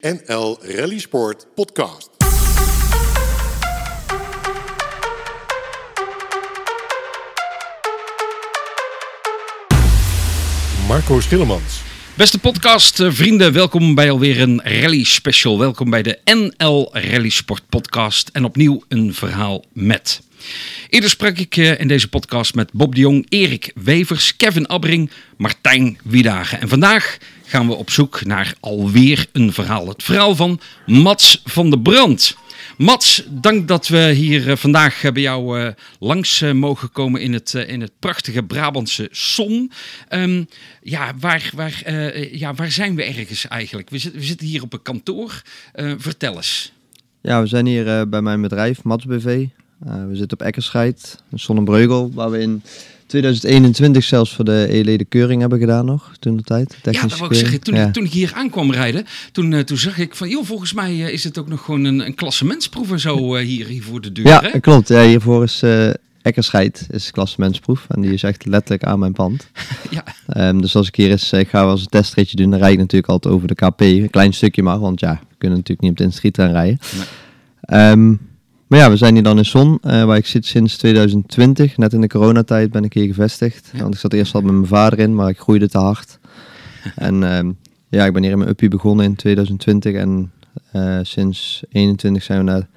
NL Rally Sport Podcast. Marco Schillemans. Beste podcast eh, welkom bij alweer een rally special. Welkom bij de NL Rally Sport podcast en opnieuw een verhaal met. Eerder sprak ik eh, in deze podcast met Bob de Jong, Erik Wevers, Kevin Abbring, Martijn Wiedagen. En vandaag gaan we op zoek naar alweer een verhaal. Het verhaal van Mats van der Brand. Mats, dank dat we hier eh, vandaag eh, bij jou eh, langs mogen komen in het, in het prachtige Brabantse Son. Ehm, ja, waar, waar, ja, waar zijn we ergens eigenlijk? We, zit- we zitten hier op een kantoor. Vertel eens. Ja, we zijn hier bij mijn bedrijf, Mats BV. We zitten op Eckerscheid, Sonnenbreugel, waar we in 2021 zelfs voor de E-leden keuring hebben gedaan nog, toen de tijd. Ja, dat wou ik zeggen. Toen, ik, toen ik hier aankwam rijden, toen, eh, toen zag ik van, joh, volgens mij eh, is het ook nog gewoon een, een klassementsproef en zo eh, hier, hier voor de deur. Ja, hè? klopt. Ja, hiervoor is Eckerscheid, is klassementsproef. En die is echt letterlijk aan mijn pand. Ja. Ehm, dus als ik hier eens ga als een testritje doen, dan rijd ik natuurlijk altijd over de KP. Een klein stukje maar, want ja, we kunnen natuurlijk niet op de industrie gaan rijden. Nee. Ehm, maar ja, we zijn hier dan in Zon, eh, waar ik zit sinds 2020. Net in de coronatijd ben ik hier gevestigd. Ja. Want ik zat eerst al met mijn vader in, maar ik groeide te hard. en ehm, ja, ik ben hier in mijn uppie begonnen in 2020. En eh, sinds 21 zijn we naar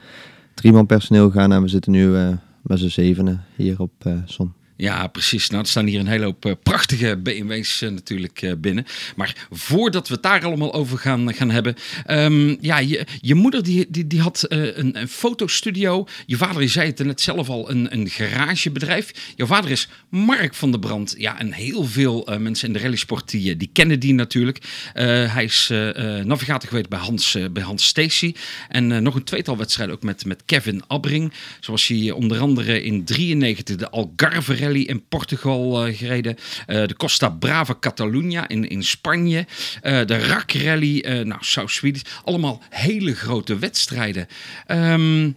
drie man personeel gegaan. En we zitten nu eh, met z'n zevenen hier op Zon. Ja, precies. Nou, er staan hier een hele hoop eh, prachtige BMW's eh, natuurlijk eh, binnen. Maar voordat we het daar allemaal over gaan, gaan hebben. ehm, ja, je, je moeder die, die, die had een, een fotostudio. Je vader, zei het net zelf al, een, een garagebedrijf. Jouw vader is Mark van der Brand. Ja, en heel veel mensen in de rallysport die, die kennen die natuurlijk. Hij is eh, navigator geweest bij Hans, bij Hans Stacy. En nog een tweetal wedstrijden ook met, met Kevin Abbring. Zoals hij onder andere in 93 de Algarve Rally in Portugal eh, gereden. Eh, de Costa Brava Catalunya in, in Spanje. eh, de RAK Rally, nou South. Allemaal hele grote wedstrijden. Ehm,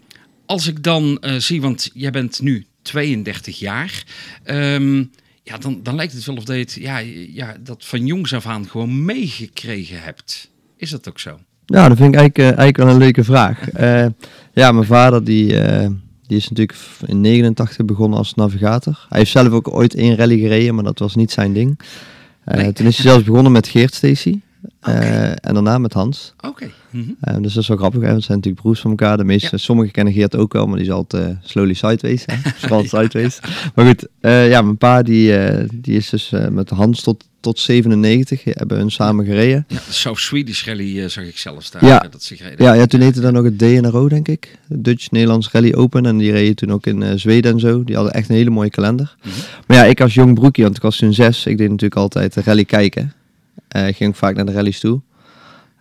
als ik dan zie, want jij bent nu 32 jaar. Ehm, ja, dan, dan lijkt het wel of dat je het, ja, ja, dat van jongs af aan gewoon meegekregen hebt. Is dat ook zo? Ja, dat vind ik eigenlijk, eigenlijk wel een leuke vraag. Ja, mijn vader die, die is natuurlijk in 89 begonnen als navigator. Hij heeft zelf ook ooit één rally gereden, maar dat was niet zijn ding. Nee. Toen is hij zelfs begonnen met Geert Stacy. eh, en daarna met Hans. Oké. Mhm. Eh, dus dat is wel grappig, hè? want ze zijn natuurlijk broers van elkaar. De meeste, Ja. Sommigen kennen Geert ook wel, maar die is altijd slowly sideways. Hè? Vooral sideways. Maar goed, ja, mijn pa die, die is dus met Hans tot, tot 97. Hebben hun samen gereden. Ja, de South Swedish Rally eh, zag ik zelfs daar. Ja. eh, Dat ze gereden. Ja, ja, toen heette dat nog het DNRO, denk ik. Dutch Nederlands Rally Open. En die reden toen ook in eh, Zweden en zo. Die hadden echt een hele mooie kalender. Mhm. Maar ja, ik als jong broekje, want ik was toen zes. Ik deed natuurlijk altijd de rally kijken. Eh, ik ging vaak naar de rallies toe.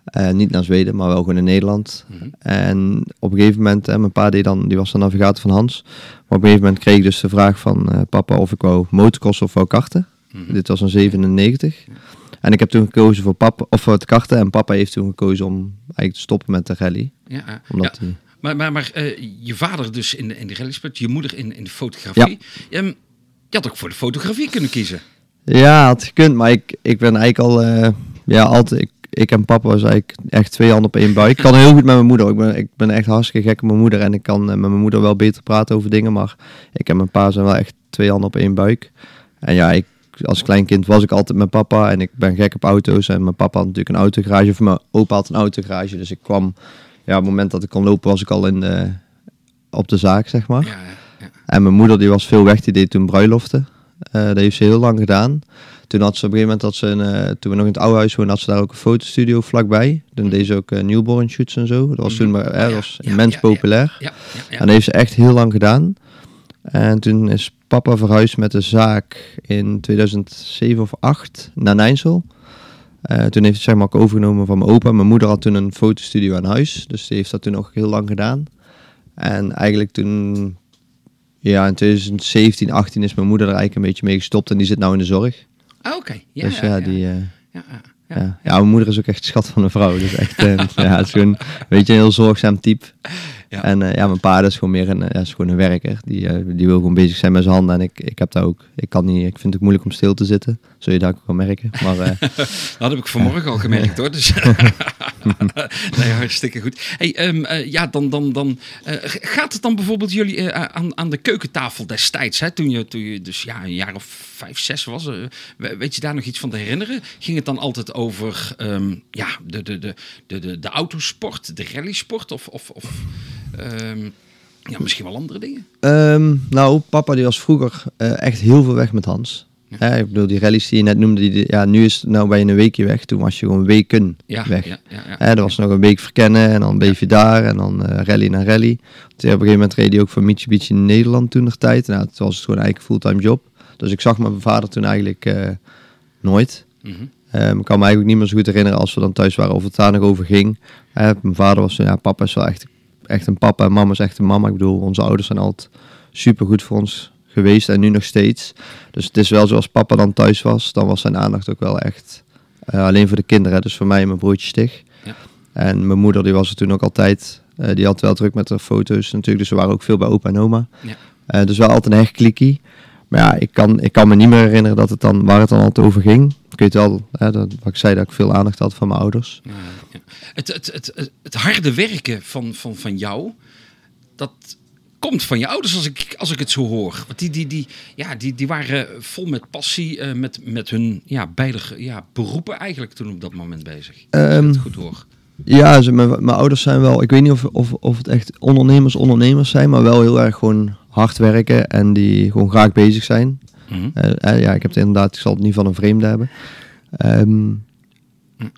Eh, niet naar Zweden, maar wel gewoon in Nederland. Mhm. En op een gegeven moment, hè, mijn pa deed dan, die was de navigator van Hans. Maar op een gegeven moment kreeg ik dus de vraag van eh, papa of ik wou motocrossen of wou karten. Mhm. Dit was in 97. En ik heb toen gekozen voor papa, of voor het karten. En papa heeft toen gekozen om eigenlijk te stoppen met de rally. Ja, eh, Omdat ja. Maar, maar, maar eh, je vader dus in de, in de rallysport, je moeder in, in de fotografie. Ehm, je had ook voor de fotografie kunnen kiezen. Ja, had gekund, maar ik, ik ben eigenlijk al, eh, ja, altijd, ik, ik en papa was eigenlijk echt twee handen op één buik. Ik kan heel goed met mijn moeder, ik ben, ik ben echt hartstikke gek op mijn moeder en ik kan met mijn moeder wel beter praten over dingen, maar ik en mijn pa zijn wel echt twee handen op één buik. En ja, ik, als klein kind was ik altijd met papa en ik ben gek op auto's en mijn papa had natuurlijk een autogarage, of mijn opa had een autogarage, dus ik kwam, ja, op het moment dat ik kon lopen was ik al in de, op de zaak, zeg maar. Ja, ja. En mijn moeder die was veel weg, die deed toen bruiloften. Eh, dat heeft ze heel lang gedaan. Toen had ze op een gegeven moment, had ze een, eh, toen we nog in het oude huis woonden, had ze daar ook een fotostudio vlakbij. Toen deed ze ook eh, newborn shoots en zo. Dat was toen maar, eh, dat was ja, immens populair. ja, ja, ja. En dat heeft ze echt heel lang gedaan. En toen is papa verhuisd met de zaak in 2007 of 8 naar Nijnsel. Eh, toen heeft het zeg maar ook overgenomen van mijn opa. Mijn moeder had toen een fotostudio aan huis. Dus die heeft dat toen nog heel lang gedaan. En eigenlijk toen, ja, in 2017, 18 is mijn moeder er eigenlijk een beetje mee gestopt. En die zit nou in de zorg. Ah, Oké. Ja, dus ja, ja, die... eh, ja, ja, ja. ja. Ja. mijn moeder is ook echt schat van een vrouw. Dus echt, eh, ja, het is gewoon, weet je, een heel zorgzaam type. Ja. En eh, ja, mijn pa dat is gewoon meer een, eh, ja, is gewoon een werker. Die, eh, die wil gewoon bezig zijn met zijn handen. En ik, ik heb dat ook. Ik kan niet, ik vind het moeilijk om stil te zitten. Zul je daar ook wel merken. Maar Dat heb ik vanmorgen al gemerkt hoor. Dus nee, hartstikke goed. Hey, ehm, eh, ja, dan, dan, dan gaat het dan bijvoorbeeld jullie aan, aan de keukentafel destijds, hè, toen, je, toen je dus ja, een jaar of vijf, zes was. we- weet je daar nog iets van te herinneren? Ging het dan altijd over ehm, ja, de, de, de, de, de, de autosport, de rallysport of, of, of ehm, ja, misschien wel andere dingen? Ehm, nou, papa die was vroeger eh, echt heel veel weg met Hans. Hè, ik bedoel, die rallies die je net noemde, die, ja, nu is nou ben je een weekje weg. Toen was je gewoon weken Ja, weg. ja, ja, ja. Hè, er was nog een week verkennen en dan bleef je daar en dan eh, rally naar rally. Toen op een gegeven moment reed hij ook voor Mitsubishi in Nederland toen nog tijd. Nou, het was het gewoon eigenlijk een fulltime job. Dus ik zag mijn vader toen eigenlijk eh, nooit. Mhm. Ehm, ik kan me eigenlijk niet meer zo goed herinneren als we dan thuis waren of het daar nog over ging. Mijn vader was, ja, papa is wel echt, echt een papa en mama is echt een mama. Ik bedoel, onze ouders zijn altijd super goed voor ons geweest en nu nog steeds. Dus het is wel zoals papa dan thuis was, dan was zijn aandacht ook wel echt eh, alleen voor de kinderen. Dus voor mij en mijn broertje Stig. Ja. En mijn moeder die was er toen ook altijd. Eh, die had wel druk met de foto's natuurlijk, dus we waren ook veel bij opa en oma. Ja. Eh, dus wel altijd een hecht klikkie. Maar ja, ik kan, ik kan me niet meer herinneren dat het dan, waar het dan altijd over ging. Ik weet wel, hè, dat, wat ik zei, dat ik veel aandacht had van mijn ouders. Ja, ja. Het, het, het, het, harde werken van, van, van jou, dat komt van je ouders als ik, als ik het zo hoor. Want die, die, die, ja, die, die waren vol met passie, eh, met, met hun ja, beide ja, beroepen eigenlijk toen op dat moment bezig. Ehm, het goed hoor. Ja, ze, mijn, mijn ouders zijn wel, ik weet niet of, of, of het echt ondernemers ondernemers zijn, maar wel heel erg gewoon hard werken en die gewoon graag bezig zijn. Mhm. Eh, eh, ja, ik heb het inderdaad, ik zal het niet van een vreemde hebben. Ehm,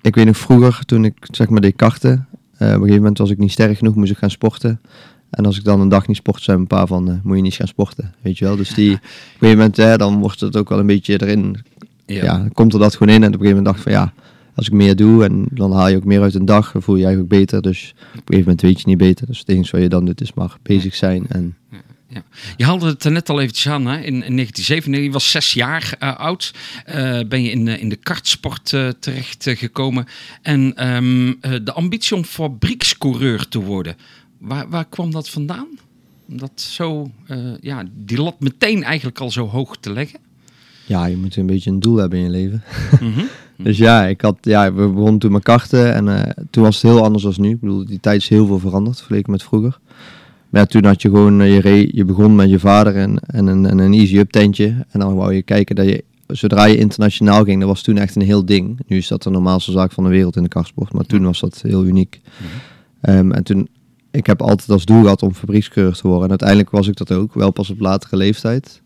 ik weet nog vroeger, toen ik zeg maar deed karten, eh, op een gegeven moment was ik niet sterk genoeg, moest ik gaan sporten. En als ik dan een dag niet sportte, zei mijn pa van, eh, moet je niet gaan sporten, weet je wel. Dus die, op een gegeven moment, hè, dan wordt het ook wel een beetje erin, ja. komt er dat gewoon in. En op een gegeven moment dacht ik van, ja, als ik meer doe en dan haal je ook meer uit een dag, dan voel je je eigenlijk ook beter. Dus op een gegeven moment weet je niet beter. Dus het enige wat je dan doet is maar bezig zijn en... Ja. Je haalde het er net al eventjes aan, hè? In, in 1997, je was zes jaar eh, oud, eh, ben je in, eh, in de kartsport terecht eh, gekomen. En ehm, eh, de ambitie om fabriekscoureur te worden, waar, waar kwam dat vandaan? Om dat zo, ja, die lat meteen eigenlijk al zo hoog te leggen? Ja, je moet een beetje een doel hebben in je leven. Mhm. Dus ja, ik had, ja, we begonnen toen met karten en toen was het heel anders dan nu. Ik bedoel, die tijd is heel veel veranderd vergeleken met vroeger. Maar ja, toen had je gewoon, eh, je, je begon met je vader en, en een, en een easy-up tentje. En dan wou je kijken dat je, zodra je internationaal ging, dat was toen echt een heel ding. Nu is dat de normaalste zaak van de wereld in de kartsport, maar toen was dat heel uniek. Ehm, en toen, ik heb altijd als doel gehad om fabriekskeur te worden. En uiteindelijk was ik dat ook, wel pas op latere leeftijd.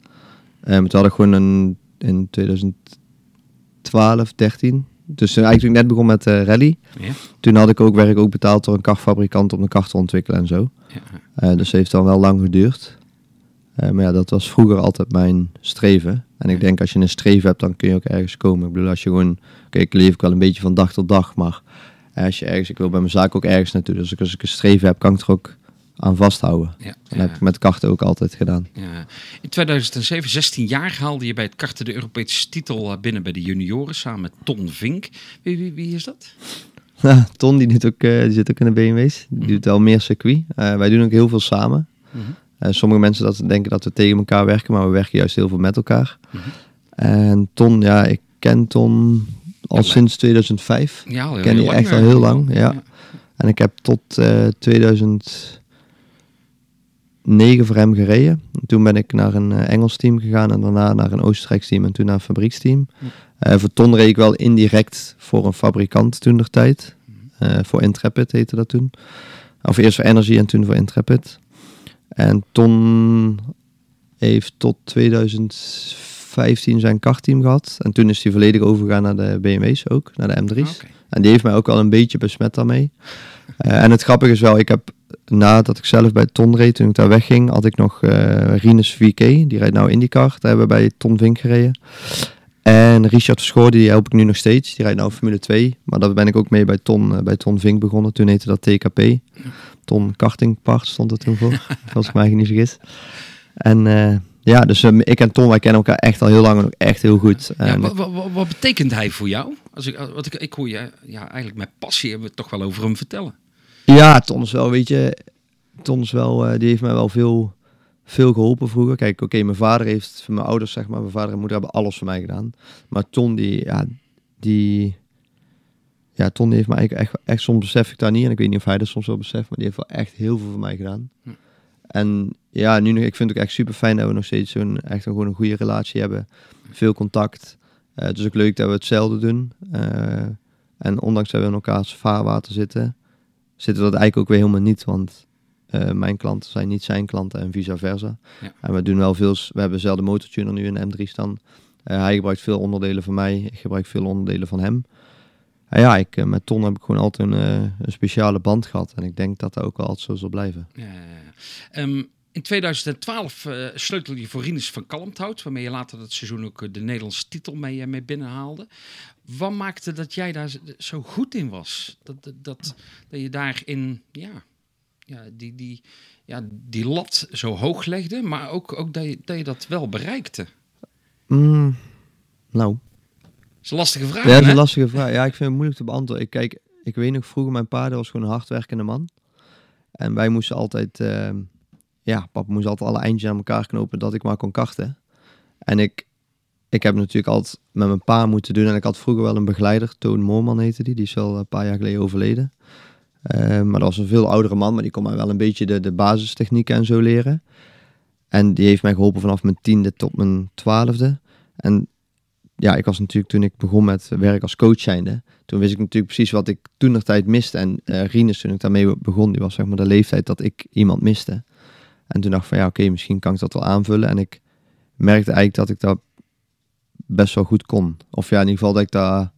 Ehm, toen had ik gewoon een, in 2012, 13. Dus toen eigenlijk toen ik net begon met eh, rally. Ja. Toen had ik ook werk ook betaald door een kartfabrikant om de kart te ontwikkelen en zo. Ja. Eh, dus heeft dan wel lang geduurd. Eh, maar ja, dat was vroeger altijd mijn streven. En ik denk als je een streven hebt, dan kun je ook ergens komen. Ik bedoel, als je gewoon... Oké, ik leef wel een beetje van dag tot dag, maar eh, als je ergens... Ik wil bij mijn zaak ook ergens naartoe. Dus als ik een streven heb, kan ik er ook aan vasthouden. Ja, dat heb ik met karten ook altijd gedaan. In 2007, 16 jaar, haalde je bij het karten de Europese titel eh, binnen bij de junioren samen met Ton Vink. Wie, wie, wie is dat? Ton die, doet ook, eh, die zit ook in de BMW's. Die mhm. doet al meer circuit. Eh, wij doen ook heel veel samen. Mhm. Sommige mensen dat denken dat we tegen elkaar werken, maar we werken juist heel veel met elkaar. Mhm. En Ton, ja, ik ken Ton al sinds 2005. Ja, al ken je echt al heel lang. Ja. En ik heb tot uh, 2000, negen voor hem gereden. Toen ben ik naar een eh, Engels team gegaan en daarna naar een Oostenrijks team en toen naar een fabrieksteam. Uh, voor Ton reed ik wel indirect voor een fabrikant toen der tijd. Mhm. Eh, voor Intrepid heette dat toen. Of eerst voor Energy en toen voor Intrepid. En Ton heeft tot 2015 zijn kartteam gehad. En toen is hij volledig overgegaan naar de BMW's ook, naar de M3's. Ah, en die heeft mij ook al een beetje besmet daarmee. En het grappige is wel, ik heb nadat ik zelf bij Ton reed, toen ik daar wegging, had ik nog eh Rinus VK, die rijdt nou IndyCar. Daar hebben we bij Ton Vink gereden. En Richard Verschoor, die help ik nu nog steeds. Die rijdt nou Formule 2. Maar daar ben ik ook mee bij Ton, eh, bij Ton Vink begonnen. Toen heette dat TKP. Ton Karting Part stond er toen voor. als ik mij niet vergis. En eh, ja, dus eh, ik en Ton, wij kennen elkaar echt al heel lang en ook echt heel goed. Ja, En wat, wat, wat betekent hij voor jou? Als ik, wat ik, ik hoor je ja, eigenlijk met passie hebben we het toch wel over hem vertellen. Ja, Ton is wel, weet je... Ton is wel, eh, die heeft mij wel veel, veel geholpen vroeger. Kijk, oké, mijn vader heeft, mijn ouders zeg maar, mijn vader en moeder hebben alles voor mij gedaan. Maar Ton, die, ja, die, ja, Ton heeft me eigenlijk echt, echt, soms besef ik daar niet. En ik weet niet of hij dat soms wel beseft, maar die heeft wel echt heel veel voor mij gedaan. Hm. En ja, nu nog, ik vind het ook echt super fijn dat we nog steeds zo'n, echt een, gewoon een goede relatie hebben. Veel contact. Eh, het is ook leuk dat we hetzelfde doen. Eh, en ondanks dat we in elkaars vaarwater zitten, zitten we dat eigenlijk ook weer helemaal niet. Want eh, mijn klanten zijn niet zijn klanten en vice versa. Ja. En we doen wel veel, we hebben dezelfde motortuner nu in de M3 staan. Eh, hij gebruikt veel onderdelen van mij, ik gebruik veel onderdelen van hem. En ja, ik, eh, met Ton heb ik gewoon altijd een, een speciale band gehad. En ik denk dat dat ook wel altijd zo zal blijven. Ja, ja, ja. In 2012 eh sleutelde je voor Rinus van Kalmthout, waarmee je later dat seizoen ook eh, de Nederlandse titel mee, eh, mee binnenhaalde. Wat maakte dat jij daar zo goed in was? Dat, dat, dat, dat je daarin ja, ja, die, die, ja, die lat zo hoog legde, maar ook, ook dat, je, dat je dat wel bereikte. Mm, nou, Dat is een lastige vraag. ja, dat is een lastige vraag. Ja, ik vind het moeilijk te beantwoorden. Ik, kijk, ik weet nog vroeger, mijn vader was gewoon een hardwerkende man. En wij moesten altijd, ehm, ja, papa moest altijd alle eindjes aan elkaar knopen dat ik maar kon karten. En ik, ik heb natuurlijk altijd met mijn pa moeten doen. En ik had vroeger wel een begeleider, Toon Moorman heette die. Die is wel een paar jaar geleden overleden. Eh, maar dat was een veel oudere man, maar die kon mij wel een beetje de, de basistechnieken en zo leren. En die heeft mij geholpen vanaf mijn tiende tot mijn twaalfde. En ja, ik was natuurlijk toen ik begon met werk als coach zijnde, toen wist ik natuurlijk precies wat ik toen nog tijd miste. En eh Rinus, toen ik daarmee begon, die was zeg maar de leeftijd dat ik iemand miste. En toen dacht ik van ja, oké, misschien kan ik dat wel aanvullen. En ik merkte eigenlijk dat ik dat best wel goed kon. Of ja, in ieder geval dat ik daar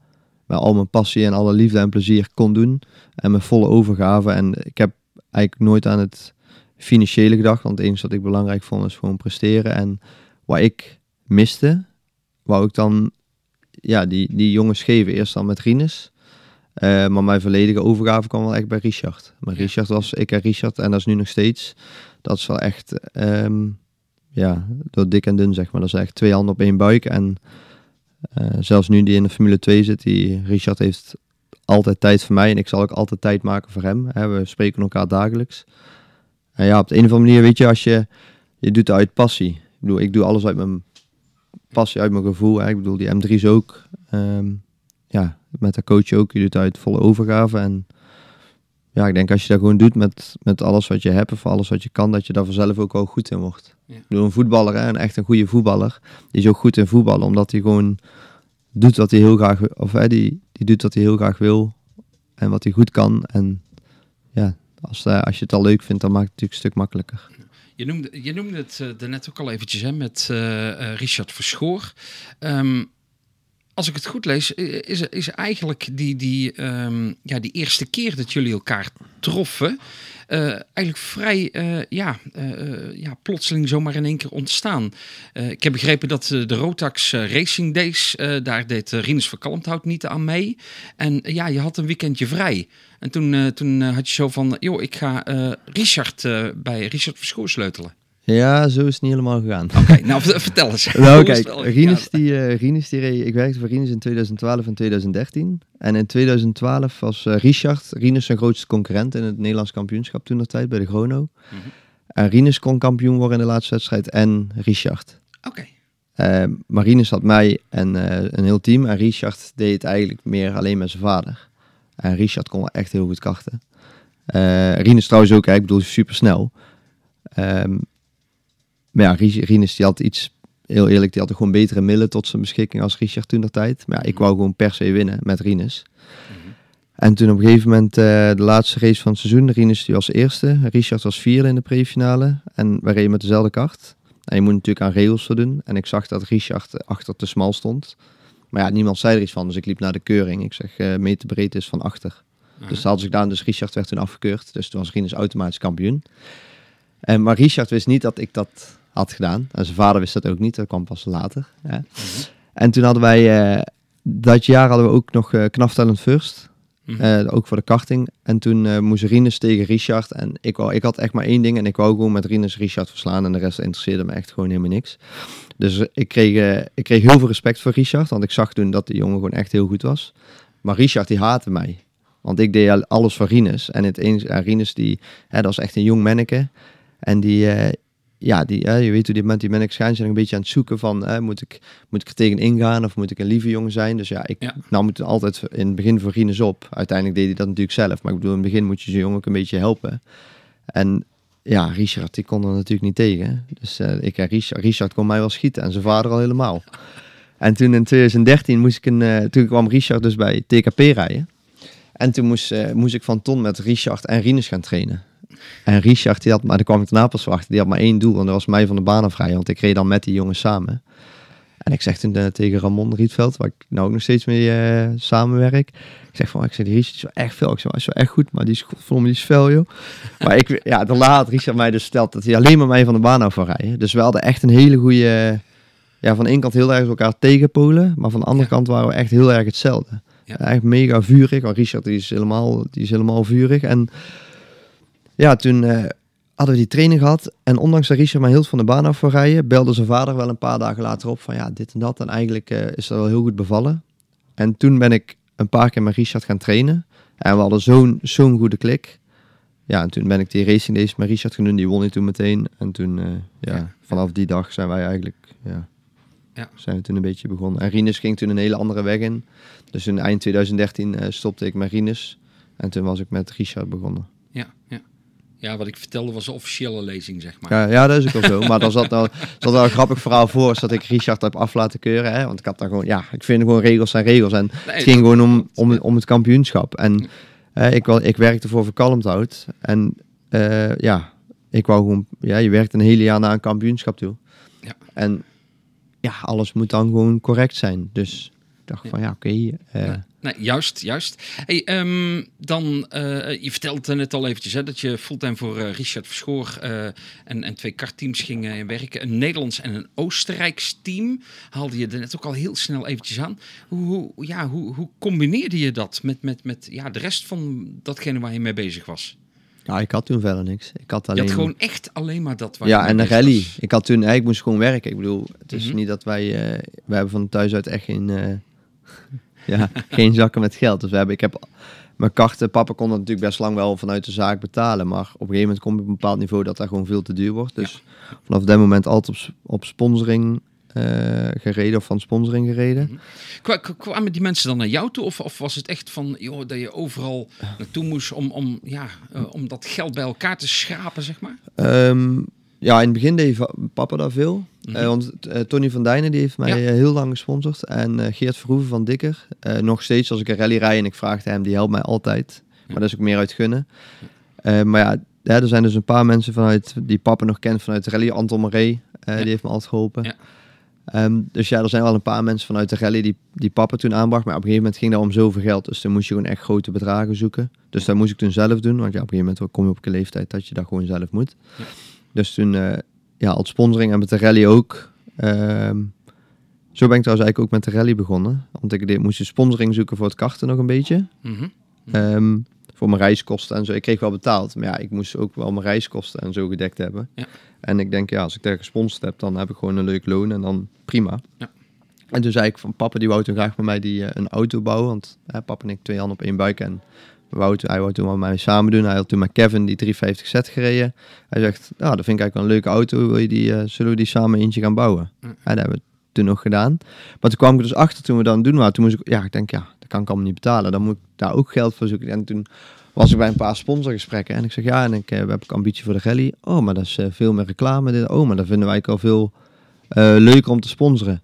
met al mijn passie en alle liefde en plezier kon doen. En met volle overgave. En ik heb eigenlijk nooit aan het financiële gedacht. Want het enige wat ik belangrijk vond is gewoon presteren. En wat ik miste, wou ik dan ja, die, die jongens geven. Eerst dan met Rinus. Eh, maar mijn volledige overgave kwam wel echt bij Richard. Maar. Richard was ik en Richard. En dat is nu nog steeds. Dat is wel echt, ehm, ja, door dik en dun zeg maar. Dat is echt twee handen op één buik. En eh, zelfs nu die in de Formule 2 zit, die Richard heeft altijd tijd voor mij. En ik zal ook altijd tijd maken voor hem. Hè, we spreken elkaar dagelijks. En ja, op de een of andere manier, weet je, als je, je doet het uit passie. Ik bedoel, ik doe alles uit mijn passie, uit mijn gevoel. Ik bedoel, die M3's ook. Ehm, ja, met de coach ook. Je doet het uit volle overgave. En ja, ik denk als je dat gewoon doet met, met alles wat je hebt of alles wat je kan, dat je daar vanzelf ook wel goed in wordt. Ja. Ik bedoel, een voetballer, hè, een echt een goede voetballer, die is ook goed in voetballen, omdat hij gewoon doet wat hij heel graag, of hè, die, die doet wat hij heel graag wil en wat hij goed kan. En ja, als, eh, als je het al leuk vindt, dan maakt het natuurlijk een stuk makkelijker. Je noemde, je noemde het uh, daarnet ook al eventjes hè, met uh, Richard Verschoor. Um, als ik het goed lees, is, is eigenlijk die, die, um, ja, die eerste keer dat jullie elkaar troffen... Uh, eigenlijk vrij uh, ja, uh, ja, plotseling zomaar in één keer ontstaan. ik heb begrepen dat de Rotax Racing Days, daar deed Rinus van Kalmthout niet aan mee. En ja, je had een weekendje vrij. En toen, toen had je zo van, joh, ik ga Richard bij Richard Verschoor sleutelen. Ja, zo is het niet helemaal gegaan. Oké, okay, nou vertel eens. nou kijk, Rinus die, uh, Rinus die reed, ik werkte voor Rinus in 2012 en 2013. En in 2012 was uh, Richard, Rinus zijn grootste concurrent in het Nederlands kampioenschap toen dat tijd bij de Chrono. Mm -hmm. En Rinus kon kampioen worden in de laatste wedstrijd en Richard. Oké. Okay. Uh, maar Rinus had mij en een heel team en Richard deed het eigenlijk meer alleen met zijn vader. En Richard kon wel echt heel goed karten. Rinus trouwens ook, ik bedoel, super snel. Um, maar ja, Rinus die had iets, heel eerlijk, die had gewoon betere middelen tot zijn beschikking als Richard toen de tijd. Maar ja, ik wou gewoon per se winnen met Rinus. Mm -hmm. En toen op een gegeven moment uh, de laatste race van het seizoen, Rinus die was eerste, Richard was vierde in de prefinale en we reden met dezelfde kart. En je moet natuurlijk aan regels doen. En ik zag dat Richard achter te smal stond. Maar ja, niemand zei er iets van, dus ik liep naar de keuring. Ik zeg, uh, meter breed is van achter. Uh -huh. Dus dat had ik gedaan, dus Richard werd toen afgekeurd. Dus toen was Rinus automatisch kampioen. En, maar Richard wist niet dat ik dat had gedaan. En zijn vader wist dat ook niet, dat kwam pas later. Ja. Mm -hmm. En toen hadden wij, uh, dat jaar hadden we ook nog uh, Knaftalent First. Mm -hmm. ook voor de karting. En toen uh, moest Rinus tegen Richard. En ik, wou, ik had echt maar één ding. En ik wou gewoon met Rinus Richard verslaan. En de rest interesseerde me echt gewoon helemaal niks. Dus ik kreeg, ik kreeg heel veel respect voor Richard. Want ik zag toen dat die jongen gewoon echt heel goed was. Maar Richard die haatte mij. Want ik deed al- alles voor Rinus. En het eens, ja, Rinus, die, hè, dat was echt een jong manneke. En die, eh, ja, die, hè, je weet hoe die met die. Ze zijn een beetje aan het zoeken van, hè, moet, ik, moet ik er tegen ingaan of moet ik een lieve jongen zijn? Dus ja, ik Ja. nam het altijd in het begin voor Rinus op. Uiteindelijk deed hij dat natuurlijk zelf. Maar ik bedoel, in het begin moet je zo'n jongen ook een beetje helpen. En ja, Richard, die kon er natuurlijk niet tegen. Dus eh, ik en Richard, Richard kon mij wel schieten en zijn vader al helemaal. En toen in 2013 moest ik een, eh, toen kwam Richard dus bij TKP rijden. En toen moest, eh, moest ik van Ton met Richard en Rinus gaan trainen. En Richard, die had, maar daar kwam ik daarna pas achter, die had maar één doel. En dat was mij van de baan afrijden, want ik reed dan met die jongens samen. En ik zeg toen eh, tegen Ramon Rietveld, waar ik nou ook nog steeds mee eh, samenwerk. Ik zeg van, ik zeg, die Richard is wel echt veel. Ik zeg, hij is wel echt goed, maar die is godverdomme, die is fel, joh. Maar ik, ja, daarna had Richard mij dus verteld dat hij alleen maar mij van de baan af wil rijden. Dus we hadden echt een hele goede, ja, van de ene kant heel erg elkaar tegenpolen, maar van de andere Ja. kant waren we echt heel erg hetzelfde. Ja. Echt mega vurig, want Richard die is helemaal, die is helemaal vurig. En ja, toen eh, hadden we die training gehad. En ondanks dat Richard mij heel van de baan af wil rijden, belde zijn vader wel een paar dagen later op van ja, dit en dat. En eigenlijk eh, is dat wel heel goed bevallen. En toen ben ik een paar keer met Richard gaan trainen. En we hadden zo'n zo'n goede klik. Ja, en toen ben ik die racing days met Richard doen. Die won hij toen meteen. En toen, eh, ja, Ja. vanaf die dag zijn wij eigenlijk, ja, Ja. zijn we toen een beetje begonnen. En Rinus ging toen een hele andere weg in. Dus in eind 2013 eh, stopte ik met Rinus. En toen was ik met Richard begonnen. Ja, ja. Ja, wat ik vertelde was de officiële lezing, zeg maar. Ja, ja, dat is ook wel zo. Maar daar zat, nou, zat wel een grappig verhaal voor. is Dat ik Richard heb af laten keuren. Hè? Want ik had daar gewoon, ja, ik vind gewoon regels zijn regels. En Nee, het ging gewoon om, om, om het kampioenschap. En eh, ik, wel, ik werkte voor Verkalmthout. En eh, ja, ik wou gewoon, ja, je werkt een hele jaar naar een kampioenschap toe. Ja. En ja, alles moet dan gewoon correct zijn. Dus ik dacht Ja. van ja, oké. eh, nee, juist, juist. Hey, ehm, dan, eh, je vertelde net al eventjes hè, dat je fulltime voor eh, Richard Verschoor eh, en, en twee kartteams ging werken. Een Nederlands en een Oostenrijks team haalde je er net ook al heel snel eventjes aan. Hoe, hoe, ja, hoe, hoe combineerde je dat met, met, met ja, de rest van datgene waar je mee bezig was? ja, ik had toen verder niks. Ik had Je alleen... had gewoon echt alleen maar dat waar je Ja, en een bezig rally. was. Ik had toen, ik moest gewoon werken. Ik bedoel, het is Mhm. niet dat wij, we hebben van thuis uit echt geen, ja, geen zakken met geld. Dus we hebben, ik heb mijn karten, papa kon dat natuurlijk best lang wel vanuit de zaak betalen. Maar op een gegeven moment kom je op een bepaald niveau dat dat gewoon veel te duur wordt. Dus vanaf dat moment altijd op, op sponsoring eh, gereden of van sponsoring gereden. Kwa- kwa- Kwamen die mensen dan naar jou toe? Of, of was het echt van joh, dat je overal naartoe moest om, om, ja, eh, om dat geld bij elkaar te schrapen, zeg maar? Ehm, ja, in het begin deed papa daar veel. Eh, want eh, Tony van Dijnen die heeft mij Ja. eh, heel lang gesponsord. En Geert Verhoeven van Dikker. nog steeds als ik een rally rijd en ik vraag hem, die helpt mij altijd. Maar dat is ook meer uit gunnen. Maar ja, ja, er zijn dus een paar mensen vanuit die papa nog kent vanuit de rally. Anton Maree, Ja. die heeft me altijd geholpen. Ja. Ehm, dus ja, er zijn wel een paar mensen vanuit de rally die, die papa toen aanbracht. Maar op een gegeven moment ging dat om zoveel geld. Dus dan moest je gewoon echt grote bedragen zoeken. Dus dat moest ik toen zelf doen. Want ja, op een gegeven moment kom je op een leeftijd dat je dat gewoon zelf moet. Dus toen, ja, als sponsoring en met de rally ook. Ehm, zo ben ik trouwens eigenlijk ook met de rally begonnen. Want ik deed, moest de sponsoring zoeken voor het karten nog een beetje. Mhm. Ehm, voor mijn reiskosten en zo. Ik kreeg wel betaald. Maar ja, ik moest ook wel mijn reiskosten en zo gedekt hebben. Ja. En ik denk, ja, als ik daar gesponsord heb, dan heb ik gewoon een leuk loon en dan prima. Ja. En toen zei ik van papa, die wou toen graag met mij die, eh, een auto bouwen. Want eh, papa en ik twee handen op één buik. En hij wou toen met mij samen doen. Hij had toen met Kevin die 350 Z gereden. Hij zegt, nou, dat vind ik eigenlijk wel een leuke auto. Wil je die, eh, zullen we die samen eentje gaan bouwen? En dat hebben we toen nog gedaan. Maar toen kwam ik dus achter toen we dat aan doen waren. Toen moest ik, ja, ik denk, ja, dat kan ik allemaal niet betalen. Dan moet ik daar ook geld voor zoeken. En toen was ik bij een paar sponsorgesprekken. En ik zeg, ja, en ik eh, heb ik ambitie voor de rally. Oh, maar dat is eh, veel meer reclame. Dit. Oh, maar dat vinden wij al veel leuker om te sponsoren.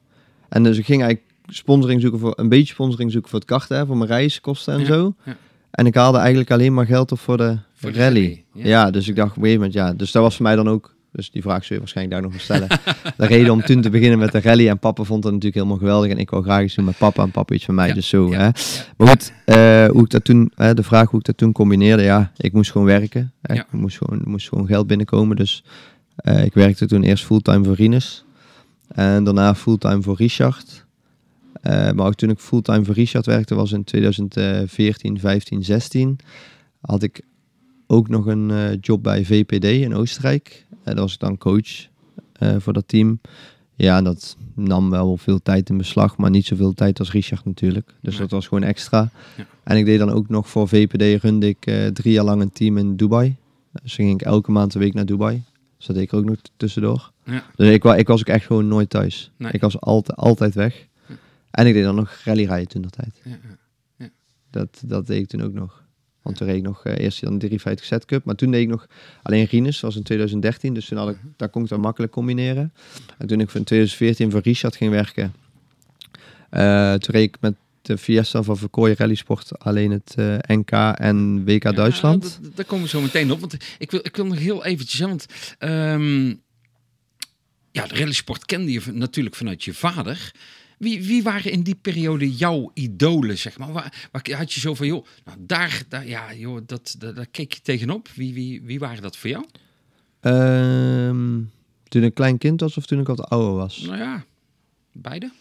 En dus ik ging eigenlijk sponsoring zoeken voor, een beetje sponsoring zoeken voor het karten, hè, voor mijn reiskosten en Ja, zo. ja. En ik haalde eigenlijk alleen maar geld op voor de, Voor de rally. ja. ja. dus ik dacht op een gegeven moment, ja. Dus dat was voor mij dan ook, dus die vraag zul je waarschijnlijk daar nog wel stellen. de reden om toen te beginnen met de rally. En papa vond dat natuurlijk helemaal geweldig. En ik wou graag iets doen met papa en papa iets van mij. Ja, Dus zo, hè. Maar goed, eh, hoe ik dat toen, de vraag hoe ik dat toen combineerde, ja, ik moest gewoon werken. Hè. Ja. Ik moest gewoon, moest gewoon geld binnenkomen. Dus eh, ik werkte toen eerst fulltime voor Rinus. En daarna fulltime voor Richard. Eh, maar ook toen ik fulltime voor Richard werkte, was in 2014, 15, 16. Had ik ook nog een eh, job bij VPD in Oostenrijk. En daar was ik dan coach eh, voor dat team. Ja, en dat nam wel veel tijd in beslag, maar niet zoveel tijd als Richard natuurlijk. Dus Nee. dat was gewoon extra. Ja. En ik deed dan ook nog voor VPD runde ik eh, drie jaar lang een team in Dubai. Dus ging ik elke maand een week naar Dubai. Dus dat deed ik er ook nog tussendoor. Ja. Dus ik, ik was ook echt gewoon nooit thuis. Nee. Ik was altijd, altijd weg. En ik deed dan nog rallyrijden toen dat tijd. Ja, ja. Dat, dat deed ik toen ook nog. Want toen reed ik nog eh, eerst dan de 350 Set Cup. Maar toen deed ik nog alleen Rinus. Dat was in 2013. Dus toen had ik, Mhm. daar kon ik dan makkelijk combineren. En toen ik in 2014 voor Richard ging werken. eh, toen reed ik met de Fiesta van Verkooy Rally Sport alleen het eh, NK en WK Ja, Duitsland. daar komen we zo meteen op. Want ik wil, ik wil nog heel eventjes... Hè, want ehm, ja, de rallysport kende je natuurlijk vanuit je vader. Wie, wie waren in die periode jouw idolen, zeg maar? Waar, waar had je zo van, joh, nou, daar, daar, ja, joh, dat, daar keek je tegenop. Wie, wie, wie waren dat voor jou? Ehm, toen ik klein kind was of toen ik wat ouder was? Nou ja, beide.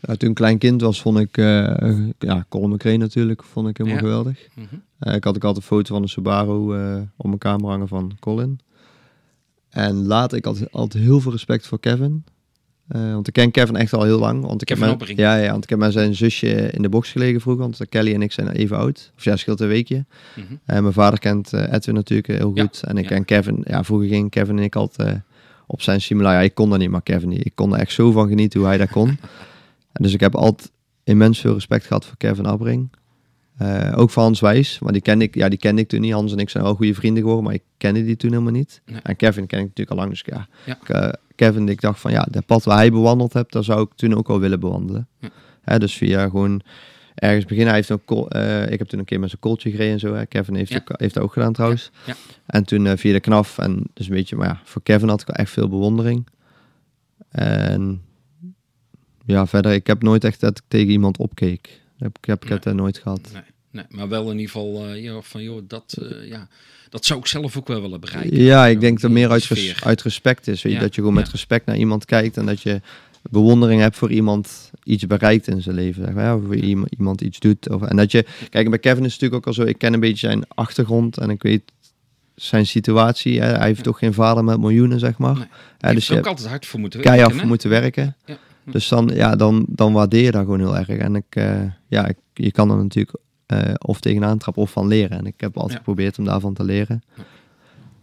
Ja, toen ik klein kind was vond ik, eh ja, Colin McRae natuurlijk, vond ik helemaal Ja. geweldig. Mhm. Eh, ik had ook altijd een foto van een Subaru eh, op mijn kamer hangen van Colin. En later, ik had altijd heel veel respect voor Kevin. Eh, want ik ken Kevin echt al heel lang. Want ik Kevin heb met, ja, ja, want ik heb met zijn zusje in de box gelegen vroeger. Want Kelly en ik zijn even oud. Of ja, scheelt een weekje. Mhm. En mijn vader kent eh, Edwin natuurlijk heel Ja, goed. En ik ja. ken Kevin. Ja, vroeger ging Kevin en ik altijd eh, op zijn simulator. Ja, ik kon dat niet, maar Kevin niet. Ik kon er echt zo van genieten hoe hij dat kon. en dus ik heb altijd immens veel respect gehad voor Kevin Abbring. Eh, ook voor Hans Wijs, maar die kende ik, ja, die kende ik toen niet. Hans en ik zijn wel goede vrienden geworden, maar ik kende die toen helemaal niet. Nee. En Kevin ken ik natuurlijk al lang, dus ja. Ja. Ik, eh, Kevin, ik dacht van ja, dat pad waar hij bewandeld hebt, daar zou ik toen ook wel willen bewandelen. Ja. Hè, dus via gewoon ergens beginnen. Hij heeft ook, eh, ik heb toen een keer met zijn kooltje gereden en zo. Hè. Kevin heeft, Ja. ook, heeft dat ook gedaan trouwens. Ja. En toen via de knaf en dus een beetje, maar ja, voor Kevin had ik echt veel bewondering. En ja, verder, ik heb nooit echt dat ik tegen iemand opkeek. Heb, ik heb ik Nee. het nooit gehad. Nee, nee, maar wel in ieder geval ja, van, joh, dat, eh, ja, dat zou ik zelf ook wel willen bereiken. Ja, ik denk dat meer uit, res- uit respect is. Weet je, Dat je gewoon met respect naar iemand kijkt en dat je bewondering hebt voor iemand iets bereikt in zijn leven. Zeg maar. ja, voor iemand, iemand iets doet. Of, en dat je, kijk, bij Kevin is het natuurlijk ook al zo, ik ken een beetje zijn achtergrond en ik weet zijn situatie. Hè. Hij heeft toch geen vader met miljoenen, zeg maar. Nee. Je dus er ook hebt altijd hard voor moeten werken. keihard voor moeten werken. Ja. Dus dan, ja, dan, dan waardeer je dat gewoon heel erg. En ik, eh, ja, ik, je kan er natuurlijk eh, of tegenaan trappen of van leren. En ik heb altijd Ja. geprobeerd om daarvan te leren.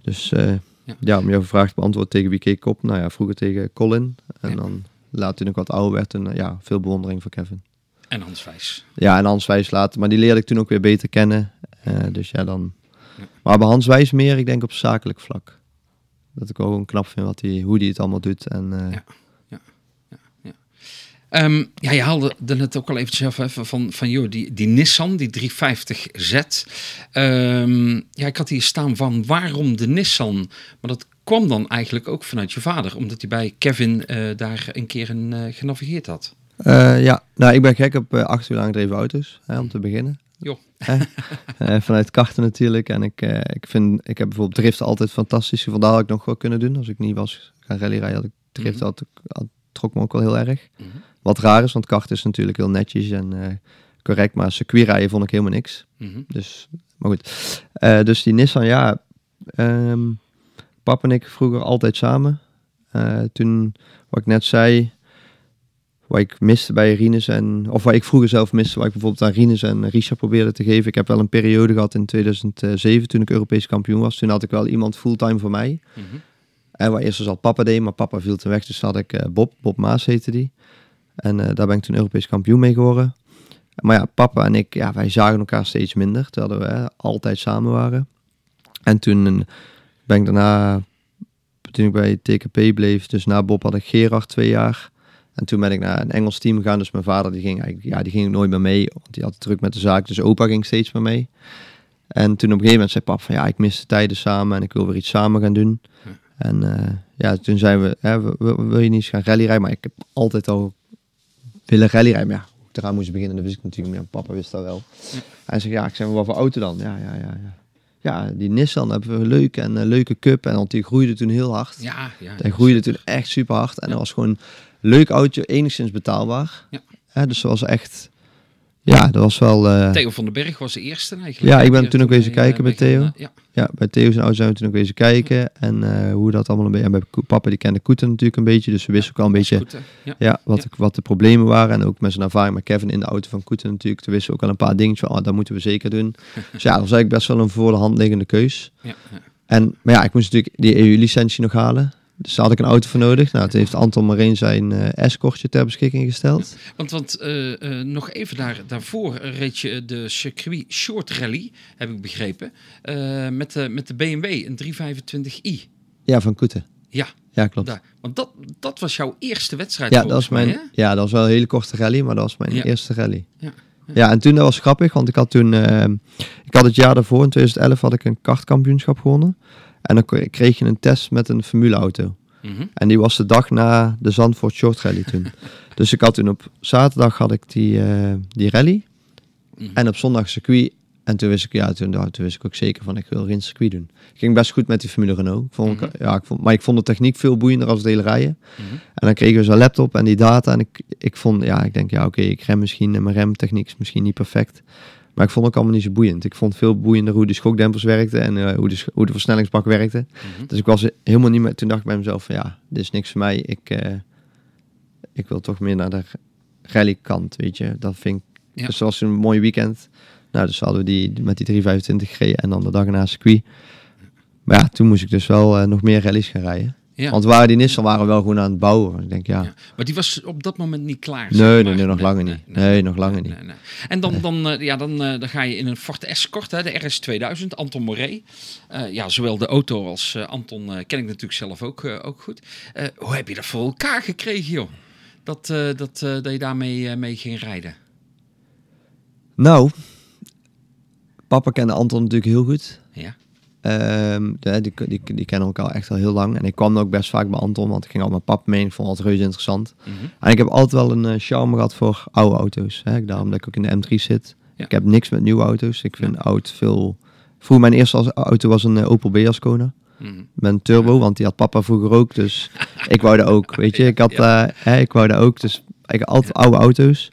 Dus eh, Ja. ja. om jouw vraag te beantwoorden, tegen wie keek ik op? Nou ja, vroeger tegen Colin. En Ja. dan later toen ik wat ouder werd, en, ja, veel bewondering voor Kevin. En Hans Wijs. Ja, en Hans Wijs later. Maar die leerde ik toen ook weer beter kennen. Dus ja, dan... Maar bij Hans Wijs meer, ik denk op zakelijk vlak. Dat ik ook gewoon knap vind wat hij, hoe hij het allemaal doet. En, Ja. Ehm, ja, je haalde er net ook al eventjes even van, van joh, die, die Nissan, die 350Z. Ehm, ja, ik had hier staan van waarom de Nissan? Maar dat kwam dan eigenlijk ook vanuit je vader, omdat hij bij Kevin eh, daar een keer in eh, genavigeerd had. Eh, ja, nou, ik ben gek op acht uur lang gedreven auto's, hè, om te beginnen. Joh. Vanuit karten natuurlijk. En ik, ik vind, ik heb bijvoorbeeld driften altijd fantastisch. Vandaar had ik nog wel kunnen doen. Als ik niet was gaan rallyrijden, had ik driften Mhm. had, ik- had, trok me ook wel heel erg. Mhm. Wat raar is, want karten is natuurlijk heel netjes en eh, correct. Maar circuitrijden vond ik helemaal niks. Mhm. Dus, maar goed. Eh, dus die Nissan, ja. ehm pap en ik vroeger altijd samen. Eh, toen, wat ik net zei, wat ik miste bij Rinus en, of wat ik vroeger zelf miste, wat ik bijvoorbeeld aan Rinus en Richard probeerde te geven. Ik heb wel een periode gehad in 2007 toen ik Europees kampioen was. Toen had ik wel iemand fulltime voor mij. Mhm. En waar eerst dus al papa deed, maar papa viel toen weg. Dus had ik Bob, Bob Maas heette die. En eh, daar ben ik toen Europees kampioen mee geworden. Maar ja, papa en ik, ja, wij zagen elkaar steeds minder. Terwijl we hè, altijd samen waren. En toen eh, ben ik daarna, toen ik bij TKP bleef, dus na Bob had ik Gerard twee jaar. En toen ben ik naar een Engels team gegaan. Dus mijn vader die ging eigenlijk, ja, die ging nooit meer mee. Want die had het druk met de zaak. Dus opa ging steeds meer mee. En toen op een gegeven moment zei pap van ja, ik mis de tijden samen en ik wil weer iets samen gaan doen. En eh, ja, toen zijn we, hè, wil, je niet eens gaan rallyrijden? Maar ik heb altijd al willen rallyrijden. Maar ja, ik eraan moest beginnen, dat wist ik natuurlijk niet. Papa wist dat wel. Ja. Hij zegt ja, ik zeg maar wat voor auto dan? Ja, ja, ja, ja. Ja, die Nissan hebben we leuk en een leuke cup. En want die groeide toen heel hard. Ja, ja. Hij groeide toen echt super hard. En dat was gewoon een leuk autootje, enigszins betaalbaar. Ja. Dus dat was echt... Ja, dat was wel... eh, Theo van den Berg was de eerste eigenlijk. Ja, ik ben toen ook wezen kijken eh, bij mee Theo. gaan, eh, Ja, ja, bij Theo zijn ouders zijn we toen ook wezen kijken. En eh, hoe dat allemaal een beetje... En bij papa, die kende Koeten natuurlijk een beetje. Dus we wisten ook al een beetje... Ja. Ja, wat, Ja. De, wat de problemen waren. En ook met zijn ervaring met Kevin in de auto van Koeten natuurlijk. Toen wisten we ook al een paar dingetjes van, oh, dat moeten we zeker doen. dus ja, dat was eigenlijk best wel een voor de hand liggende keus. Ja, ja. En, maar ja, ik moest natuurlijk die EU-licentie nog halen. Dus daar had ik een auto voor nodig. Nou, toen heeft Anton Marijn zijn eh escortje ter beschikking gesteld. Want, want eh, eh, nog even daar, daarvoor reed je de circuit short rally, heb ik begrepen, met, de, met de BMW, een 325i. Ja, van Koeten. Ja, Ja, klopt. daar. Want dat, dat was jouw eerste wedstrijd Ja, dat was mijn, hè? ja, dat was wel een hele korte rally, maar dat was mijn Ja. eerste rally. Ja. Ja. en toen dat was grappig, want ik had toen, ik had het jaar daarvoor, in 2011, had ik een kartkampioenschap gewonnen. En dan kreeg je een test met een formuleauto. Mhm. En die was de dag na de Zandvoort Short Rally toen. dus ik had toen op zaterdag had ik die, eh, die rally. Mhm. En op zondag circuit. En toen wist ik, ja, toen, toen wist ik ook zeker van ik wil Rins circuit doen. Ging best goed met die Formule Renault. Vond ik, Mhm. ja, ik vond, maar ik vond de techniek veel boeiender als hele rijden. Mhm. En dan kregen we zo'n laptop en die data. En ik, ik vond, ja, ik denk, ja, oké, ik rem misschien. En mijn remtechniek is misschien niet perfect. Maar ik vond het ook allemaal niet zo boeiend. Ik vond veel boeiender hoe de schokdempers werkten en eh, hoe, de, hoe de versnellingsbak werkte. Mhm. Dus ik was helemaal niet meer. Toen dacht ik bij mezelf: van ja, dit is niks voor mij. Ik, eh, ik wil toch meer naar de rallykant, weet je. Dat vind ik. Ja. Dus was een mooi weekend. Nou, dus hadden we die met die 325 gereden en dan de dag na circuit. Maar ja, toen moest ik dus wel eh, nog meer rallies gaan rijden. Ja. Want waren die Nissan waren we wel gewoon aan het bouwen. Ik denk ja. Ja. Maar die was op dat moment niet klaar. Nee, nee, nee, nog langer niet. Nee, nog langer niet. En dan, dan, eh, ja, dan, eh, dan ga je in een Ford Escort, hè, de RS2000, Anton Moret. Eh, ja, zowel de auto als Anton ken ik natuurlijk zelf ook, ook goed. Hoe heb je dat voor elkaar gekregen, joh? Dat, dat, dat je daarmee mee ging rijden. Nou, papa kende Anton natuurlijk heel goed. Ja. Ehm, de- die, die, die kennen elkaar echt al heel lang. En ik kwam ook best vaak bij Anton, want ik ging al met pap mee. Ik vond het reuze interessant. Mhm. En ik heb altijd wel een eh, charme gehad voor oude auto's. Hè? Daarom dat ik ook in de M3 zit. Ja. Ik heb niks met nieuwe auto's. Ik vind oud veel... Vroeger mijn eerste auto was een eh, Opel Beas Kona. Mhm. Met een turbo, want die had papa vroeger ook. Dus ik wou dat ook, weet je. Ik had, eh, hè, ik wou dat ook. Dus ik had altijd oude auto's.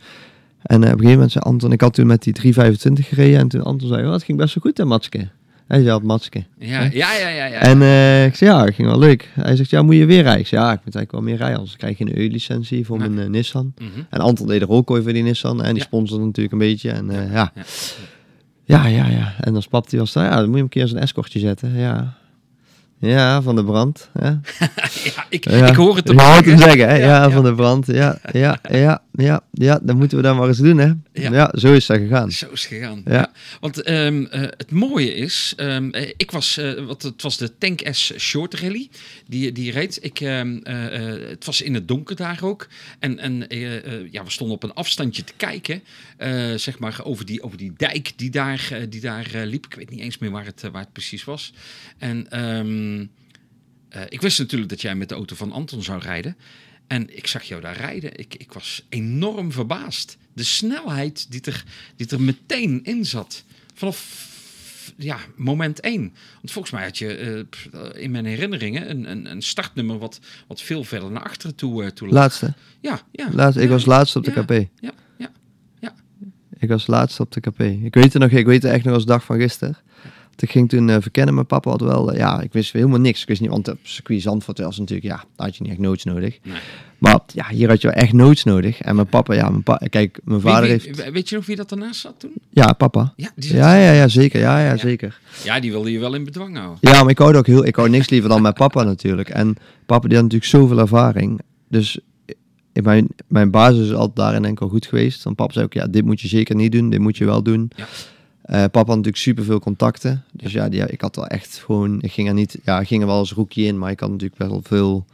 En op een gegeven moment zei Anton... Ik had toen met die 325 gereden. En toen Anton zei, oh, het ging best wel goed hè, Matske. Hij zei, Matske. Ja, ja, ja, ja. ja. En eh, ik zei, ja, het ging wel leuk. Hij zegt, ja, moet je weer rijden? Ik zei, ja, ik moet eigenlijk wel meer rijden. Anders krijg je een EU-licentie voor mijn eh, Nissan. Mhm. En Anton deed de rolkooi voor die Nissan. En die sponsorde natuurlijk een beetje. En eh, ja. Ja. ja, ja, ja. En als pap die was ja, dan moet je hem een keer zo'n escortje zetten. Ja. Ja, van de brand. Hè? ja, ik, Ja. ik hoor het Je hem hoort hem zeggen. hè? Ja, Ja, van de brand. Ja, ja, ja, ja, ja. Dan moeten we dat maar eens doen, hè? Ja. Ja, zo is dat gegaan. Zo is het gegaan. Ja. Ja. Want eh, het mooie is, eh, ik was, eh, wat, het was de Tank S Short Rally die, die reed. Ik, eh, het was in het donker daar ook. En, en ja, we stonden op een afstandje te kijken, zeg maar, over die, over die dijk die daar, die daar liep. Ik weet niet eens meer waar het, waar het precies was. En ehm, eh, ik wist natuurlijk dat jij met de auto van Anton zou rijden. En ik zag jou daar rijden. Ik, ik was enorm verbaasd. De snelheid die er, die er meteen in zat. Vanaf ja, moment één. Want volgens mij had je eh, pff, in mijn herinneringen een, een, een startnummer wat, wat veel verder naar achteren toe, eh, toe. Laatste. Ja, ja. laatste. Ik ja, was laatste op de ja, KP. Ja, ja. Ik was laatste op de KP. Ik weet het nog, ik weet het echt nog als dag van gisteren. Ik ging toen eh, verkennen. Mijn papa had wel, eh, ja, ik wist helemaal niks. Ik wist niet, want op circuit Zandvoort was natuurlijk, ja, daar had je niet echt noods nodig. Nee. Maar ja, hier had je wel echt noods nodig. En mijn papa, ja, mijn pa kijk, mijn vader wie- heeft, Weet je nog wie dat daarnaast zat toen? ja, papa. Ja, die, Ja, ja, ja, zeker. Ja, ja, Ja. zeker. ja, die wilde je wel in bedwang houden. Ja, maar ik hou ook heel, ik hou niks liever dan mijn papa natuurlijk. En papa die had natuurlijk zoveel ervaring. Dus in mijn, mijn basis is altijd daarin al goed geweest. Want papa zei ook, ja, dit moet je zeker niet doen, dit moet je wel doen. Ja. Eh, papa had natuurlijk superveel contacten. Dus ja, die, ik had wel echt gewoon, ik ging er niet, ja, ik ging er wel als rookie in, maar ik had natuurlijk best wel veel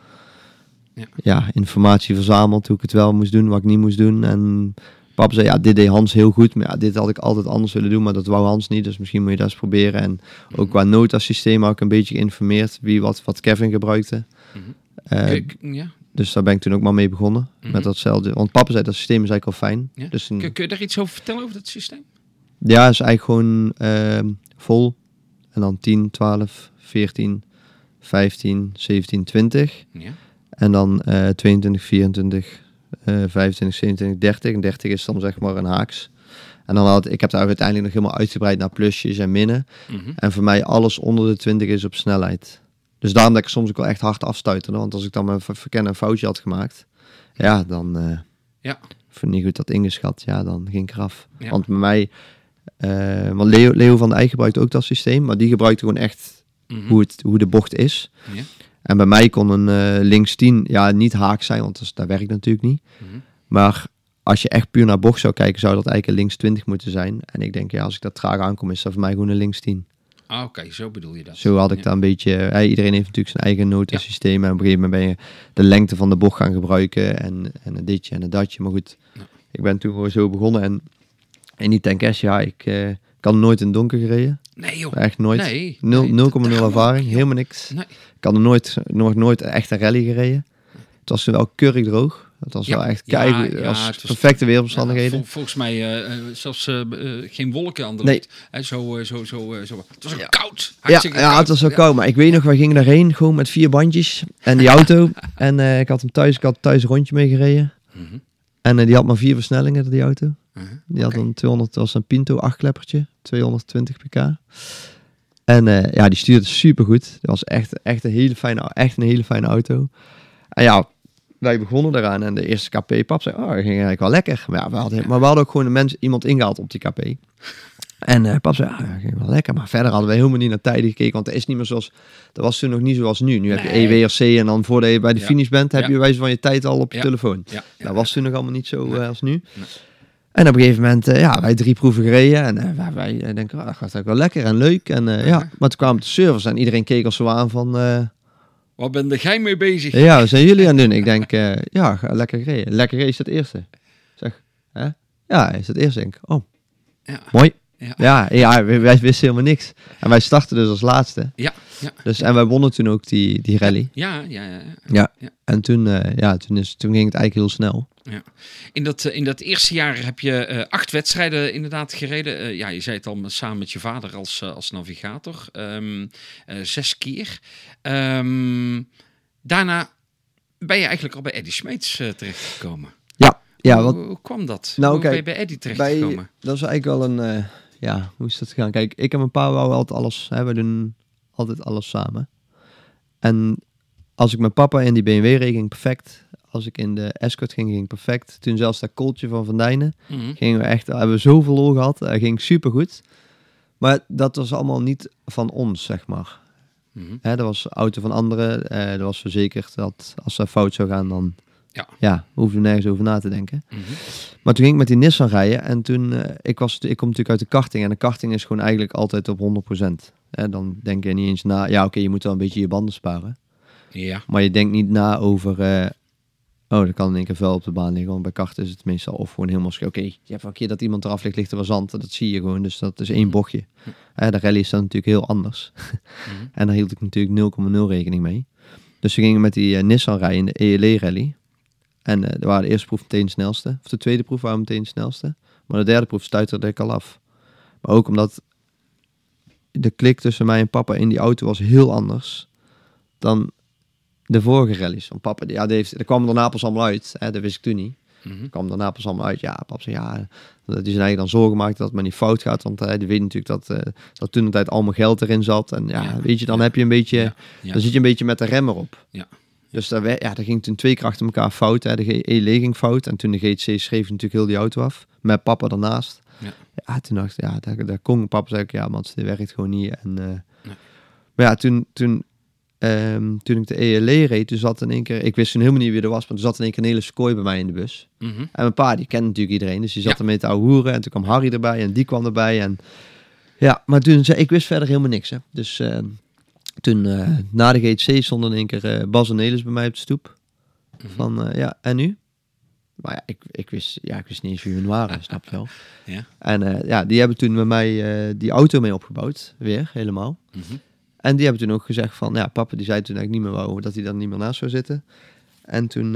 Ja. ja. informatie verzameld hoe ik het wel moest doen, wat ik niet moest doen. En papa zei, ja, dit deed Hans heel goed, maar ja, dit had ik altijd anders willen doen, maar dat wou Hans niet. Dus misschien moet je dat eens proberen. En ook qua notasysteem had ik een beetje geïnformeerd wie wat, wat Kevin gebruikte. Mhm. Eh, K- ja. dus daar ben ik toen ook maar mee begonnen. Mhm. Met datzelfde. Want papa zei dat systeem is eigenlijk al fijn. Ja. Dus een- Kun, kun je daar iets over vertellen over dat systeem? Ja, is eigenlijk gewoon ehm, vol. En dan 10, 12, 14, 15, 17, 20. Ja. En dan eh 22, 24, eh 25, 27, 30. En 30 is dan zeg maar een haaks. En dan had ik heb daar uiteindelijk nog helemaal uitgebreid naar plusjes en minnen. Mhm. En voor mij alles onder de 20 is op snelheid. Dus daarom dat ik soms ook wel echt hard afstuiterde. Want als ik dan mijn ver- verkennen een foutje had gemaakt, ja, dan eh Ja. voor niet goed had ingeschat, ja, dan ging ik eraf. Ja. Want bij mij, eh, want Leo, Leo van de Eyck gebruikt ook dat systeem, maar die gebruikte gewoon echt Mhm. hoe, het, hoe de bocht is. Ja. En bij mij kon een eh, links 10 ja, niet haak zijn, want dat, dat werkt natuurlijk niet. Mhm. Maar als je echt puur naar bocht zou kijken, zou dat eigenlijk een links 20 moeten zijn. En ik denk, ja, als ik dat traag aankom, is dat voor mij gewoon een links 10. Ah, Oké, zo bedoel je dat. Zo had ik Ja. daar een beetje... iedereen heeft natuurlijk zijn eigen notensysteem. En op een gegeven moment ben je de lengte van de bocht gaan gebruiken. En, en een ditje en een datje. Maar goed, Ja. ik ben toen gewoon zo begonnen. En in die tankers, ja, ik eh, had nooit in het donker gereden. Nee joh. Echt nooit. Nee. Nul- nee, 0,0 dat- dat ervaring, helemaal niks. Nee. Ik had er nooit, nog nooit echt een rally gereden. Het was wel keurig droog. Het was Ja, wel echt kei, ja, was perfecte weersomstandigheden. vol- volgens mij eh, eh, zelfs geen wolken aan de lucht. Zo, zo, zo, zo. Het was ook koud. Ja, het was Ja. koud. Maar ik weet nog, wij gingen daarheen gewoon met vier bandjes en die auto. en ik had hem thuis, ik had thuis een rondje mee gereden. Mhm. En die had maar vier versnellingen, die auto. Die had een 200, dat was een Pinto achtkleppertje, 220 pk. En eh, ja, die stuurde super goed. Dat was echt, echt, een hele fijne, echt een hele fijne auto. En ja, wij begonnen daaraan en de eerste KP, pap zei, oh, dat ging eigenlijk wel lekker. Maar, ja, we hadden, maar we hadden ook gewoon een mens, iemand ingehaald op die KP. En eh pap zei, ah, dat ging wel lekker. Maar verder hadden we helemaal niet naar tijden gekeken, want het is niet meer zoals, dat was toen nog niet zoals nu. Nu heb je. EWRC en dan voordat je bij de Ja. finish bent, heb Ja. je wijze van je tijd al op je telefoon. Dat was toen nog allemaal niet zo Nee. eh, als nu. Nee. En op een gegeven moment, eh, ja, wij drie proeven gereden. En eh, wij, wij eh, denken, ah, dat gaat eigenlijk wel lekker en leuk. En ja, maar toen kwamen de servers en iedereen keek ons zo aan van... Wat ben jij mee bezig? ja, wat zijn jullie aan het doen? Ik denk, ja, ga- lekker gereden. Lekker gereden is het eerste. Zeg, hè? Ja, is het eerste. Denk ik, oh, Ja. mooi. Ja. Ja, ja, wij, wisten helemaal niks. En wij startten dus als laatste. Ja, ja. Dus, en wij wonnen toen ook die, die rally. Ja, ja, ja. ja. Ja. Ja. En toen, eh, ja, toen, is, toen ging het eigenlijk heel snel. In dat, eh, in dat eerste jaar heb je eh, acht wedstrijden inderdaad gereden. Ja, je zei het al, samen met je vader als, als navigator. Ehm, eh, zes keer. Ehm, daarna ben je eigenlijk al bij Eddie Smeets terechtgekomen. Ja, ja hoe, wat, hoe kwam dat? Nou, hoe ben je bij Eddie bij, terechtgekomen? dat is eigenlijk wel een, ja, hoe is dat gegaan? Kijk, ik en mijn pa wouden altijd alles, hè, we doen altijd alles samen. En als ik met papa in die BMW reed, ging perfect. Als ik in de Escort ging, ging perfect. Toen zelfs dat kooltje van Van Dijnen, Mhm. gingen we echt, hebben we zoveel lol gehad. Dat ging super goed. Maar dat was allemaal niet van ons, zeg maar. Mhm. Hè, dat was auto van anderen. eh dat was verzekerd dat als dat fout zou gaan, dan Ja. ja, hoefden we nergens over na te denken. Mhm. Maar toen ging ik met die Nissan rijden en toen, eh, ik, was, ik kom natuurlijk uit de karting en de karting is gewoon eigenlijk altijd op 100%. Hè, dan denk je niet eens na, ja oké, je moet wel een beetje je banden sparen. Ja. Maar je denkt niet na over, eh, oh, er kan in één keer vuil op de baan liggen. Want bij karten is het meestal of gewoon helemaal, oké, je hebt een keer dat iemand eraf ligt, ligt er wel zand. Dat zie je gewoon, dus dat is één bochtje. Hè, de rally is dan natuurlijk heel anders. Mhm. En daar hield ik natuurlijk 0,0 rekening mee. Dus we gingen met die eh, Nissan rijden in de ELE rally. En eh er waren de eerste proef meteen de snelste. Of de tweede proef waren meteen de snelste. Maar de derde proef stuiterde ik al af. Maar ook omdat de klik tussen mij en papa in die auto was heel anders dan de vorige rallies. Want papa, ja, die heeft, er kwamen daarna pas allemaal uit. Hè, dat wist ik toen niet. Mhm. Er kwam daarna pas allemaal uit. Ja, papa zei ja, die zijn eigenlijk dan zorgen gemaakt dat het maar niet fout gaat. Want hij die weet natuurlijk dat, eh dat toen de tijd allemaal geld erin zat. En ja, Ja, weet je, dan ja. heb je een beetje, ja. dan zit je een beetje met de remmer op. Ja. Dus daar, ja, daar ging toen twee keer achter elkaar fout. Hè. De GE ging fout. En toen de GTC schreef natuurlijk heel die auto af. Met papa daarnaast. Ja. Ja, toen dacht ik, ja, daar, daar kon papa zei ik, ja, man, dit werkt gewoon niet. En, eh, Nee. Maar ja, toen, toen, ehm, toen ik de ELE reed, toen zat in één keer, ik wist toen helemaal niet wie er was, maar toen zat in één keer een hele scooi bij mij in de bus. Mhm. En mijn pa, die kent natuurlijk iedereen, dus die zat Ja. ermee te hoeren. En toen kwam Harry erbij en die kwam erbij. En ja, maar toen zei ik wist verder helemaal niks. Hè. Dus ehm, toen eh, na de GTC stonden in één keer eh, Bas en Nelis bij mij op de stoep. Mhm. Van eh, ja, en nu? Maar ja ik, ik, wist, ja, ik wist niet eens wie hun waren, snap je wel. Ja. En ja, die hebben toen met mij die auto mee opgebouwd, weer helemaal. Mhm. En die hebben toen ook gezegd van, ja, papa die zei toen eigenlijk niet meer wou, dat hij dan niet meer naast zou zitten. En toen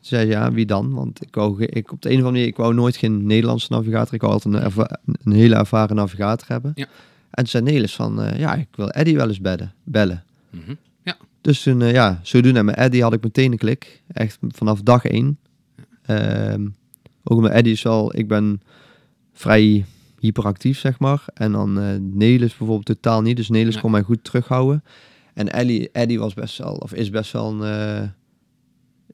zei hij, ja, wie dan? Want ik wou, ik, op de een of andere manier, ik wou nooit geen Nederlandse navigator. Ik wou altijd een, een hele ervaren navigator hebben. Ja. En toen zei Nelis van, eh, ja, ik wil Eddie wel eens bellen. bellen. Mhm. Ja. Dus toen, eh, ja, zodoende met Eddie had ik meteen een klik. Echt vanaf dag één. Ehm, ook met Eddie is wel, ik ben vrij hyperactief, zeg maar. En dan eh Nelis bijvoorbeeld totaal niet. Dus Nelis Ja. kon mij goed terughouden. En Ellie, Eddie was best wel, of is best wel een,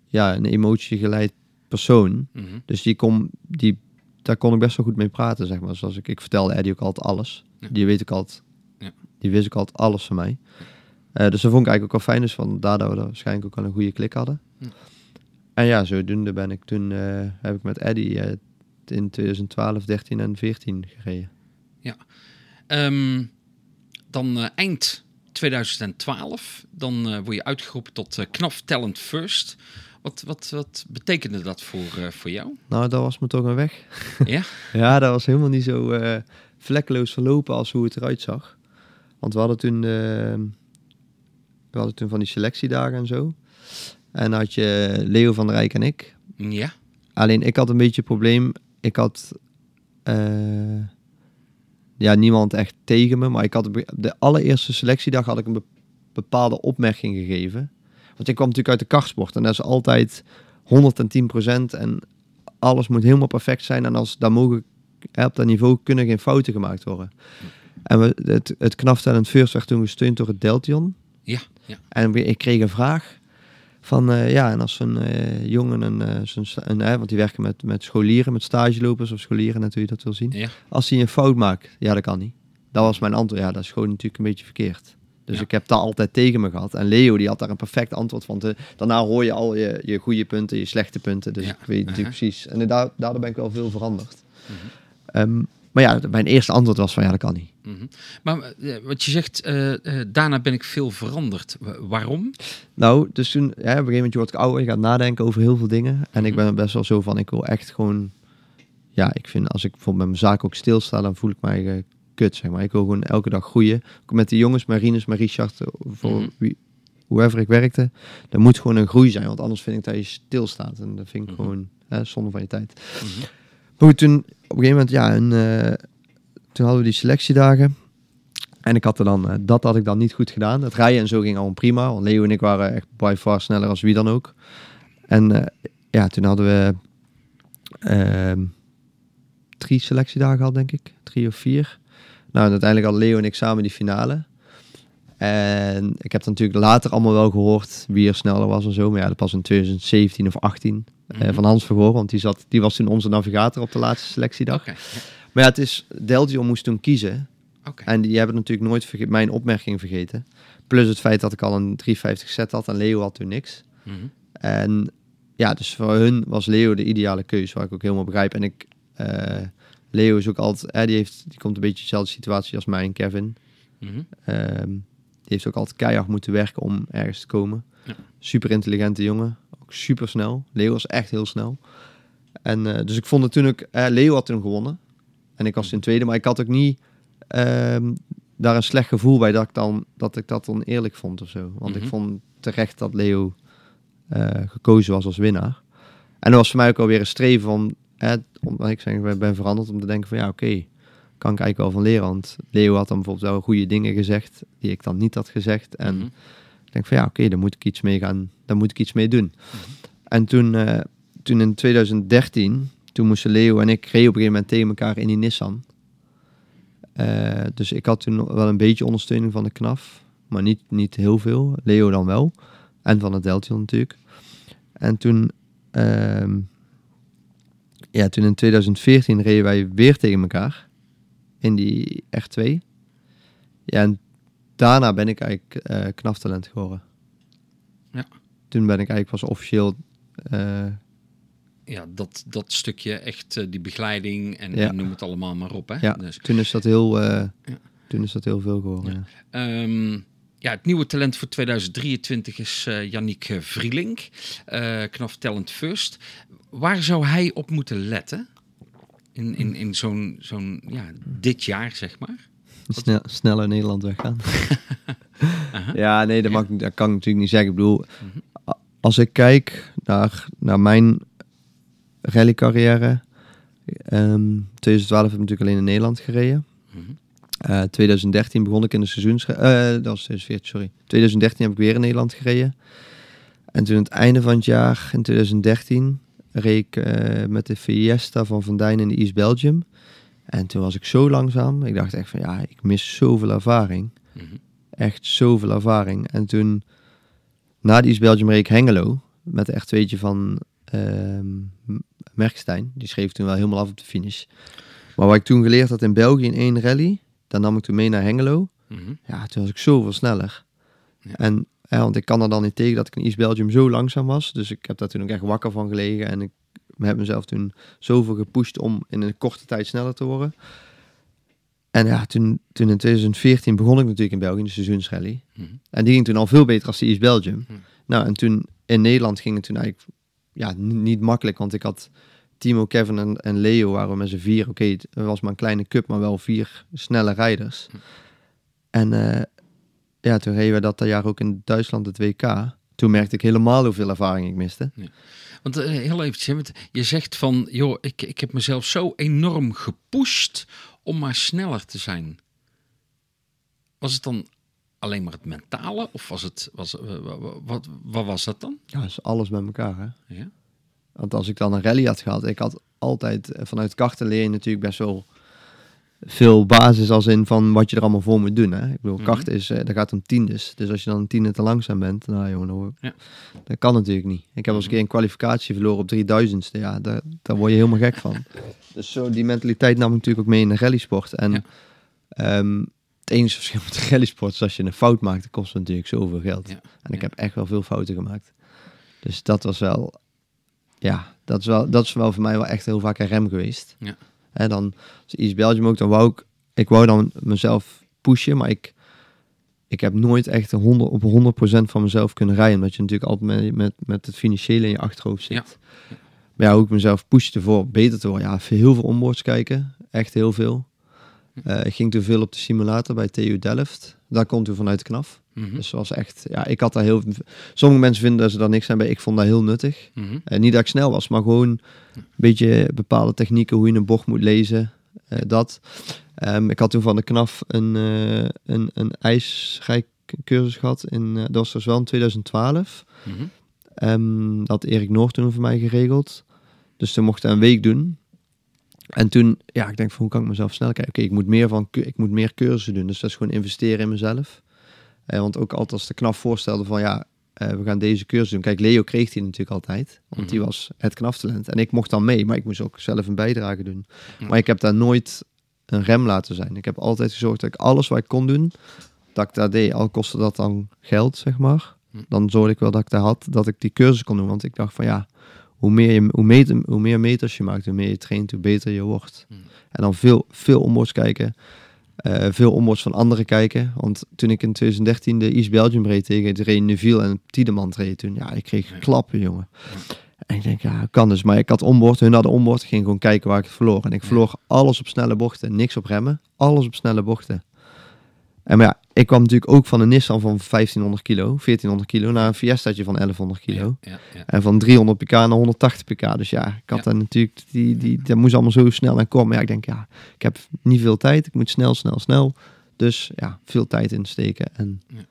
ja, een emotiegeleid persoon. Mhm. Dus die kon, die, daar kon ik best wel goed mee praten, zeg maar. Zoals ik, ik vertelde Eddie ook altijd alles. Ja. Die weet ik altijd, Ja. die wist ik altijd alles van mij. Eh, dus dat vond ik eigenlijk ook wel fijn. Dus van daardoor we waarschijnlijk ook wel een goede klik hadden. En ja, zodoende ben ik toen, eh, heb ik met Eddie eh, in 2012, 13 en 14 gereden. Ehm, dan eind 2012, dan word je uitgeroepen tot KNAF Talent First. Wat, wat, wat betekende dat voor, eh, voor jou? Nou, dat was me toch een weg. Ja? Ja, dat was helemaal niet zo eh, vlekkeloos verlopen als hoe het eruit zag. Want we hadden toen, eh, we hadden toen van die selectiedagen en zo. En dan had je Leo van der Rijk en ik. Ja? Alleen ik had een beetje een probleem. Ik had eh, ja, niemand echt tegen me. Maar ik had de allereerste selectiedag had ik een be- bepaalde opmerking gegeven. Want ik kwam natuurlijk uit de kartsport. En dat is altijd 110% En alles moet helemaal perfect zijn. En als, daar mogen, op dat niveau kunnen geen fouten gemaakt worden. En we, het, het KNAF Talent First werd toen gesteund door het Deltion. Ja? Ja? En ik kreeg een vraag van, eh, ja, en als een eh, jongen, een, zo'n sta- een, eh, want die werken met, met scholieren, met stagelopers of scholieren, net hoe je dat wil zien. Ja? Als hij een fout maakt, ja, dat kan niet. Dat was mijn antwoord. Ja, dat is gewoon natuurlijk een beetje verkeerd. Dus Ja. ik heb dat altijd tegen me gehad. En Leo, die had daar een perfect antwoord van. Te, daarna hoor je al je, je goede punten, je slechte punten. Dus Ja. ik weet natuurlijk Uh-huh. precies. En daar, daardoor ben ik wel veel veranderd. Mhm. Ehm, maar ja, mijn eerste antwoord was van, ja, dat kan niet. Mhm. Maar eh, wat je zegt, eh, eh, daarna ben ik veel veranderd. Wa- waarom? Nou, dus toen, ja, op een gegeven moment je wordt ouder, je gaat nadenken over heel veel dingen. En ik ben best wel zo van, ik wil echt gewoon, ja, ik vind als ik bijvoorbeeld met mijn zaak ook stilsta, dan voel ik mij eh, kut, zeg maar. Ik wil gewoon elke dag groeien. Ook met de jongens, Richard, eh, voor Mhm. wie, whoever ik werkte, er moet gewoon een groei zijn, want anders vind ik dat je stilstaat. En dat vind ik Mhm. gewoon hè, zonde van je tijd. Mhm. Maar goed, toen op een gegeven moment, ja, een, eh, toen hadden we die selectiedagen. En ik had er dan, eh, dat had ik dan niet goed gedaan. Het rijden en zo ging al prima. Want Leo en ik waren echt by far sneller als wie dan ook. En eh, ja, toen hadden we ehm, drie selectiedagen gehad, denk ik. Drie of vier. Nou, en uiteindelijk hadden Leo en ik samen die finale. En ik heb dan natuurlijk later allemaal wel gehoord wie er sneller was en zo. Maar ja, dat pas in 2017 of 18 eh, Mhm. van Hans Vergoor. Want die, zat, die was toen onze navigator op de laatste selectiedag. Ja, Maar ja, het is, Deltion moest toen kiezen. Oké. En die hebben natuurlijk nooit mijn opmerking vergeten. Plus het feit dat ik al een 350 set had en Leo had toen niks. Mhm. En ja, dus voor hun was Leo de ideale keus, waar ik ook helemaal begrijp. En ik, eh, Leo is ook altijd, eh, die, heeft, die komt een beetje dezelfde situatie als mij en Kevin. Mhm. Ehm, die heeft ook altijd keihard moeten werken om ergens te komen. Ja. Super intelligente jongen, ook super snel. Leo was echt heel snel. En eh, dus ik vond het toen ook, eh, Leo had toen gewonnen. En ik was toen tweede, maar ik had ook niet ehm, daar een slecht gevoel bij dat ik, dan, dat ik dat dan eerlijk vond of zo. Want Mhm. ik vond terecht dat Leo eh, gekozen was als winnaar. En dat was voor mij ook alweer een streven om, eh, omdat ik zeg, ben veranderd, om te denken van ja, oké, kan ik eigenlijk wel van leren. Want Leo had dan bijvoorbeeld wel goede dingen gezegd die ik dan niet had gezegd. En Mhm. ik denk van ja, oké, daar moet ik iets mee gaan, daar moet ik iets mee doen. En toen, eh, toen in 2013, toen moesten Leo en ik reden op een gegeven moment tegen elkaar in die Nissan. Eh, dus ik had toen wel een beetje ondersteuning van de KNAF, maar niet, niet heel veel. Leo dan wel. En van het Deltion natuurlijk. En toen, ehm, ja, toen in 2014 reden wij weer tegen elkaar in die R2. Ja, en daarna ben ik eigenlijk eh knaftalent geworden. Ja. Toen ben ik eigenlijk pas officieel... eh, Ja, dat, dat stukje echt, eh, die begeleiding en, Ja. en noem het allemaal maar op. Hè? ja, Dus, toen is dat heel... Ja. Toen is dat heel veel geworden. Ja. Ja. Ja, het nieuwe talent voor 2023 is eh Yannick eh, Vrielink, eh Knaf Talent First. Waar zou hij op moeten letten in, in, in zo'n, zo'n ja, dit jaar, zeg maar? Snel, sneller Nederland weggaan. Aha. ja, nee, dat, mag, ik- dat kan ik natuurlijk niet zeggen. Ik bedoel, Mhm. als ik kijk naar, naar mijn rallycarrière... ehm 2012 heb ik natuurlijk alleen in Nederland gereden. Mhm. Eh, 2013 begon ik in de seizoens... eh dat was 2014, sorry. 2013 heb ik weer in Nederland gereden. En toen aan het einde van het jaar, in 2013, reed ik eh, met de Fiesta van Van Dijn in de East Belgium. En toen was ik zo langzaam. Ik dacht echt van ja, ik mis zoveel ervaring. Mhm. Echt zoveel ervaring. En toen, na die East Belgium reek Hengelo, met echt weetje van ehm Merkstein. Die schreef toen wel helemaal af op de finish. Maar wat ik toen geleerd had in België in één rally, dan nam ik toen mee naar Hengelo. Mhm. Ja, toen was ik zoveel sneller. Ja. En ja, want ik kan er dan niet tegen dat ik in East Belgium zo langzaam was. Dus ik heb daar toen ook echt wakker van gelegen. En ik heb mezelf toen zoveel gepusht om in een korte tijd sneller te worden. En ja, toen, toen in 2014 begon ik natuurlijk in België, de seizoensrally. Mhm. En die ging toen al veel beter als de East Belgium. Mhm. Nou, en toen in Nederland ging het toen eigenlijk ja, niet makkelijk. Want ik had Timo, Kevin en, en Leo waren we met z'n vier. Oké, het was maar een kleine cup, maar wel vier snelle rijders. Hm. En eh, ja, toen reden we dat dat jaar ook in Duitsland het WK. Toen merkte ik helemaal hoeveel ervaring ik miste. Want eh, heel want je zegt van, joh, ik, ik heb mezelf zo enorm gepusht om maar sneller te zijn. Was het dan alleen maar het mentale? Of was het, was, eh, wa- wa- wat, wat was dat dan? Ja, is alles bij elkaar, hè. Ja. Want als ik dan een rally had gehad, ik had altijd eh, vanuit karten leer je natuurlijk best wel veel basis als in van wat je er allemaal voor moet doen. Hè? Ik bedoel, Mhm. karten is, eh dat gaat om tiendes. Dus als je dan een tiende te langzaam bent, nou jongen, dan, Ja. dat kan natuurlijk niet. Ik heb al eens een keer een kwalificatie verloren op 3000ste. Ja, daar, daar word je helemaal gek van. Dus zo, die mentaliteit nam ik natuurlijk ook mee in de rallysport. En Ja. ehm, het enige verschil met de rallysport is als je een fout maakt, dan kost het natuurlijk zoveel geld. Ja. En ik heb echt wel veel fouten gemaakt. Dus dat was wel, ja, dat is wel, dat is wel voor mij wel echt heel vaak een rem geweest. Ja. En dan, als East Belgium ook, dan wou ik, ik wou dan mezelf pushen, maar ik, ik heb nooit echt een 100, op 100% van mezelf kunnen rijden. Omdat je natuurlijk altijd met, met, met het financiële in je achterhoofd zit. Ja. Maar ja, hoe ik mezelf pushte ervoor beter te worden. Ja, heel veel onboards kijken. Echt heel veel. Eh, ik ging toen veel op de simulator bij TU Delft. Daar komt toen vanuit KNAF. Mhm. Dus zoals echt, ja, ik had daar heel. Sommige mensen vinden dat ze daar niks aan bij. Ik vond dat heel nuttig. Eh, niet dat ik snel was, maar gewoon een beetje bepaalde technieken, hoe je een bocht moet lezen. eh, dat. Ehm, ik had toen van de KNAF een, een, een ijsrijcursus gehad. In, dat was dus wel in 2012. Mhm. Ehm, dat had Erik Noord toen voor mij geregeld. Dus toen mocht hij een week doen. En toen, ja, ik denk van hoe kan ik mezelf sneller kijken? Oké, ik moet meer van, ik moet meer cursussen doen. Dus dat is gewoon investeren in mezelf. Eh, want ook altijd als de knaf voorstelde van ja, eh, we gaan deze cursus doen. Kijk, Leo kreeg die natuurlijk altijd. Want die Mhm. was het knaftalent. En ik mocht dan mee, maar ik moest ook zelf een bijdrage doen. Ja. Maar ik heb daar nooit een rem laten zijn. Ik heb altijd gezorgd dat ik alles wat ik kon doen, dat ik daar deed. Al kostte dat dan geld, zeg maar. Hm. Dan zorgde ik wel dat ik daar had, dat ik die cursus kon doen. Want ik dacht van ja, hoe meer, je, hoe, meter, hoe meer meters je maakt, hoe meer je traint, hoe beter je wordt. Hm. En dan veel, veel onboards kijken. eh, veel onboards van anderen kijken. Want toen ik in 2013 de East Belgium reed tegen reed Neville en Tiedeman reed toen. Ja, ik kreeg klappen, jongen. En ik denk, ja, kan dus. Maar ik had onboard, hun hadden onboard. Ik ging gewoon kijken waar ik het verloor. En ik Ja. verloor alles op snelle bochten. Niks op remmen. Alles op snelle bochten. En maar ja, ik kwam natuurlijk ook van een Nissan van 1500 kilo, 1400 kilo, naar een Fiestaatje van 1100 kilo. Ja, ja, ja. En van 300 pk naar 180 pk. Dus ja, ik had daar natuurlijk, die, die, dat moest allemaal zo snel aan komen. Ja, ik denk, ja, ik heb niet veel tijd. Ik moet snel, snel, snel. Dus ja, veel tijd insteken. En Ja.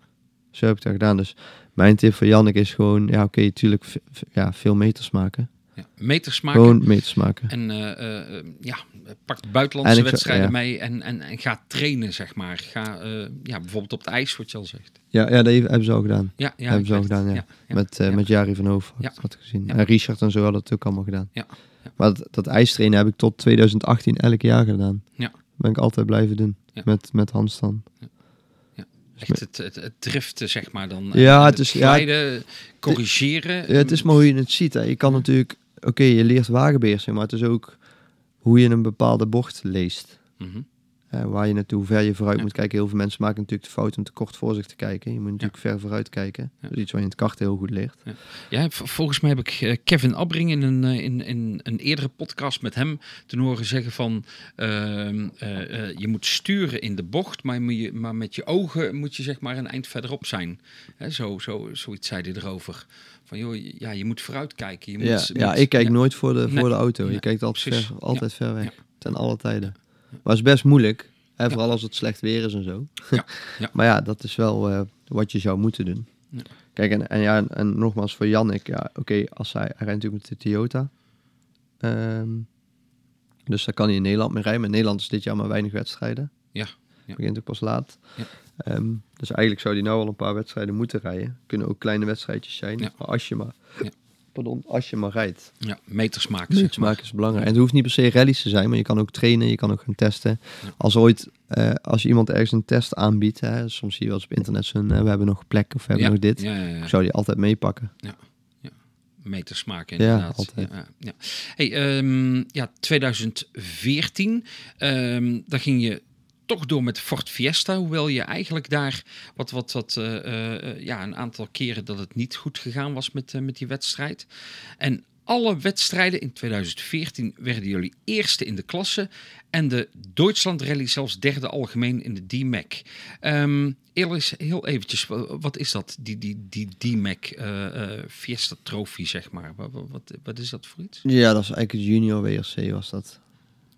zo heb ik dat gedaan. Dus mijn tip voor Jannik is gewoon, ja, oké, natuurlijk, ja, veel meters maken. Ja. Meters maken. Gewoon meters maken. En eh, eh, ja, pak buitenlandse En ik zou- wedstrijden ja. mee en, en, en ga trainen, zeg maar. Ga eh, ja, bijvoorbeeld op het ijs, wat je al zegt. Ja, ja dat hebben ze al gedaan. Ja, ja Hebben ze al gedaan, ja. met, met Jari van Hoofd had gezien. En Richard en zo hadden het ook allemaal gedaan. Ja. Maar dat, dat ijstrainen heb ik tot 2018 elk jaar gedaan. Ja. Ben ik altijd blijven doen. Met, met Hans dan. Echt het, het, het driften, zeg maar dan. Ja, het is- ja, glijden, corrigeren. Ja, het is maar hoe je het ziet. Hè. Je kan natuurlijk... Oké, je leert wagenbeheersing, maar het is ook hoe je een bepaalde bocht leest. Mhm. Waar je naartoe, hoe ver je vooruit Ja. moet kijken. Heel veel mensen maken natuurlijk de fout om te kort voor zich te kijken. Je moet natuurlijk ver vooruit kijken. Ja. Dat is iets wat je in het karten heel goed leert. Ja, volgens mij heb ik eh, Kevin Abbring in een, eh, in, in een eerdere podcast met hem ten horen zeggen van ehm, eh, je moet sturen in de bocht, maar, je, maar met je ogen moet je zeg maar een eind verderop zijn. Hè, zo, zo, zoiets zei hij erover. Van joh, ja, je moet vooruit kijken. Je moet, Ja, moet- ja, ik kijk ja. nooit voor de, Nee. voor de auto. Nee, Je kijkt altijd, ver, altijd ver weg. Ten alle tijden. Maar het is best moeilijk. Vooral als het slecht weer is en zo. Maar ja, dat is wel eh, wat je zou moeten doen. Ja. Kijk, en, en, ja, en, en nogmaals voor Jannik. Ja, oké, als hij, hij rijdt natuurlijk met de Toyota. Ehm, Dus daar kan hij in Nederland mee rijden. Maar in Nederland is dit jaar maar weinig wedstrijden. Ja, ja. Begint ook pas laat. Ja. Ehm, dus eigenlijk zou hij nou al een paar wedstrijden moeten rijden. Kunnen ook kleine wedstrijdjes zijn. Ja. Maar als je maar, Ja. pardon, als je maar rijdt. Ja, meters maken. zeg Meters maar. maken is belangrijk. En het hoeft niet per se rallies te zijn, maar je kan ook trainen, je kan ook gaan testen. Ja. Als ooit, eh, als je iemand ergens een test aanbiedt, hè, soms zie je wel eens op internet zo'n, eh, we hebben nog plek of we hebben Ja, nog dit. Ja, ja, ja. Ik zou die altijd meepakken. meters maken Ja, inderdaad. altijd. Ja, ja. Hey, ehm, ja, 2014, ehm daar ging je toch door met Ford Fiesta, hoewel je eigenlijk daar wat, wat, wat, eh, eh, eh, ja, een aantal keren dat het niet goed gegaan was met, met die wedstrijd. En alle wedstrijden in 2014 werden jullie eerste in de klasse en de Duitsland Rally zelfs derde algemeen in de D-Mac. Ehm eerlijk, heel eventjes, wa- wat is dat, die, die, die D-Mac Fiesta Trophy, zeg maar? Wat, wat, wat is dat voor iets? Ja, dat is eigenlijk het junior WRC was dat.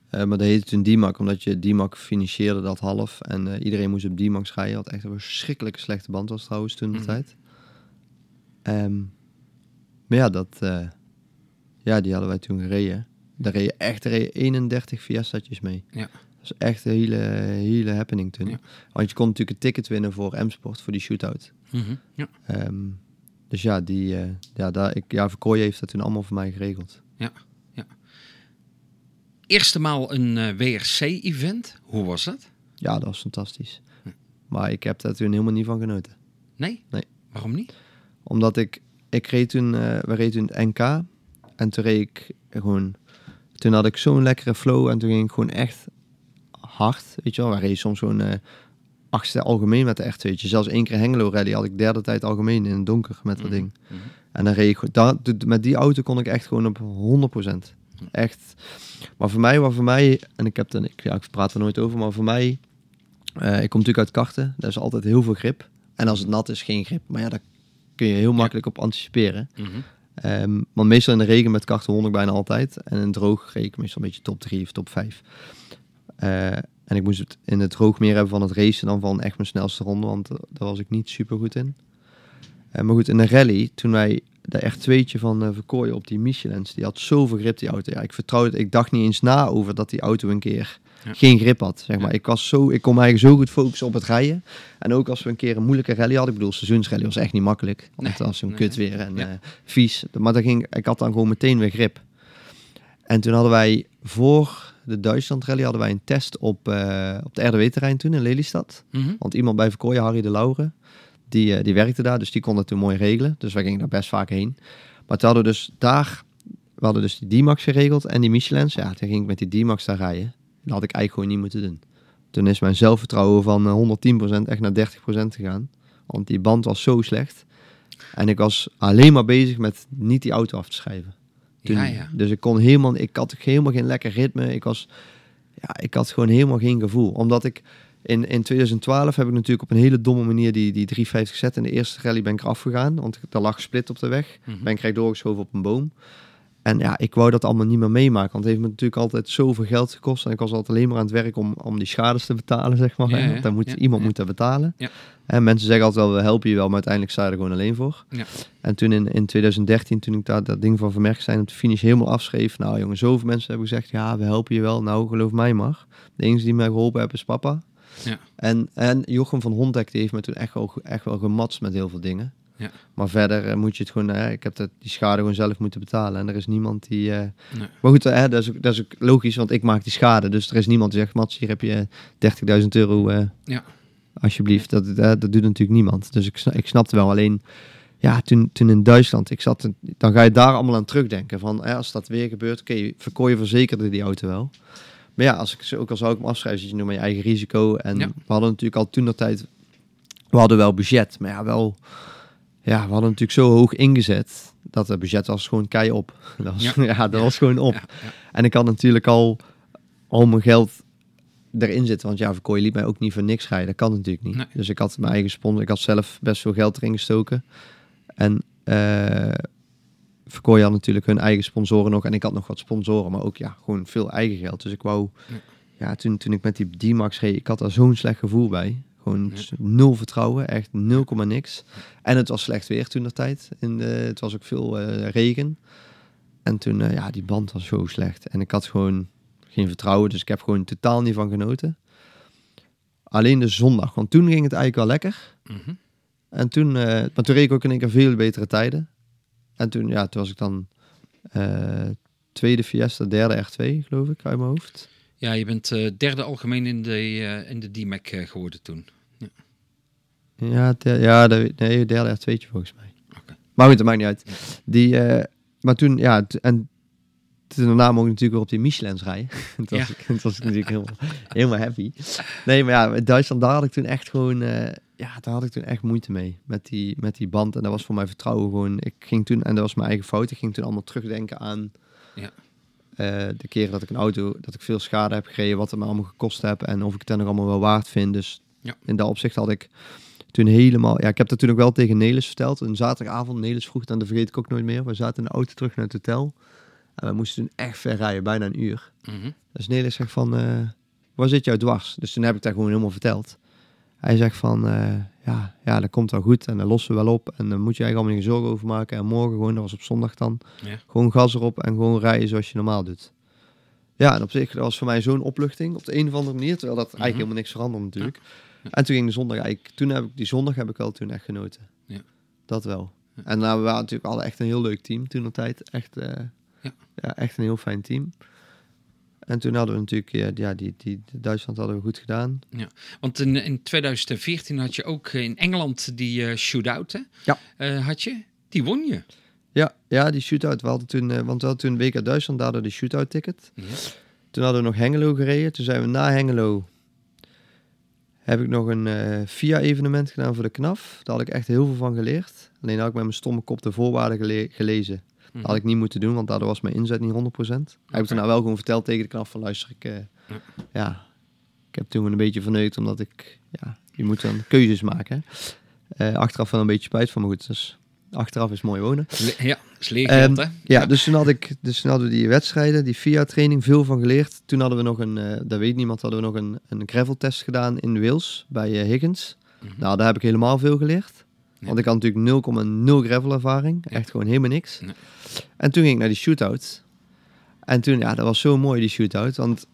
Eh, maar dat heette toen DMAC, omdat je DMAC financierde dat half. En eh, iedereen moest op DMAX rijden. Wat echt een verschrikkelijke slechte band was trouwens toen de Mhm. tijd. Ehm, maar ja, dat, eh, ja, die hadden wij toen gereden. Daar reed je echt reed je 31 Fiesta's mee. Ja. Dat is echt een hele, hele happening toen. Ja. Want je kon natuurlijk een ticket winnen voor M-Sport, voor die shootout. Mhm, Ja. Ehm, dus ja, die, ja, daar, ik, ja, Verkooy heeft dat toen allemaal voor mij geregeld. Eerste maal een eh, WRC-event, hoe was dat? Ja, dat was fantastisch. Hm. Maar ik heb daar toen helemaal niet van genoten. Nee? Nee. Waarom niet? Omdat ik, ik reed toen, eh we reden toen het NK. En toen reed ik gewoon, toen had ik zo'n lekkere flow en toen ging ik gewoon echt hard. Weet je wel, we reden soms gewoon eh achtste algemeen met de R2'tje. Zelfs één keer Hengelo rally had ik derde tijd algemeen in het donker met dat Mhm, ding. mhm. En dan reed ik dat, met die auto kon ik echt gewoon op 100%. Echt. Maar voor mij, wat voor mij, en ik heb dan, ik, ja, ik praat er nooit over, maar voor mij, eh, ik kom natuurlijk uit karten, daar is altijd heel veel grip. En als het nat is, geen grip. Maar ja, daar kun je heel makkelijk op anticiperen. Want meestal in de regen met karten won ik bijna altijd. En in droog reed ik meestal een beetje top 3 of top 5. Eh, en ik moest het in het droog meer hebben van het racen dan van echt mijn snelste ronde, want daar was ik niet super goed in. Eh, maar goed, in de rally, toen wij de R2'tje van eh Verkooyen op die Michelins, die had zoveel grip die auto. Ja, ik vertrouwde, ik dacht niet eens na over dat die auto een keer Ja. geen grip had. Zeg maar. Ja. ik, was zo, ik kon mij eigenlijk zo goed focussen op het rijden. En ook als we een keer een moeilijke rally hadden, ik bedoel, seizoensrally was echt niet makkelijk. Want het was zo'n nee, kut weer en Ja. eh, vies. Maar dan ging, ik had dan gewoon meteen weer grip. En toen hadden wij voor de Duitsland rally hadden wij een test op, eh, op de RDW-terrein toen in Lelystad. Mhm. Want iemand bij Verkooyen, Harry de Lauren, die, eh, die werkte daar. Dus die kon dat toen mooi regelen. Dus wij gingen daar best vaak heen. Maar toen hadden we dus daar, we hadden dus die D-Max geregeld en die Michelins. Ja, toen ging ik met die D-Max daar rijden. Dat had ik eigenlijk gewoon niet moeten doen. Toen is mijn zelfvertrouwen van eh, 110% echt naar 30% gegaan. Want die band was zo slecht. En ik was alleen maar bezig met niet die auto af te schrijven. Toen- Ja, ja. Dus ik kon helemaal, ik had helemaal geen lekker ritme. Ik was, ja, ik had gewoon helemaal geen gevoel. Omdat ik in, in 2012 heb ik natuurlijk op een hele domme manier die, die 350 gezet. In de eerste rally ben ik eraf gegaan, want daar lag split op de weg. Mhm. Ben ik recht doorgeschoven op een boom. En ja, ik wou dat allemaal niet meer meemaken. Want het heeft me natuurlijk altijd zoveel geld gekost. En ik was altijd alleen maar aan het werk om, om die schades te betalen, zeg maar. Ja, hè. ja, Want dan moet, ja, iemand ja. moet dat betalen. Ja. En mensen zeggen altijd wel, we helpen je wel. Maar uiteindelijk sta je er gewoon alleen voor. Ja. En toen in, in 2013, toen ik daar dat ding van vermerkt zijn op de finish helemaal afschreef. Nou jongen, zoveel mensen hebben gezegd, ja, we helpen je wel. Nou, geloof mij maar. De enige die mij geholpen hebben is papa. Ja. En, en Jochem van Hondek, die heeft me toen echt wel, echt wel gematst met heel veel dingen. Ja. Maar verder eh, moet je het gewoon, eh, ik heb dat, die schade gewoon zelf moeten betalen. En er is niemand die... eh, Nee. Maar goed, eh, dat, is ook, dat is ook logisch, want ik maak die schade. Dus er is niemand die zegt, Mats, hier heb je 30.000 euro. Ja. Alsjeblieft, dat, dat, dat doet natuurlijk niemand. Dus ik, ik snapte wel. Alleen, ja, toen, toen in Duitsland, ik zat, dan ga je daar allemaal aan terugdenken. Van, eh, als dat weer gebeurt, oké, verkooi je verzekerde die auto wel. Maar ja, als ik, ze- ook al zou ik hem afschrijven, zit je nu met je eigen risico. En Ja. we hadden natuurlijk al toen dat tijd, we hadden wel budget. Maar ja, wel, ja, we hadden natuurlijk zo hoog ingezet, dat het budget was gewoon kei op. Dat was, Ja. ja. dat was gewoon op. En ik had natuurlijk al al mijn geld erin zitten. Want ja, Verkooy liet mij ook niet voor niks rijden. Dat kan natuurlijk niet. Nee. Dus ik had mijn eigen sponsor. Ik had zelf best veel geld erin gestoken. En eh Verkooy had natuurlijk hun eigen sponsoren nog. En ik had nog wat sponsoren. Maar ook ja, gewoon veel eigen geld. Dus ik wou... Ja. Ja, toen, toen ik met die D-Max reed, ik had daar zo'n slecht gevoel bij. Gewoon Ja. nul vertrouwen. Echt 0, niks. En het was slecht weer toen de tijd. In de, het was ook veel eh, regen. En toen, eh, ja, die band was zo slecht. En ik had gewoon geen vertrouwen. Dus ik heb gewoon totaal niet van genoten. Alleen de zondag, want toen ging het eigenlijk wel lekker. Mhm. En toen, eh maar toen reed ik ook in één keer veel betere tijden. En toen, ja, toen was ik dan eh, tweede Fiesta, derde R2, geloof ik, uit mijn hoofd. Ja, je bent eh, derde algemeen in de, eh, in de DMAC geworden toen. Ja, der- ja de, nee, derde R2'tje volgens mij. Maar goed, dat maakt niet uit. Die, maar toen, ja, en toen daarna mocht ik natuurlijk weer op die Michelins rijden. toen, was Ja. ik, was ik natuurlijk helemaal, helemaal happy. Nee, maar ja, Duitsland, daar had ik toen echt gewoon, ja, daar had ik toen echt moeite mee. Met die, met die band. En dat was voor mij vertrouwen gewoon. Ik ging toen, en dat was mijn eigen fout, ik ging toen allemaal terugdenken aan Ja. eh, de keren dat ik een auto, dat ik veel schade heb gekregen, wat het me allemaal gekost heb en of ik het dan nog allemaal wel waard vind. Dus Ja. in dat opzicht had ik toen helemaal, ja, ik heb dat toen ook wel tegen Nelis verteld. Een zaterdagavond, Nelis vroeg dan, dat vergeet ik ook nooit meer. We zaten in de auto terug naar het hotel en we moesten toen echt ver rijden, bijna een uur. Mhm. Dus Nelis zegt van, eh, waar zit jou dwars? Dus toen heb ik dat gewoon helemaal verteld. Hij zegt van, eh, ja, ja, dat komt wel goed en dan lossen we wel op. En dan moet je eigenlijk allemaal geen zorgen over maken. En morgen gewoon, dat was op zondag dan, Ja. gewoon gas erop en gewoon rijden zoals je normaal doet. Ja, en op zich, dat was voor mij zo'n opluchting op de een of andere manier. Terwijl dat eigenlijk Mhm. helemaal niks veranderde natuurlijk. Ja. En toen ging de zondag eigenlijk, toen heb ik, die zondag heb ik wel toen echt genoten. Ja. Dat wel. En nou, we waren natuurlijk alle echt een heel leuk team toen de tijd. Echt, eh, Ja. ja, echt een heel fijn team. En toen hadden we natuurlijk, ja, ja die, die, Duitsland hadden we goed gedaan. Want in, in 2014 had je ook in Engeland die eh shootout, hè? Ja. Eh, had je? Die won je. Ja, ja die shootout. We hadden toen, eh, want we hadden toen WK Duitsland, daardoor de shootout ticket. Ja. Toen hadden we nog Hengelo gereden. Toen zijn we na Hengelo, heb ik nog een eh VIA-evenement gedaan voor de KNAF. Daar had ik echt heel veel van geleerd. Alleen had ik met mijn stomme kop de voorwaarden gele- gelezen. Mhm. Dat had ik niet moeten doen, want daardoor was mijn inzet niet 100%. Heb ik toen nou wel gewoon verteld tegen de KNAF van luister, ik, eh, Ja. ik heb toen een beetje verneukt, omdat ik, ja, je moet dan keuzes maken. Eh, achteraf wel een beetje spijt van, maar goed, dus achteraf is mooi wonen. Ja, is hè? Ja, dus toen, had ik, dus toen hadden we die wedstrijden, die VIA-training, veel van geleerd. Toen hadden we nog een, eh dat weet niemand, hadden we nog een, een gravel-test gedaan in Wales bij Higgins. Mhm. Nou, daar heb ik helemaal veel geleerd. Want ik had natuurlijk 0,0 gravel-ervaring. Ja. Echt gewoon helemaal niks. Nee. En toen ging ik naar die shootout. En toen, ja, dat was zo mooi, die shootout. Want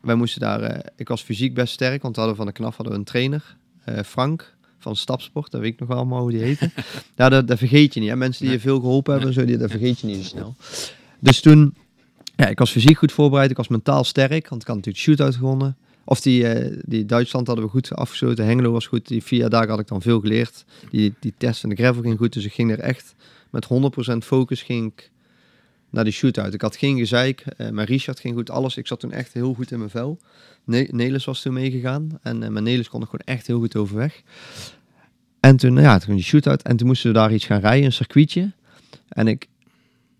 wij moesten daar... eh, ik was fysiek best sterk, want we hadden van de KNAF hadden we een trainer. eh, Frank, van Stapsport. Dat weet ik nog wel allemaal hoe die heette. ja, dat, dat vergeet je niet. Hè? Mensen die Nee. je veel geholpen hebben, en zo, die, dat vergeet je niet zo snel. Dus toen... Ja, ik was fysiek goed voorbereid. Ik was mentaal sterk, want ik had natuurlijk shootout gewonnen. Of die, eh, die Duitsland hadden we goed afgesloten. Hengelo was goed. Die vier dagen had ik dan veel geleerd. Die, die test van de gravel ging goed. Dus ik ging er echt met 100% focus ging naar die shootout. Ik had geen gezeik. eh mijn Richard ging goed. Alles. Ik zat toen echt heel goed in mijn vel. Ne Nelis was toen meegegaan. En eh mijn Nelis kon ik gewoon echt heel goed overweg. En toen, ja, toen die shootout. En toen moesten we daar iets gaan rijden, een circuitje. En ik,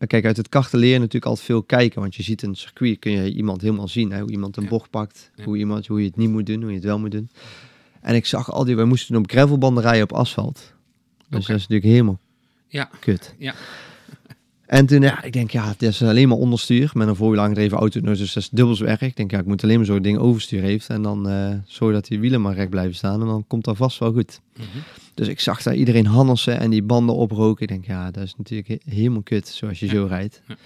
kijk, uit het karten leer je natuurlijk altijd veel kijken. Want je ziet een circuit, kun je iemand helemaal zien. Hè? Hoe iemand een Ja. bocht pakt. Ja. Hoe, iemand, hoe je het niet moet doen, hoe je het wel moet doen. En ik zag al die, wij moesten op gravelbanden rijden op asfalt. Dus dat is natuurlijk helemaal Ja. kut. Ja. En toen, ja, ik denk, ja, het is alleen maar onderstuur met een voorwiel aangedreven auto. Dus dat is dubbel zo erg. Ik denk, ja, ik moet alleen maar zo'n ding overstuur heeft. En dan eh zorg dat die wielen maar recht blijven staan. En dan komt dat vast wel goed. Mhm. Dus ik zag daar iedereen handelsen en die banden oproken. Ik denk, ja, dat is natuurlijk he- helemaal kut zoals je Ja. zo rijdt. Ja.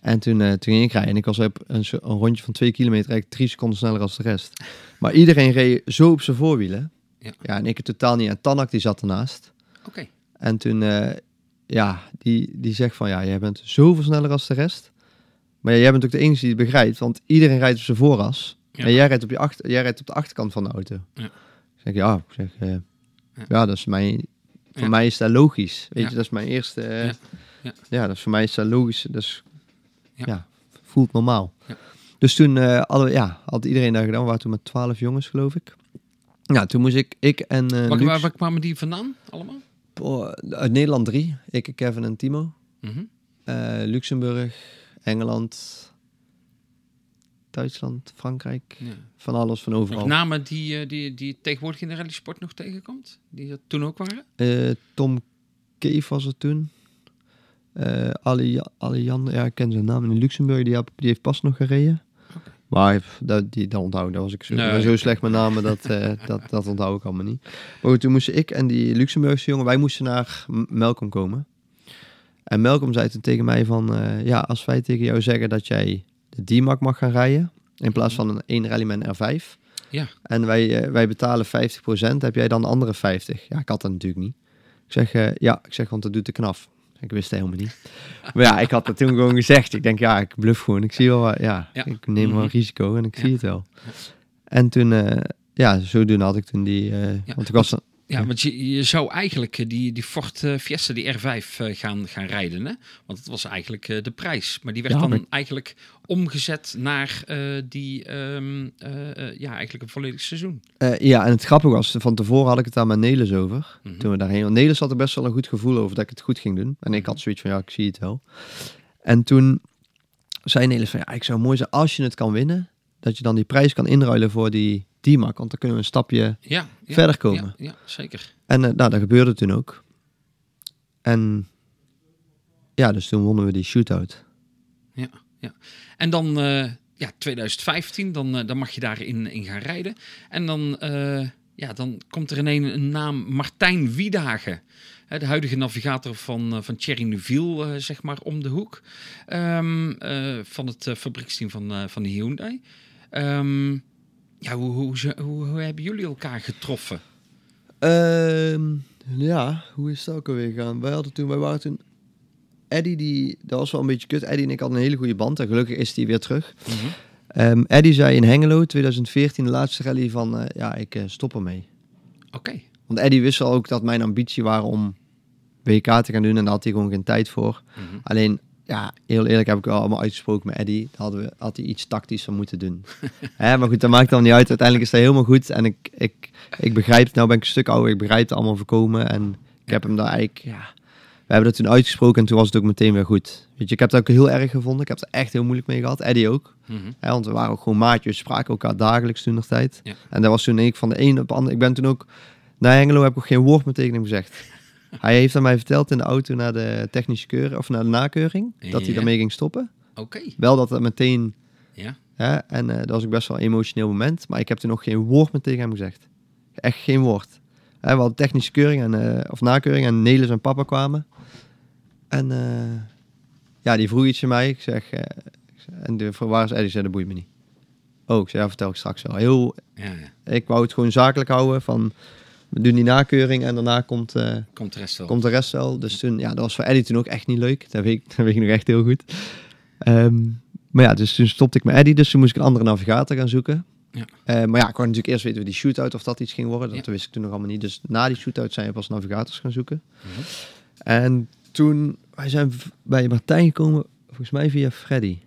En toen, eh, toen ging ik rijden. En ik was op een, een rondje van twee kilometer eigenlijk drie seconden sneller als de rest. Maar iedereen reed zo op zijn voorwielen. Ja. ja en ik het totaal niet. En Tanak die zat ernaast. Oké. En toen, eh, ja, die, die zegt van, ja, jij bent zoveel sneller als de rest. Maar ja, jij bent ook de enige die het begrijpt, want iedereen rijdt op zijn vooras. Ja. En jij rijdt, op je achter, jij rijdt op de achterkant van de auto. Ja. Ik zeg, ja, ik zeg, eh, Ja. ja. dat is mijn, voor mij is dat logisch. Weet je, dat is mijn eerste, eh, Ja. dat is voor mij is dat logisch. Dus, Ja. ja. voelt normaal. Dus toen uh, hadden we, ja, had iedereen daar gedaan. We waren toen met twaalf jongens, geloof ik. Ja, toen moest ik, ik en eh Waar, Lux- waar, waar kwamen die vandaan allemaal? Oh, uit Nederland drie. Ik, Kevin en Timo. Mhm. Eh, Luxemburg, Engeland, Duitsland, Frankrijk. Ja. Van alles, van Nog overal. namen die, eh, die, die tegenwoordig in de rallysport nog tegenkomt? Die er toen ook waren? Eh, Tom Keef was er toen. Eh Ali, Ali Jan, ja, ik ken zijn naam in Luxemburg. Die, heb, die heeft pas nog gereden. Maar dat, die, dat onthoud ik. Dat was ik zo, Nee, zo slecht met namen, dat, eh, dat, dat onthoud ik allemaal niet. Maar goed, toen moesten ik en die Luxemburgse jongen, wij moesten naar M- Malcolm komen. En Malcolm zei toen tegen mij van, eh, ja, als wij tegen jou zeggen dat jij de D-Mac mag gaan rijden. In plaats van een één rallyman R5. Ja. En wij, eh, wij betalen 50%. Heb jij dan de andere 50? Ja, ik had dat natuurlijk niet. Ik zeg, ja, ik zeg, want dat doet de knaf. Ik wist het helemaal niet. maar ja, ik had dat toen gewoon gezegd. Ik denk, ja, ik bluff gewoon. Ik zie wel, ja, Ja. ik neem wel Mhm. een risico en ik zie het wel. En toen, eh, ja, zodoende had ik toen die, Ja, want ik was, Ja, Ja. want je, je zou eigenlijk eh, die, die Ford Fiesta, die R5, eh, gaan, gaan rijden. Hè? Want het was eigenlijk de prijs. Maar die werd dan eigenlijk omgezet naar eh, die, ehm, eh, eh, ja, eigenlijk een volledig seizoen. Ja, en het grappige was, van tevoren had ik het daar met Nelis over. Mhm. Toen we daarheen, want Nelis had er best wel een goed gevoel over dat ik het goed ging doen. En ik had zoiets van, ja, ik zie het wel. En toen zei Nelis van, ja, ik zou mooi zijn als je het kan winnen, dat je dan die prijs kan inruilen voor die D-Mac. Want dan kunnen we een stapje Ja, ja, verder komen. Ja, ja zeker. En eh, nou, dat gebeurde toen ook. En ja, dus toen wonnen we die shootout. En dan, eh, ja, 2015, dan, eh, dan mag je daarin in gaan rijden. En dan, eh, ja, dan komt er ineens een naam, Martijn Wiedhagen. Hè, de huidige navigator van, van Thierry Neuville, zeg maar, om de hoek. Ehm, eh, van het fabrieksteam van, van de Hyundai. Ehm, ja, hoe, hoe, hoe, hebben jullie elkaar getroffen? Ehm, ja, hoe is dat ook alweer gegaan? Wij hadden toen, wij waren toen... Eddie, die, dat was wel een beetje kut. Eddie en ik hadden een hele goede band. En gelukkig is die weer terug. Ehm Eddie zei in Hengelo, 2014, de laatste rally van... eh, ja, ik eh, stop ermee. Oké. Want Eddie wist wel ook dat mijn ambitie waren om WK te gaan doen. En daar had hij gewoon geen tijd voor. Mhm. Alleen, ja, heel eerlijk heb ik wel allemaal uitgesproken met Eddie. Daar hadden we, had hij iets tactisch van moeten doen. Hè, maar goed, dat maakt dan niet uit. Uiteindelijk is dat helemaal goed. En ik, ik, ik begrijp. Nou ben ik een stuk ouder. Ik begrijp het allemaal voorkomen. En ik heb hem daar eigenlijk, ja... We hebben dat toen uitgesproken en toen was het ook meteen weer goed. Weet je, ik heb het ook heel erg gevonden. Ik heb er echt heel moeilijk mee gehad. Eddie ook. Mhm. Want we waren ook gewoon maatjes. Spraken elkaar dagelijks toen nog tijd. Ja. En dat was toen ik van de een op de ander. Ik ben toen ook... Na Hengelo heb ik ook geen woord meer tegen hem gezegd. Hij heeft aan mij verteld in de auto naar de technische keuring, of naar de nakeuring, dat hij daarmee ging stoppen. Oké. Wel dat het meteen, Ja. en eh, dat was ook best wel een emotioneel moment, maar ik heb toen nog geen woord meer tegen hem gezegd. Echt geen woord. We hadden technische keuring, en, eh, of nakeuring, en Nelis en papa kwamen. En eh, ja, die vroeg iets aan mij. Ik zeg, eh, ik zeg, en de, waar is Eddie? Zei, dat boeit me niet. Oh, ik zei, ja, vertel ik straks wel. Heel, Ja, ja. ik wou het gewoon zakelijk houden van, we doen die nakeuring en daarna komt... eh, Komt de rest wel. komt de rest wel. Dus toen, ja, dat was voor Eddie toen ook echt niet leuk. Dat weet ik, dat weet ik nog echt heel goed. Ehm, maar ja, dus toen stopte ik met Eddie, dus toen moest ik een andere navigator gaan zoeken. Ja. Maar ja, ik wou natuurlijk eerst weten wie die shootout of dat iets ging worden. Dat wist ik toen nog allemaal niet. Dus na die shootout zijn we pas navigators gaan zoeken. En toen, wij zijn bij Martijn gekomen, volgens mij via Freddy.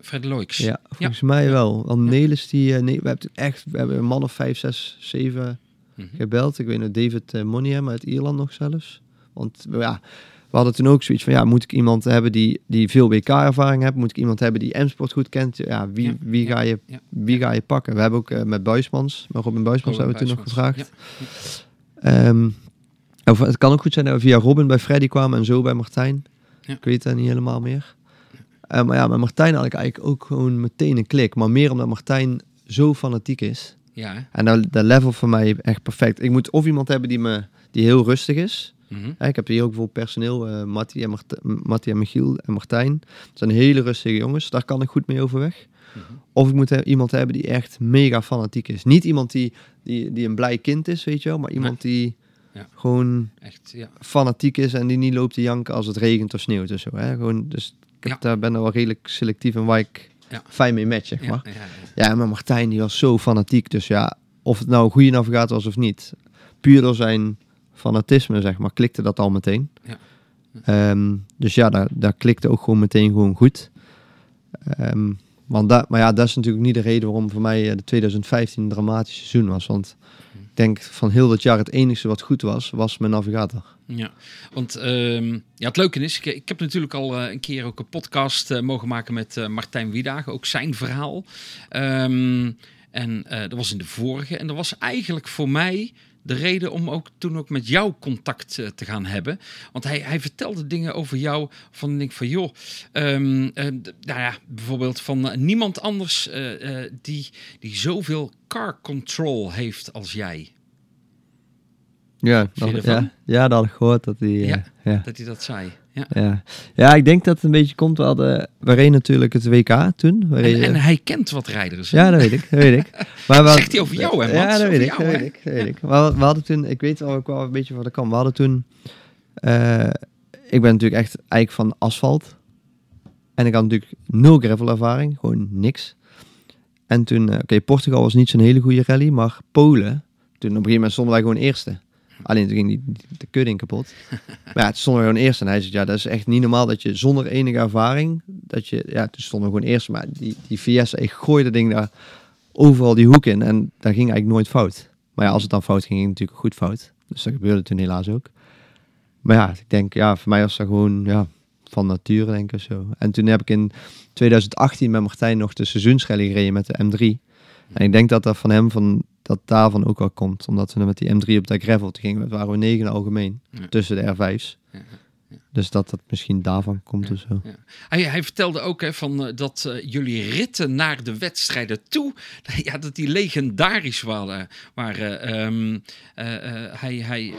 Fred Loix. Ja, volgens mij wel. Want Nelis, die, eh, nee, we hebben toen echt, we hebben een man of vijf, zes, zeven Mhm. gebeld. Ik weet nog David uh, Moneyham uit Ierland nog zelfs. Want ja, we hadden toen ook zoiets van, ja, moet ik iemand hebben die, die veel WK-ervaring heeft? Moet ik iemand hebben die M-sport goed kent? Ja, wie, Ja, wie, ja, ga je, ja, wie ga je pakken? We hebben ook eh, met Buismans, met Robin Buismans Robin hebben we toen nog gevraagd. Ehm, of het kan ook goed zijn dat we via Robin bij Freddy kwamen en zo bij Martijn. Ja. Ik weet het niet helemaal meer. Eh, maar ja, met Martijn had ik eigenlijk ook gewoon meteen een klik. Maar meer omdat Martijn zo fanatiek is. Ja. hè? En dat, dat level voor mij echt perfect. Ik moet of iemand hebben die, me, die heel rustig is. Mhm. Ik heb hier ook bijvoorbeeld personeel, eh Mattie, en Mart Mattie en Michiel en Martijn. Dat zijn hele rustige jongens, daar kan ik goed mee overweg. Mhm. Of ik moet he- iemand hebben die echt mega fanatiek is. Niet iemand die, die, die een blij kind is, weet je wel. Maar iemand die Ja. gewoon Echt, ja. fanatiek is en die niet loopt te janken als het regent of sneeuwt of zo. Hè? Gewoon, dus ik heb, daar ben er wel redelijk selectief in waar ik fijn mee match, zeg maar. ja, maar Martijn die was zo fanatiek. Dus ja, of het nou een goede navigator was of niet. Puur door zijn fanatisme, zeg maar, klikte dat al meteen. Ja. Ehm, dus ja, daar, daar klikte ook gewoon meteen gewoon goed. Ehm, want dat, maar ja, dat is natuurlijk niet de reden waarom voor mij eh, de 2015 een dramatisch seizoen was. Want ik denk van heel dat jaar het enige wat goed was, was mijn navigator. Ja, want ehm, ja, het leuke is, ik, ik heb natuurlijk al eh, een keer ook een podcast eh, mogen maken met eh, Martijn Wiedagen, ook zijn verhaal. Ehm, en dat was in de vorige. En dat was eigenlijk voor mij de reden om ook toen ook met jou contact te gaan hebben. Want hij, hij vertelde dingen over jou van denk van joh, ehm, eh, nou ja, bijvoorbeeld van niemand anders die, die zoveel car control heeft als jij. Ja, dat, ja, ja, dat had ik gehoord dat hij... eh, Ja. ja. Dat hij dat zei. Ja. Ja. ja, ik denk dat het een beetje komt. We, hadden, we reden natuurlijk het WK toen. En, en hij kent wat rijders. hè? Ja, dat weet ik. Dat weet ik. Maar we Zegt hij over jou, hè, Ja, Mats? dat weet ik. jou, Dat hè? weet ik, dat weet ik. We hadden, we hadden toen, ik weet ook wel een beetje wat ik kan. We hadden toen, eh, ik ben natuurlijk echt eigenlijk van asfalt. En ik had natuurlijk nul gravel ervaring, gewoon niks. En toen, eh, oké, Portugal was niet zo'n hele goede rally, maar Polen, toen op een gegeven moment stonden wij gewoon eerste. Alleen toen ging die, die- de kudding kapot. maar ja, toen stonden we gewoon eerste. En hij zei, ja, dat is echt niet normaal dat je zonder enige ervaring, dat je, ja, toen stonden we gewoon eerste. Maar die, die VS, ik gooide dat ding daar overal die hoek in. En daar ging eigenlijk nooit fout. Maar ja, als het dan fout ging, ging het natuurlijk goed fout. Dus dat gebeurde toen helaas ook. Maar ja, ik denk, ja, voor mij was dat gewoon, ja, van nature denk ik zo. En toen heb ik in 2018 met Martijn nog de seizoensrally gereden met de M3. En ik denk dat dat van hem, van, dat daarvan ook wel komt. Omdat we dan met die M3 op dat gravel, toen gingen waren we negen algemeen. Ja. Tussen de R5's. Ja, Dus dat dat misschien daarvan komt of zo. Hij, hij vertelde ook hè, van, eh, dat eh, jullie ritten naar de wedstrijden toe, ja, dat die legendarisch waren. waren. Ehm, eh, eh, hij, hij,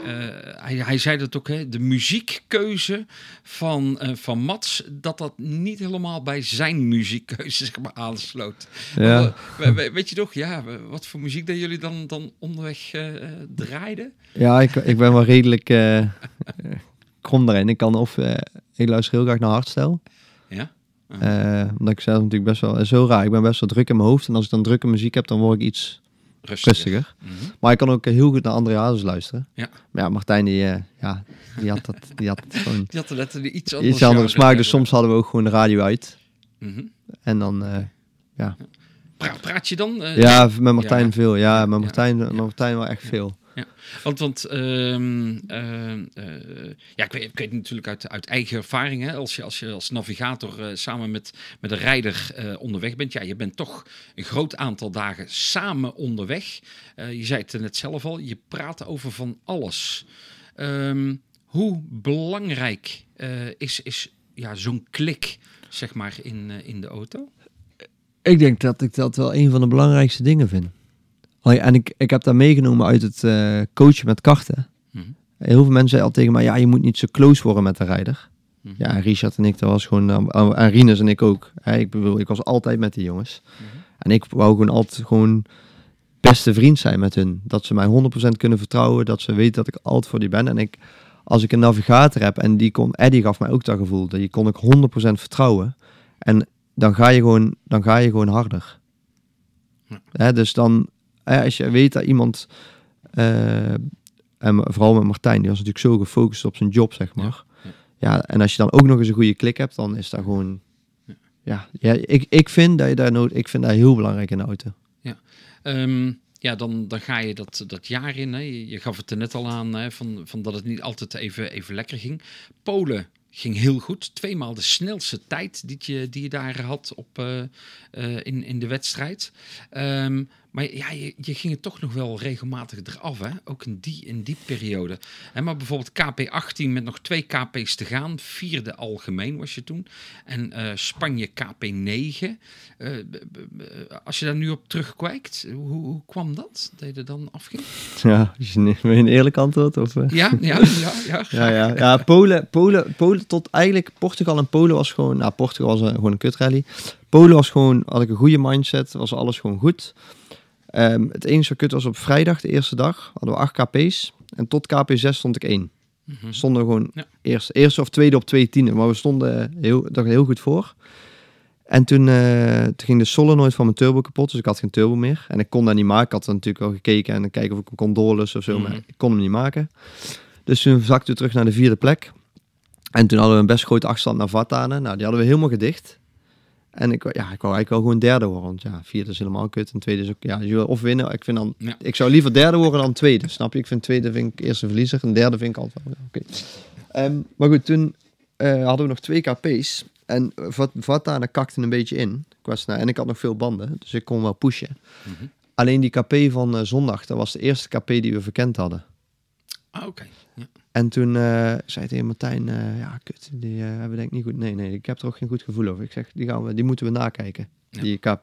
hij, hij zei dat ook, hè, de muziekkeuze van, van Mats, dat dat niet helemaal bij zijn muziekkeuze zeg maar, aansloot. Ja. We- we- weet je toch, ja, wat voor muziek dat jullie dan, dan onderweg draaiden? Ja, ik, ik ben wel redelijk krom daarin. Ik kan of, eh, ik luister heel graag naar hardstyle. Ja? Eh, omdat ik zelf natuurlijk best wel, zo raar, ik ben best wel druk in mijn hoofd. En als ik dan drukke muziek heb, dan word ik iets Rustiger. rustiger. Mhm. Maar ik kan ook heel goed naar André Hazes luisteren. Ja. Maar ja, Martijn, die, eh, ja, die had dat, die had gewoon Die had er een iets anders iets andere smaak. Dus soms hadden we ook gewoon de radio uit. Mhm. En dan, eh, Pra- praat je dan? eh, ja, met Martijn ja. veel. Ja, Ja, met ja. Martijn, met Martijn wel echt veel. Want, want ehm, ehm, eh, ja, ik weet, ik weet natuurlijk uit, uit eigen ervaring, hè, als je als, je als navigator eh, samen met, met een rijder eh, onderweg bent, ja, je bent toch een groot aantal dagen samen onderweg. Je zei het net zelf al, je praat over van alles. Ehm, hoe belangrijk is, is ja, zo'n klik, zeg maar, in, in de auto? Ik denk dat ik dat wel een van de belangrijkste dingen vind. En ik, ik heb dat meegenomen uit het eh, coachen met karten. Mhm. Heel veel mensen zeiden al tegen mij, ja, je moet niet zo close worden met de rijder. Mhm. Ja, Richard en ik, dat was gewoon, eh, en Rinus en ik ook. Hè, ik bedoel, ik was altijd met die jongens. Mhm. En ik wou gewoon altijd gewoon beste vriend zijn met hun. Dat ze mij 100% kunnen vertrouwen, dat ze weten dat ik altijd voor die ben. En ik, als ik een navigator heb en die kon, Eddie gaf mij ook dat gevoel, dat je kon ik 100% vertrouwen. En dan ga je gewoon, dan ga je gewoon harder. Ja. Hè, dus dan, als je weet dat iemand, eh, en vooral met Martijn, die was natuurlijk zo gefocust op zijn job, zeg maar. Ja, Ja, en als je dan ook nog eens een goede klik hebt, dan is dat gewoon, ja, ja ik, ik vind dat je daar nood, ik vind dat heel belangrijk in de auto. Ehm, ja, dan, dan ga je dat, dat jaar in. Hè. Je, je gaf het er net al aan, hè, van, van dat het niet altijd even, even lekker ging. Polen ging heel goed. Tweemaal de snelste tijd die je, die je daar had op, eh, eh, in, in de wedstrijd. Ehm, maar ja, je, je ging het toch nog wel regelmatig eraf, hè? ook in die, in die periode. Hè, maar bijvoorbeeld KP18 met nog twee KP's te gaan. Vierde algemeen was je toen. En eh, Spanje KP9. Eh, b- als je daar nu op terugkijkt, hoe, hoe kwam dat? Dat je er dan afging? Ja, is een eerlijk antwoord? Of, eh? Ja, ja, ja. ja, Ja, ja, ja Polen, Polen, Polen tot eigenlijk Portugal en Polen was gewoon, nou Portugal was een, gewoon een kutrally. Polen was gewoon, had ik een goede mindset, was alles gewoon goed. Ehm, het enige wat kut was op vrijdag, de eerste dag, hadden we 8 KP's. En tot KP6 stond ik één. Mhm. Stonden we gewoon Ja. eerst, eerste of tweede op twee tienden. Maar we stonden heel, heel goed voor. En toen, eh, toen ging de solenoid van mijn turbo kapot, dus ik had geen turbo meer. En ik kon dat niet maken. Ik had er natuurlijk al gekeken en dan kijken of ik hem kon doorlussen of zo, Mhm. maar ik kon hem niet maken. Dus toen zakten we terug naar de vierde plek. En toen hadden we een best grote afstand naar Vatane. Nou, die hadden we helemaal gedicht. En ik, wou- ja, ik wou eigenlijk wel gewoon derde worden. Want ja, vierde is helemaal kut. En tweede is ook, ja, je wil of winnen. Ik, vind dan, Ja. ik zou liever derde worden dan tweede, snap je? Ik vind tweede vind ik eerste verliezer. En derde vind ik altijd wel, oké. Ehm, maar goed, toen eh, hadden we nog twee KP's. En Vat- Vatane kakte een beetje in. Qua en ik had nog veel banden, dus ik kon wel pushen. Mhm. Alleen die KP van eh, zondag, dat was de eerste KP die we verkend hadden. Ah, oké. Ja. En toen eh, zei tegen Martijn, eh, ja, kut, die eh, hebben denk ik niet goed. Nee, nee, ik heb er ook geen goed gevoel over. Ik zeg, die, gaan we, die moeten we nakijken, Ja. die KP.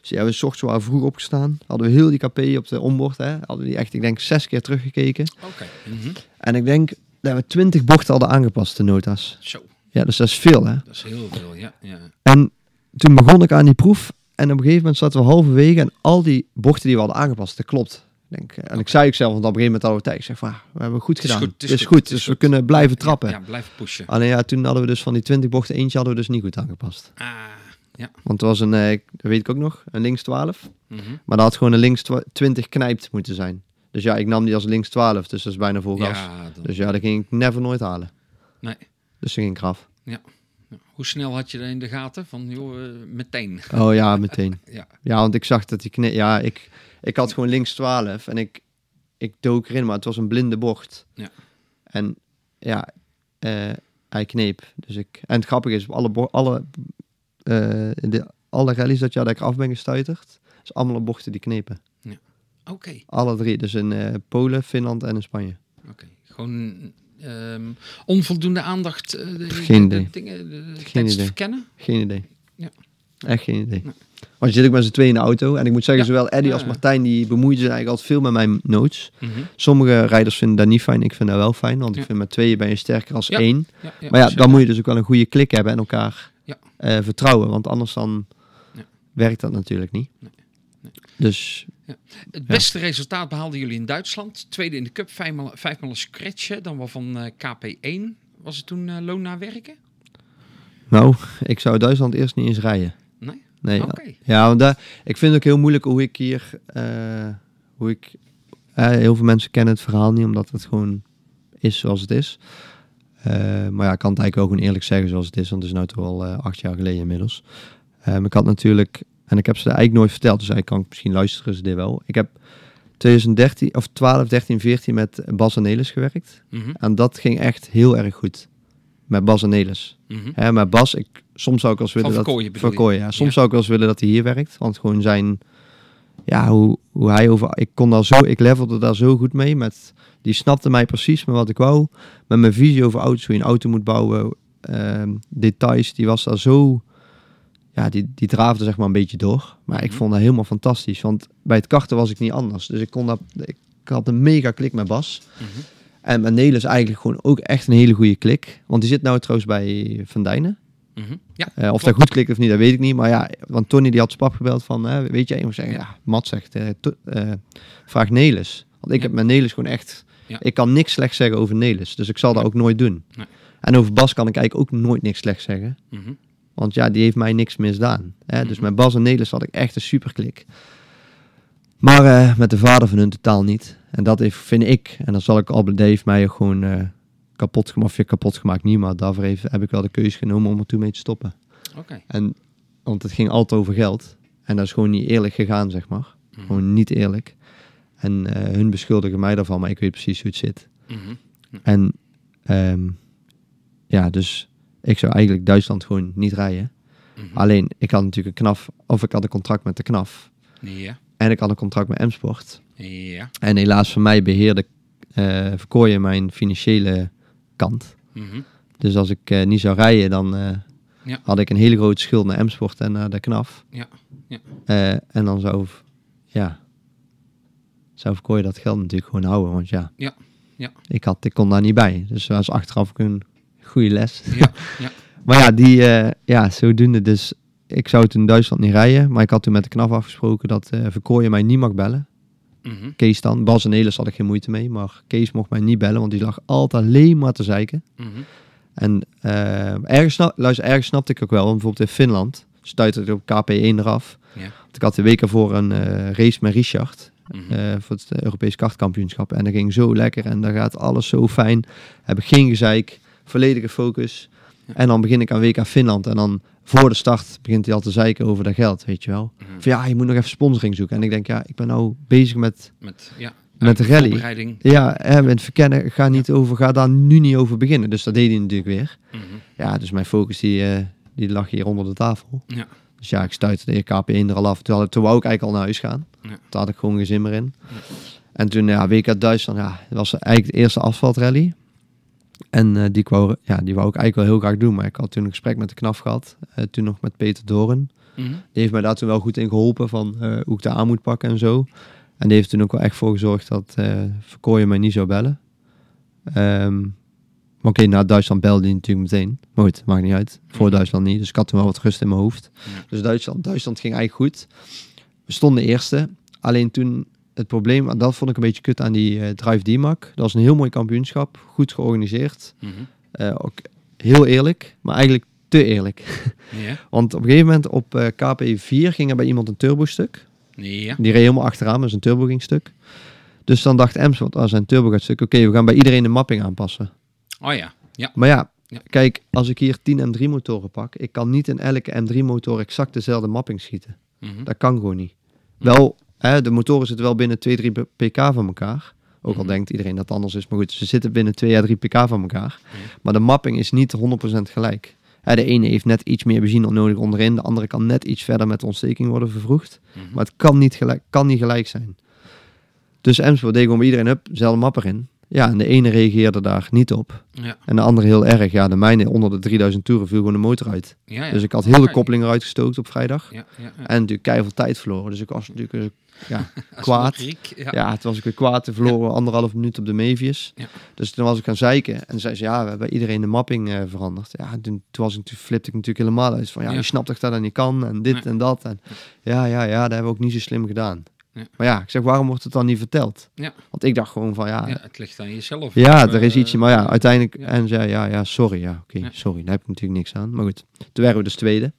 Dus ja, we ochtends waren vroeg opgestaan. Hadden we heel die KP op de onboard, hè. Hadden we die echt, ik denk, zes keer teruggekeken. Oké. Mhm. En ik denk, dat we 20 bochten hadden aangepast, de nota's. Zo, Ja, dus dat is veel, hè? dat is heel veel, ja. ja. En toen begon ik aan die proef. En op een gegeven moment zaten we halverwege. En al die bochten die we hadden aangepast, dat klopt. Denk, eh, en ik zei ook zelf, want op een gegeven moment hadden we tijd. Ik zeg van, ah, we hebben goed Het is gedaan. goed, Het is, goed, dus we kunnen blijven trappen. Ja, blijven pushen. Alleen ja, toen hadden we dus van die 20 bochten, eentje hadden we dus niet goed aangepast. Ah, ja. Want het was een, eh, dat weet ik ook nog, een links 12. Mhm. Maar dat had gewoon een links twa- 20 knijpt moeten zijn. Dus ja, ik nam die als links 12, dus dat is bijna vol gas. Ja, dan- Dus ja, dat ging ik never nooit halen. nee. Dus toen ging ik. Ja. Hoe snel had je dat in de gaten? Van, joh, eh, meteen. Oh ja, meteen. Ja. Ja, want ik zag dat die kne Ja, ik, ik had gewoon links 12 en ik, ik dook erin, maar het was een blinde bocht. Ja. En ja, eh, hij kneep. Dus ik, en het grappige is, op alle, alle, eh, in de, alle rallies dat jaar dat ik af ben gestuiterd, is allemaal bochten die knepen. Oké, Alle drie. Dus in eh, Polen, Finland en in Spanje. oké. Gewoon ehm, onvoldoende aandacht. de, Geen de- de idee. dingen de, Geen idee. verkennen? Geen idee. Ja. Echt geen idee. Want je zit ook met z'n tweeën in de auto. En ik moet zeggen, Ja. zowel Eddie Ja, als ja. Martijn, die bemoeien zich eigenlijk altijd veel met mijn notes. Mhm. Sommige rijders vinden dat niet fijn. Ik vind dat wel fijn. Want Ja. ik vind met tweeën ben je sterker als Ja. één. Ja, ja, maar ja, dan moet je dus ook wel een goede klik hebben en elkaar Ja. eh, vertrouwen. Want anders dan Ja. werkt dat natuurlijk niet. Nee. Nee. Dus Het beste resultaat behaalden jullie in Duitsland. Tweede in de Cup, vijfmaal, vijfmaal een scratchen. Dan wel van eh, KP1. Was het toen eh, loon naar werken? nou, ik zou Duitsland eerst niet eens rijden. Nee? Ja, want daar, ik vind het ook heel moeilijk hoe ik hier, eh, hoe ik, eh, heel veel mensen kennen het verhaal niet, omdat het gewoon is zoals het is. Eh, maar ja, ik kan het eigenlijk wel gewoon eerlijk zeggen zoals het is, want het is nu toch al acht jaar geleden inmiddels. Ik had natuurlijk, en ik heb ze eigenlijk nooit verteld, dus eigenlijk kan ik misschien luisteren ze dit wel. Ik heb 2013, of 12, 13, 14 met Bas en Nelis gewerkt. Mhm, En dat ging echt heel erg goed. Met Bas en Nelis. mhm. Hè, maar Bas, ik, soms zou ik wel eens willen dat... Verkooyen, ja. Soms Ja. zou ik wel eens willen dat hij hier werkt. Want gewoon zijn... Ja, hoe, hoe hij over... Ik kon daar zo... Ik levelde daar zo goed mee. Met, die snapte mij precies met wat ik wou. Met mijn visie over auto's. Hoe je een auto moet bouwen. ehm, details. Die was daar zo... Ja, die, die draafde zeg maar een beetje door. Maar ik Mhm. vond dat helemaal fantastisch. Want bij het karten was ik niet anders. Dus ik kon dat... Ik had een mega klik met Bas. Mhm. En met Nelis eigenlijk gewoon ook echt een hele goede klik. Want die zit nou trouwens bij Van Dijnen. Mhm. Ja, Eh, of dat goed klikt of niet, dat weet ik niet. Maar ja, want Tony die had Spap gebeld van, weet je, ik moet zeggen, ja, Mat zegt, eh, eh, vraag Nelis. Want ik Ja. heb met Nelis gewoon echt, Ja. ik kan niks slechts zeggen over Nelis. Dus ik zal dat ook nooit doen. Nee. En over Bas kan ik eigenlijk ook nooit niks slechts zeggen. Mhm. Want ja, die heeft mij niks misdaan. Hè? Dus Mhm. met Bas en Nelis had ik echt een superklik. Maar eh, met de vader van hun totaal niet. En dat heeft, vind ik, en dan zal ik al, heeft mij ook gewoon kapot gemaakt, of ja, kapot gemaakt niet, maar daarvoor heeft, heb ik wel de keuze genomen om er toen mee te stoppen. Oké. En, want het ging altijd over geld. En dat is gewoon niet eerlijk gegaan, zeg maar. Mhm. Gewoon niet eerlijk. En eh, hun beschuldigen mij daarvan, maar ik weet precies hoe het zit. Mhm. En ehm, ja, dus ik zou eigenlijk Duitsland gewoon niet rijden. Mhm. Alleen, ik had natuurlijk een knaf, of ik had een contract met de knaf. Ja. En ik had een contract met M-Sport. Ja. En helaas voor mij beheerde eh Verkooyen mijn financiële kant. Mhm. Dus als ik eh, niet zou rijden, dan eh, Ja. had ik een hele grote schuld naar M-Sport en naar de knaf. Ja. Ja. Eh, en dan zou, ja, zou Verkooyen dat geld natuurlijk gewoon houden. Want ja, Ja. Ja. Ik, had, ik kon daar niet bij. Dus dat was achteraf ook een goede les. Ja. Ja. Maar ja, die, ja, zodoende. Dus ik zou toen in Duitsland niet rijden. Maar ik had toen met de knaf afgesproken dat Verkooyen mij niet mag bellen. Mhm. Kees dan. Bas en Elis had ik geen moeite mee. Maar Kees mocht mij niet bellen, want die lag altijd alleen maar te zeiken. Mhm. En eh, ergens, luister, ergens snapte ik ook wel. Bijvoorbeeld in Finland stuitte ik op KP1 eraf. Ja. Want ik had de weken voor een eh, race met Richard. Mhm. eh, voor het Europees kartkampioenschap. En dat ging zo lekker en daar gaat alles zo fijn. Heb ik geen gezeik, volledige focus. En dan begin ik aan WK Finland. En dan voor de start begint hij al te zeiken over dat geld, weet je wel. Mhm. Van ja, je moet nog even sponsoring zoeken. En ik denk, ja, ik ben nou bezig met... Met, ja. Met de eh, rally. Ja, hè, met verkennen, ga, niet over, ga daar nu niet over beginnen. Dus dat deed hij natuurlijk weer. Mhm. Ja, dus mijn focus die, eh, die lag hier onder de tafel. Ja. Dus ja, ik stuitte de KP1 er al af. Toen, had- toen wou ik eigenlijk al naar huis gaan. Ja. Toen had ik gewoon geen zin meer in. Ja. En toen, ja, WK Duitsland, ja, dat was eigenlijk de eerste asfaltrally. En eh, die, wou, ja, die wou ik eigenlijk wel heel graag doen. Maar ik had toen een gesprek met de knaf gehad. eh, toen nog met Peter Doren. Mhm. Die heeft mij daar toen wel goed in geholpen van eh, hoe ik daar aan moet pakken en zo. En die heeft toen ook wel echt voor gezorgd dat eh Verkooyen mij niet zou bellen. Ehm, Maar oké, na Duitsland belde hij natuurlijk meteen. Maar goed, maakt niet uit. Voor Mhm. Duitsland niet. Dus ik had toen wel wat rust in mijn hoofd. Ja. Dus Duitsland, Duitsland ging eigenlijk goed. We stonden eerste. Alleen toen het probleem, en dat vond ik een beetje kut aan die eh, Drive D-Mac. Dat was een heel mooi kampioenschap. Goed georganiseerd. Mhm. Eh, ook heel eerlijk, maar eigenlijk te eerlijk. Want op een gegeven moment op eh, KP4 ging er bij iemand een turbo-stuk. Ja. Die reed helemaal achteraan, maar zijn turbo ging stuk. Dus dan dacht Emsworth, als zijn turbo gaat stuk, oké, we gaan bij iedereen de mapping aanpassen. Oh ja. Ja. Maar ja, Ja. kijk, als ik hier 10 M3 motoren pak, ik kan niet in elke M3 motor exact dezelfde mapping schieten. Mhm. Dat kan gewoon niet. Wel, hè, de motoren zitten wel binnen 2, 3 pk van elkaar. Ook al Mhm. denkt iedereen dat het anders is. Maar goed, ze zitten binnen 2 à 3 pk van elkaar. Ja. Maar de mapping is niet 100% gelijk. Hè, de ene heeft net iets meer benzine nodig onderin. De andere kan net iets verder met de ontsteking worden vervroegd. Mhm. Maar het kan niet gelijk, kan niet gelijk zijn. Dus Emsworth deed gewoon bij iedereen up, dezelfde map erin. Ja, en de ene reageerde daar niet op. Ja. En de andere heel erg. Ja, de mijne onder de 3000 toeren viel gewoon de motor uit. Ja, ja. Dus ik had heel de Oké. koppeling eruit gestookt op vrijdag. Ja, ja, ja. En natuurlijk keihard tijd verloren. Dus ik was natuurlijk ja, kwaad. Ja. Ja, toen was ik weer kwaad. Toen verloren anderhalf minuut op de Mevius. Ja. Dus toen was ik gaan zeiken. En zei ze, ja, we hebben iedereen de mapping eh, veranderd. Ja, en toen, toen, was ik, flipte ik natuurlijk helemaal uit. Van, ja, je snapt toch dat dat niet kan. En dit Nee. en dat. En ja, ja, ja, dat hebben we ook niet zo slim gedaan. Ja. Maar ja, ik zeg, waarom wordt het dan niet verteld? Ja. Want ik dacht gewoon van, ja, Ja, het ligt aan jezelf. ja, er is eh, ietsje. Maar ja, uiteindelijk. En zei ja, ja, sorry. Ja, oké, sorry. Daar heb ik natuurlijk niks aan. Maar goed, toen werden we dus tweede.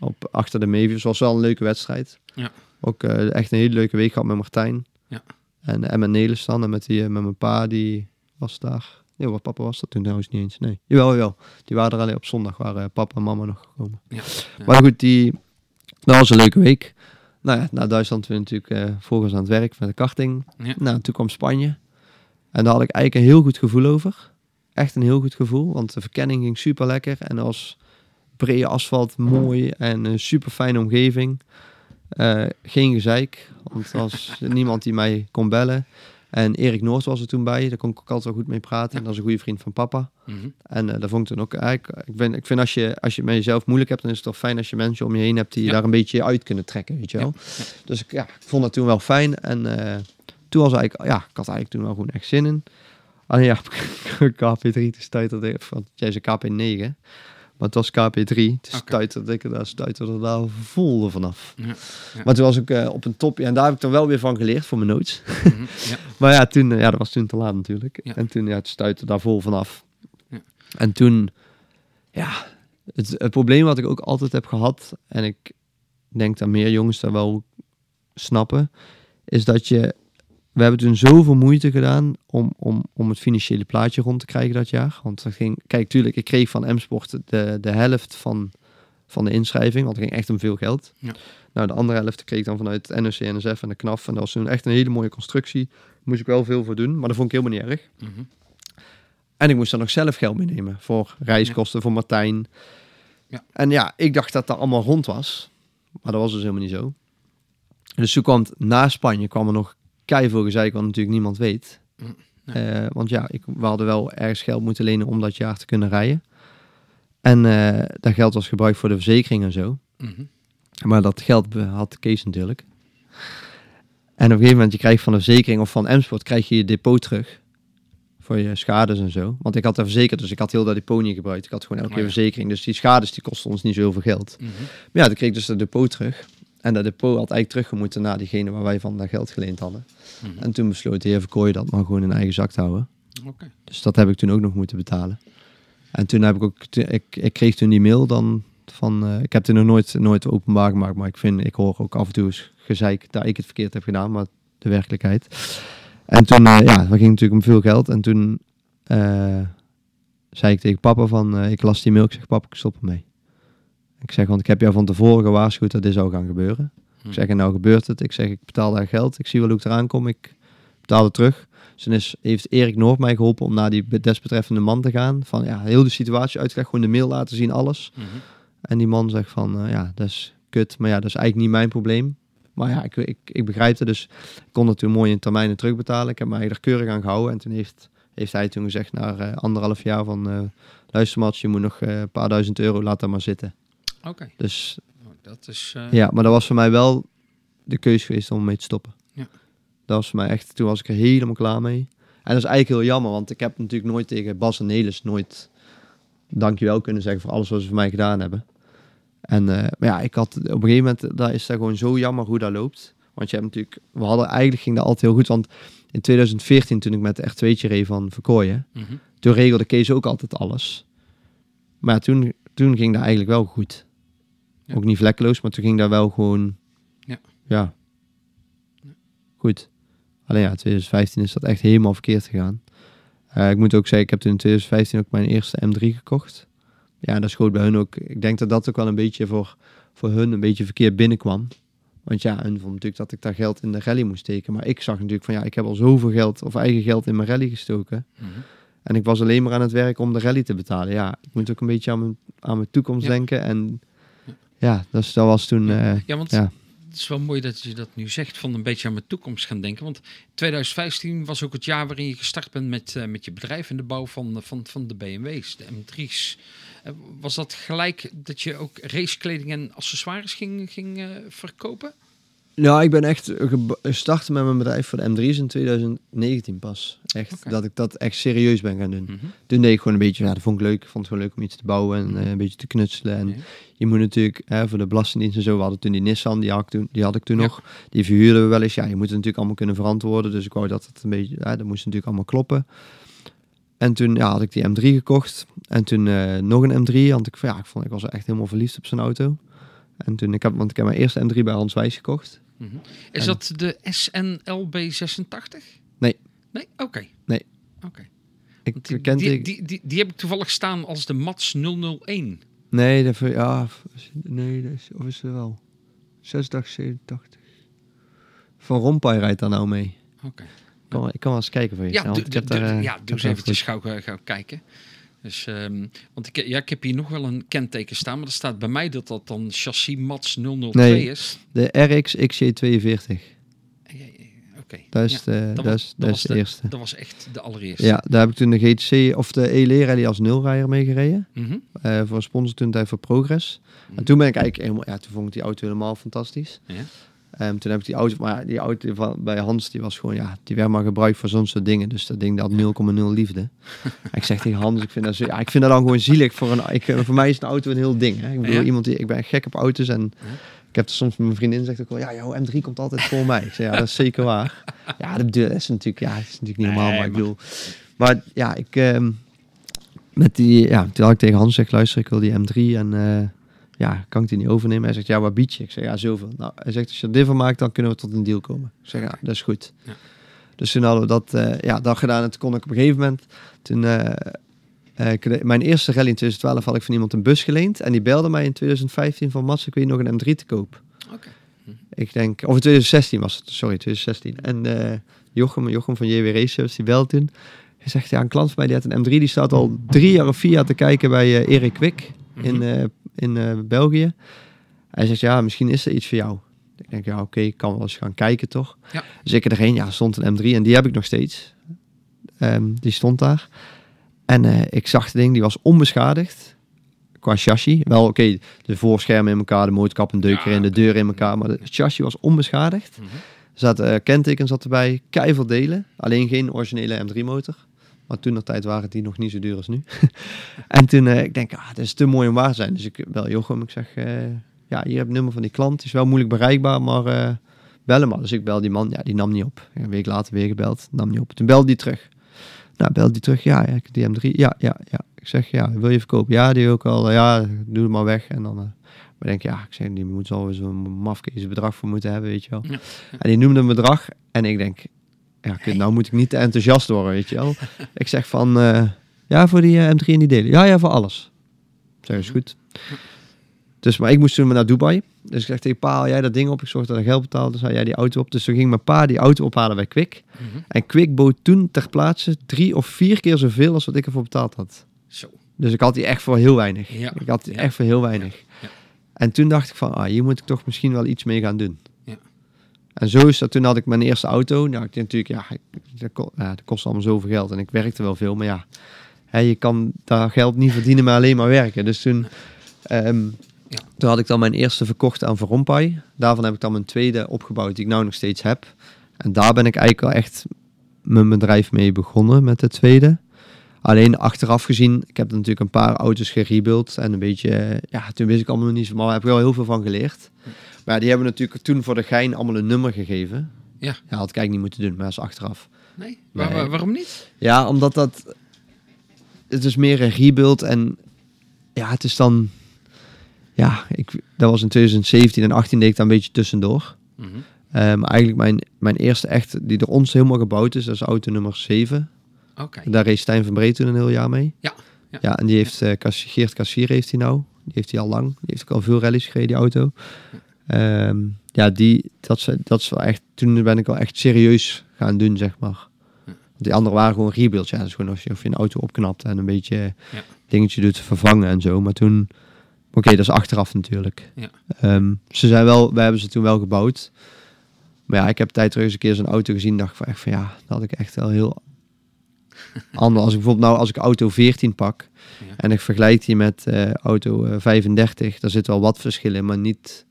Op, achter de Mevius. was wel een leuke wedstrijd. Ja. Ook eh, echt een hele leuke week gehad met Martijn. Ja. En, en met Nelis dan. En met, die, eh, met mijn pa, die was daar. Nee, wat papa was dat toen trouwens niet eens. Nee, jawel, jawel. Die waren er alleen op zondag. Waren eh, papa en mama nog gekomen. Ja. Ja. Maar goed, die, dat was een leuke week. Nou ja, naar Duitsland weer natuurlijk volgens aan het werk met de karting. Ja. Nou, toen kwam Spanje. En daar had ik eigenlijk een heel goed gevoel over. Echt een heel goed gevoel, want de verkenning ging super lekker. En was brede asfalt, mooi en een super fijne omgeving. Eh, geen gezeik, want er was niemand die mij kon bellen. En Erik Noord was er toen bij, daar kon ik ook altijd wel goed mee praten. Ja. Dat is een goede vriend van papa. Mhm. En eh daar vond ik toen ook eigenlijk... Ik, ben, ik vind als je, als je het met jezelf moeilijk hebt, dan is het toch fijn als je mensen om je heen hebt die je Ja. daar een beetje uit kunnen trekken, weet je wel. Ja. Dus ik, ja, ik vond dat toen wel fijn. En eh, toen was eigenlijk... Ja, ik had eigenlijk toen wel gewoon echt zin in. Alleen ja, KP3, toen stuiterde ik... Want jij zei KP9, maar het was KP3. Toen Oké. stuiterde ik er daar, stuiterde er daar vol vanaf. Ja. Ja. Maar toen was ik eh, op een top. Ja, en daar heb ik dan wel weer van geleerd voor mijn notes. Mhm. Ja. Maar ja, toen, eh, ja, dat was toen te laat natuurlijk. En toen ja, het stuitte daar vol vanaf. Ja. En toen, ja, het, het probleem wat ik ook altijd heb gehad, en ik denk dat meer jongens dat wel snappen, is dat je, we hebben toen zoveel moeite gedaan om, om, om het financiële plaatje rond te krijgen dat jaar. Want dat ging, kijk, tuurlijk, ik kreeg van M-Sport de, de helft van, van de inschrijving, want het ging echt om veel geld. Ja. Nou, de andere helft kreeg ik dan vanuit het NOC, NSF en de KNAF. En dat was toen echt een hele mooie constructie. Daar moest ik wel veel voor doen, maar dat vond ik helemaal niet erg. Mhm. En ik moest dan nog zelf geld meenemen voor reiskosten, voor Martijn. Ja. En ja, ik dacht dat dat allemaal rond was. Maar dat was dus helemaal niet zo. Dus toen kwam het, na Spanje kwam er nog keiveel gezeik, wat natuurlijk niemand weet. Mm, Eh, want ja, ik, we hadden wel ergens geld moeten lenen om dat jaar te kunnen rijden. En eh, dat geld was gebruikt voor de verzekering en zo. Mhm. Maar dat geld had Kees natuurlijk. En op een gegeven moment, je krijgt van de verzekering of van M-Sport, krijg je je depot terug. Voor je schades en zo. Want ik had er verzekerd, dus ik had heel dat depot niet gebruikt. Ik had gewoon elke Oh keer ja. verzekering. Dus die schades die kosten ons niet zo heel veel geld. Mhm. Maar ja, dan kreeg ik dus dat depot terug. En dat depot had eigenlijk teruggemoeten naar diegene waar wij van dat geld geleend hadden. Mhm. En toen besloot de heer Verkooy dat maar gewoon in eigen zak te houden. Dus dat heb ik toen ook nog moeten betalen. En toen heb ik ook, ik, ik kreeg toen die mail dan van, eh, ik heb het nog nooit, nooit openbaar gemaakt, maar ik vind, ik hoor ook af en toe eens gezeik dat ik het verkeerd heb gedaan, maar de werkelijkheid. En toen, eh, ja, dat ging natuurlijk om veel geld. En toen eh, zei ik tegen papa van, ik las die mail, ik zeg papa, ik stop ermee. Ik zeg, want ik heb jou van tevoren gewaarschuwd dat dit zou gaan gebeuren. Ik zeg, en nou gebeurt het. Ik zeg, ik betaal daar geld. Ik zie wel hoe ik eraan kom. Ik betaal het terug. Dus is, heeft Erik Noord mij geholpen om naar die be- desbetreffende man te gaan. Van ja, heel de situatie uitgelegd. Gewoon de mail laten zien, alles. Mhm. En die man zegt van, eh, ja, dat is kut. Maar ja, dat is eigenlijk niet mijn probleem. Maar ja, ik, ik, ik begrijp het. Dus ik kon het toen mooi in termijnen terugbetalen. Ik heb mij er keurig aan gehouden. En toen heeft, heeft hij toen gezegd, na eh, anderhalf jaar van... luister Mats, je moet nog een paar duizend euro, laat dat maar zitten. Oké. Dus Nou, Dat is... eh, ja, maar dat was voor mij wel de keus geweest om mee te stoppen. Ja. Dat was voor mij echt, toen was ik er helemaal klaar mee. En dat is eigenlijk heel jammer, want ik heb natuurlijk nooit tegen Bas en Nelis nooit dankjewel kunnen zeggen voor alles wat ze voor mij gedaan hebben. En eh, maar ja, ik had op een gegeven moment, daar is dat gewoon zo jammer hoe dat loopt. Want je hebt natuurlijk, we hadden eigenlijk ging dat altijd heel goed. Want in 2014, toen ik met de R2'tje reed van Verkooyen, Mhm. toen regelde Kees ook altijd alles. Maar toen, toen ging dat eigenlijk wel goed. Ja. Ook niet vlekkeloos, maar toen ging dat wel gewoon... Ja. Ja. Goed. Alleen ja, 2015 is dat echt helemaal verkeerd gegaan. Eh, ik moet ook zeggen, ik heb toen in 2015 ook mijn eerste M3 gekocht. Ja, dat schoot bij hun ook... Ik denk dat dat ook wel een beetje voor, voor hun een beetje verkeerd binnenkwam. Want ja, hun vond natuurlijk dat ik daar geld in de rally moest steken. Maar ik zag natuurlijk van ja, ik heb al zoveel geld of eigen geld in mijn rally gestoken. Mhm. En ik was alleen maar aan het werk om de rally te betalen. Ja, ik moet ook een beetje aan mijn, aan mijn toekomst Ja. denken. En ja, dus dat was toen... eh, Ja, want ja. het is wel mooi dat je dat nu zegt, van een beetje aan mijn toekomst gaan denken. Want 2015 was ook het jaar waarin je gestart bent met, eh, met je bedrijf in de bouw van, van, van de BMW's, de M3's. Eh, was dat gelijk dat je ook racekleding en accessoires ging, ging eh, verkopen? Nou, ik ben echt gestart met mijn bedrijf voor de M3's in 2019 pas. Echt, dat ik dat echt serieus ben gaan doen. Mhm. Toen deed ik gewoon een beetje, ja, dat vond ik leuk. Ik vond het gewoon leuk om iets te bouwen en eh, een beetje te knutselen. En je moet natuurlijk, hè, voor de belastingdienst en zo, we hadden toen die Nissan, die had ik toen, die had ik toen Ja. nog. Die verhuurden we wel eens. Ja, je moet het natuurlijk allemaal kunnen verantwoorden. Dus ik wou dat het een beetje, ja, dat moest natuurlijk allemaal kloppen. En toen ja, had ik die M3 gekocht. En toen eh, nog een M3. Want ik, ja, ik, vond, ik was echt helemaal verliefd op zijn auto. En toen, ik heb, want ik heb mijn eerste M3 bij Hans Wijs gekocht. Mhm. Is En- dat de SNLB86? Nee. Nee? Oké. Nee. Oké. Ik Die, die, die, die, die heb ik toevallig staan als de Mats 001. Nee, dat, ja, nee, dat is, of is het wel? 86, 87. Van Rompuy rijdt daar nou mee. Oké. Ik kan, wel- ik kan wel eens kijken voor je. Ja, doe, ik heb doe- daar, eh, ja, doe eens eventjes goed- gauw, gauw kijken. Dus, ehm, want ik, ja, ik heb hier nog wel een kenteken staan, maar er staat bij mij dat dat dan chassis Mats 002 Nee. is. De RX XJ42. Ja, ja, ja, Oké. Dat is Ja, de, dat was- is, dat dat was is de, de- eerste. Dat was echt de allereerste. Ja, daar heb ik toen de GTC of de ELE rally als nulrijder mee gereden. Mhm. eh, voor een sponsor toen tijd voor Progress. En toen ben ik eigenlijk helemaal, ja, toen vond ik die auto helemaal fantastisch. Ja. Ehm, toen heb ik die auto, maar die auto van, bij Hans, die was gewoon, ja, die werd maar gebruikt voor zo'n soort dingen. Dus dat ding dat had 0,0 liefde. Ik zeg tegen Hans, ik vind dat, zo, ja, ik vind dat dan gewoon zielig. Voor, een, ik, voor mij is een auto een heel ding. Hè. Ik bedoel, Ja. iemand die, ik ben gek op auto's en Ja. ik heb er soms met mijn vriendin zegt ook wel, ja, jouw M3 komt altijd voor mij. Ik zeg, ja, dat is zeker waar. Ja, dat, is natuurlijk, ja, dat is natuurlijk niet normaal, Nee, maar ik bedoel, maar ja, ik, ehm, met die, ja, toen had ik tegen Hans gezegd, luister, ik wil die M3 en eh, ja, kan ik die niet overnemen? Hij zegt, ja, wat bied je? Ik zeg, ja, zoveel. Nou, hij zegt, als je er dit van maakt, dan kunnen we tot een deal komen. Ik zeg, ja, dat is goed. Ja. Dus toen hadden we dat, eh, ja, dat gedaan en toen kon ik op een gegeven moment, toen, ik de- mijn eerste rally in 2012 had ik van iemand een bus geleend en die belde mij in 2015 van Mats, ik weet nog een M3 te koop. Oké. Ik denk, of in 2016 was het, sorry, 2016. En Jochem, Jochem van JW Race Service, die belt toen. Hij zegt, ja, een klant van mij die had een M3, die staat al drie jaar of vier jaar te kijken bij Erik Kwik in, Mhm. In eh, België. Hij zegt, ja, misschien is er iets voor jou. Ik denk, ja, oké, ik kan wel eens gaan kijken, toch? Ja. Dus ik erheen, ja, stond een M3 en die heb ik nog steeds. Ehm, die stond daar. En eh, ik zag het ding, die was onbeschadigd. Qua chassis. Wel, oké, de voorschermen in elkaar, de motorkap en deuker Ja, in, de deuren in elkaar. Maar de chassis was onbeschadigd. Er zat eh, kenteken zat erbij, keiveel delen. Alleen geen originele M3 motor. Maar toen de tijd waren die nog niet zo duur als nu. en toen, eh, ik denk, ah, dat is te mooi om waar te zijn. Dus ik bel Jochem, ik zeg, eh, ja, hier heb het nummer van die klant. Het is wel moeilijk bereikbaar, maar eh bel hem maar. Dus ik bel die man, ja, die nam niet op. Een week later weer gebeld, nam niet op. Toen belde die terug. Nou, belde die terug, ja, ja, die M3, ja, ja, ja. Ik zeg, ja, wil je verkopen? Ja, die ook al, ja, doe het maar weg. En dan, maar ik denk, ja, ik zeg, die moet zo'n mafkees bedrag voor moeten hebben, weet je wel. Ja. En die noemde een bedrag en ik denk, ja, nou moet ik niet te enthousiast worden, weet je wel. ik zeg van, eh, ja, voor die eh, M3 en die delen. Ja, ja, voor alles. Zeg, is goed. Dus, maar ik moest toen naar Dubai. Dus ik zeg tegen pa, jij dat ding op. Ik zorg dat ik geld betaal. Dus haal jij die auto op. Dus toen ging mijn pa die auto ophalen bij Kwik. Mhm. En Kwik bood toen ter plaatse drie of vier keer zoveel als wat ik ervoor betaald had. Zo. Dus ik had die echt voor heel weinig. Ja. Ik had die Ja. echt voor heel weinig. Ja. En toen dacht ik van, ah, hier moet ik toch misschien wel iets mee gaan doen. En zo is dat. Toen had ik mijn eerste auto. Nou, ik denk natuurlijk, ja, dat, ja, dat kost allemaal zoveel geld. En ik werkte wel veel, maar ja, hè, je kan daar geld niet verdienen, maar alleen maar werken. Dus toen, ehm, Ja. toen had ik dan mijn eerste verkocht aan Verompai. Daarvan heb ik dan mijn tweede opgebouwd, die ik nou nog steeds heb. En daar ben ik eigenlijk wel echt mijn bedrijf mee begonnen met de tweede. Alleen achteraf gezien, ik heb natuurlijk een paar auto's gerebuild en een beetje, ja, toen wist ik allemaal nog niet zo, maar daar heb ik wel heel veel van geleerd. Maar ja, die hebben natuurlijk toen voor de gein allemaal een nummer gegeven. Ja. Ja, had ik eigenlijk niet moeten doen, maar dat is achteraf. Nee? Waar- Nee. waar- waarom niet? Ja, omdat dat, het is meer een rebuild en ja, het is dan, ja, ik, dat was in 2017 en 18 deed ik daar een beetje tussendoor. Mhm. Eh, maar eigenlijk mijn, mijn eerste echt, die door ons helemaal gebouwd is, dat is auto nummer 7. Oké. Daar reed Stijn van Breed toen een heel jaar mee. Ja, ja. Ja, en die heeft eh Cassi- Geert Kassier heeft hij nou. Die heeft hij al lang. Die heeft ook al veel rallies gereden, die auto. Ehm, ja, die, dat, is, dat is wel echt, toen ben ik wel echt serieus gaan doen, zeg maar. Die anderen waren gewoon rebuilds. Ja, dat is gewoon als je, of je een auto opknapt en een beetje Ja. dingetje doet vervangen en zo. Maar toen, oké, dat is achteraf natuurlijk. Ja. Ehm, ze zijn wel, we hebben ze toen wel gebouwd. Maar ja, ik heb tijd terug eens een keer zo'n auto gezien. dacht ik van echt van ja, dat had ik echt wel heel anders. Als ik bijvoorbeeld nou, als ik auto 14 pak Ja. en ik vergelijk die met eh, auto eh, 35, daar zit wel wat verschil in, maar niet.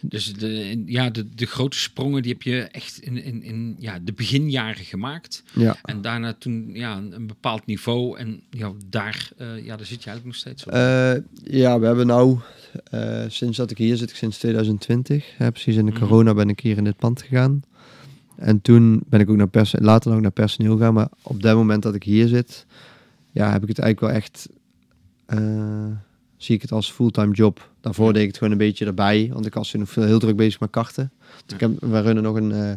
Dus de, ja, de, de grote sprongen die heb je echt in, in, in ja, de beginjaren gemaakt. Ja. En daarna toen ja, een, een bepaald niveau. En ja, daar, eh, ja, daar zit je eigenlijk nog steeds op. Eh, ja, we hebben nou, eh, sinds dat ik hier zit, ik sinds 2020, hè, precies in de Mhm. corona ben ik hier in dit pand gegaan. En toen ben ik ook naar pers later nog naar personeel gegaan, maar op dat moment dat ik hier zit, ja, heb ik het eigenlijk wel echt, zie ik het als fulltime job. Daarvoor deed ik het gewoon een beetje erbij, want ik was toen nog veel heel druk bezig met karten. Dus ik heb, we runnen nog een, eh,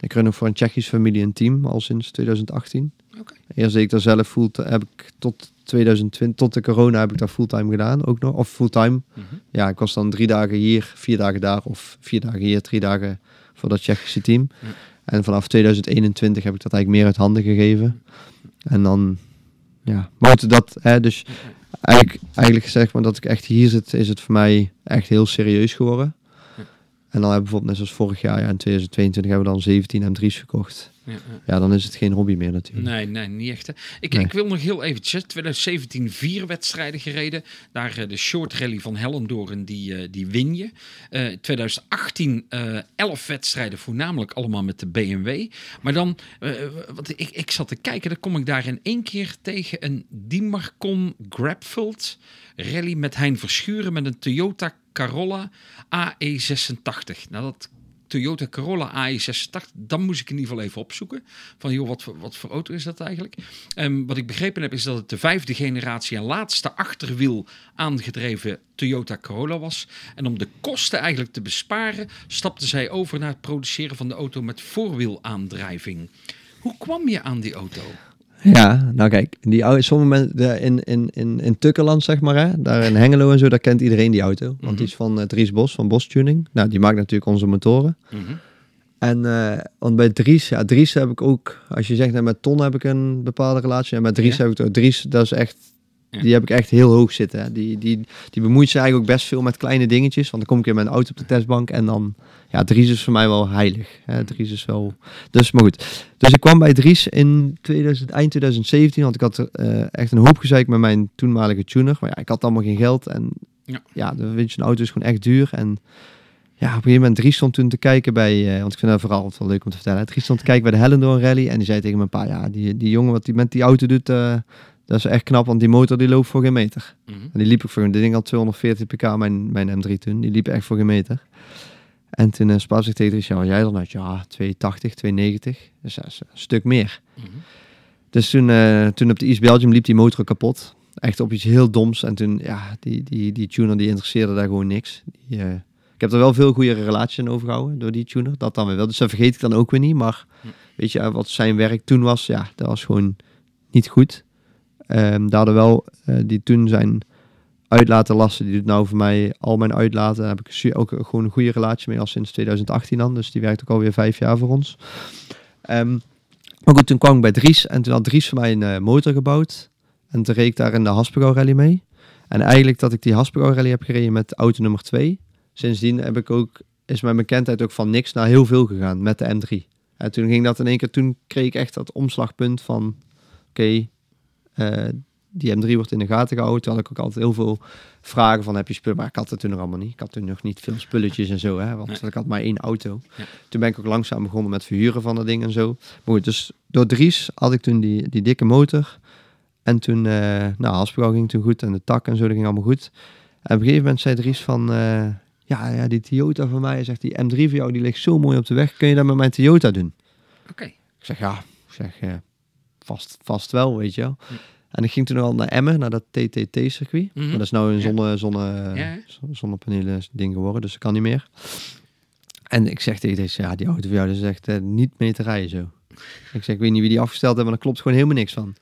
ik run nog voor een Tsjechische familie een team, al sinds 2018. Oké. Eerst deed ik daar zelf fulltime, heb ik tot 2020, tot de corona heb ik daar fulltime gedaan, ook nog, of fulltime. Mhm. Ja, ik was dan drie dagen hier, vier dagen daar, of vier dagen hier, drie dagen voor dat Tsjechische team. En vanaf 2021 heb ik dat eigenlijk meer uit handen gegeven. En dan, ja, maar dat, hè, dus eigenlijk, eigenlijk zeg maar dat ik echt hier zit, is het voor mij echt heel serieus geworden. En dan hebben we bijvoorbeeld net zoals vorig jaar, ja, in 2022 hebben we dan 17 M3's verkocht. Ja, ja. Dan is het geen hobby meer natuurlijk. Nee, nee, niet echt. hè. Ik, Nee. ik wil nog heel eventjes. 2017 vier wedstrijden gereden. Daar eh, de short rally van Hellendoorn, die, eh, die win je. Eh 2018 eh 11 wedstrijden, voornamelijk allemaal met de BMW. Maar dan, wat ik, ik zat te kijken, dan kom ik daar in één keer tegen een Dimarcon Grabfult rally met Hein Verschuren met een Toyota Corolla AE86. Nou, dat Toyota Corolla AE86, dan moest ik in ieder geval even opzoeken. Van joh, wat wat voor auto is dat eigenlijk? Ehm, wat ik begrepen heb is dat het de vijfde generatie en laatste achterwiel aangedreven Toyota Corolla was. En om de kosten eigenlijk te besparen, stapten zij over naar het produceren van de auto met voorwielaandrijving. Hoe kwam je aan die auto? Ja, nou kijk, die oude, sommige mensen in, in, in, in Tukkerland, zeg maar, hè, daar in Hengelo en zo, daar kent iedereen die auto. Want Mhm. die is van eh, Dries Bos, van Bos Tuning. Nou, die maakt natuurlijk onze motoren. Mhm. En eh, want bij Dries, ja, Dries heb ik ook, als je zegt, nou, met Ton heb ik een bepaalde relatie. En met Dries Ja. heb ik het. Dries, dat is echt, Ja. die heb ik echt heel hoog zitten. Hè. Die, die, die bemoeit zich eigenlijk ook best veel met kleine dingetjes. Want dan kom ik in mijn auto op de testbank en dan, ja, Dries is voor mij wel heilig. Hè. Dries is wel, dus maar goed. Dus ik kwam bij Dries in 2000, eind 2017, want ik had eh, echt een hoop gezeik met mijn toenmalige tuner. Maar ja, ik had allemaal geen geld en Ja. ja, vind je een auto is gewoon echt duur en ja, op een gegeven moment Dries stond toen te kijken bij, eh, want ik vind dat vooral wel leuk om te vertellen. Dries stond te kijken bij de Hellendoorn Rally en die zei tegen mijn pa, ja, die, die jongen wat die met die auto doet, eh, dat is echt knap, want die motor die loopt voor geen meter. Mhm. En die liep ook voor, dit ding had 240 pk, mijn, mijn M3 toen, die liep echt voor geen meter. En toen uh, sprak ik tegen wat jij dan uit? Ja, 280, 290, dus dat is een stuk meer. Mhm. Dus toen, eh, toen op de East Belgium liep die motor kapot. Echt op iets heel doms. En toen, ja, die, die, die tuner die interesseerde daar gewoon niks. Die, eh, ik heb er wel veel goede relaties aan overgehouden door die tuner. Dat dan weer wel. Dus dat vergeet ik dan ook weer niet. Maar weet je, wat zijn werk toen was, ja, dat was gewoon niet goed. Ehm daar hadden wel, eh, die toen zijn uitlatenlasten, die doet nou voor mij al mijn uitlaten. Daar heb ik ook gewoon een goede relatie mee al sinds 2018 dan. Dus die werkt ook alweer vijf jaar voor ons. Ehm, maar goed, toen kwam ik bij Dries en toen had Dries voor mij een eh, motor gebouwd. En toen reed ik daar in de Haspengouw Rally mee. En eigenlijk dat ik die Haspengouw Rally heb gereden met auto nummer 2. Sindsdien heb ik ook, is mijn bekendheid ook van niks naar heel veel gegaan met de M3. En toen ging dat in één keer, toen kreeg ik echt dat omslagpunt van, oké, eh, die M3 wordt in de gaten gehouden. Toen had ik ook altijd heel veel vragen van heb je spullen. Maar ik had het toen nog allemaal niet. Ik had toen nog niet veel spulletjes en zo. Hè, want Nee. ik had maar één auto. Ja. Toen ben ik ook langzaam begonnen met verhuren van dat ding en zo. Maar goed, dus door Dries had ik toen die, die dikke motor. En toen, eh nou, Haspel ging toen goed en de tak en zo, dat ging allemaal goed. En op een gegeven moment zei Dries van, eh, ja, ja, die Toyota van mij, zegt die M3 van jou, die ligt zo mooi op de weg. Kun je dat met mijn Toyota doen? Oké. Ik zeg, ja, ik zeg, eh, vast, vast wel, weet je wel. En ik ging toen al naar Emmen, naar dat TTT-circuit. Mhm. Maar dat is nou een zonne, zonne, Ja, ja. zon- zonnepanelen ding geworden, dus dat kan niet meer. En ik zeg tegen deze, ja, die auto van jou, echt eh, niet mee te rijden zo. Ik zeg, ik weet niet wie die afgesteld hebben, maar daar klopt gewoon helemaal niks van.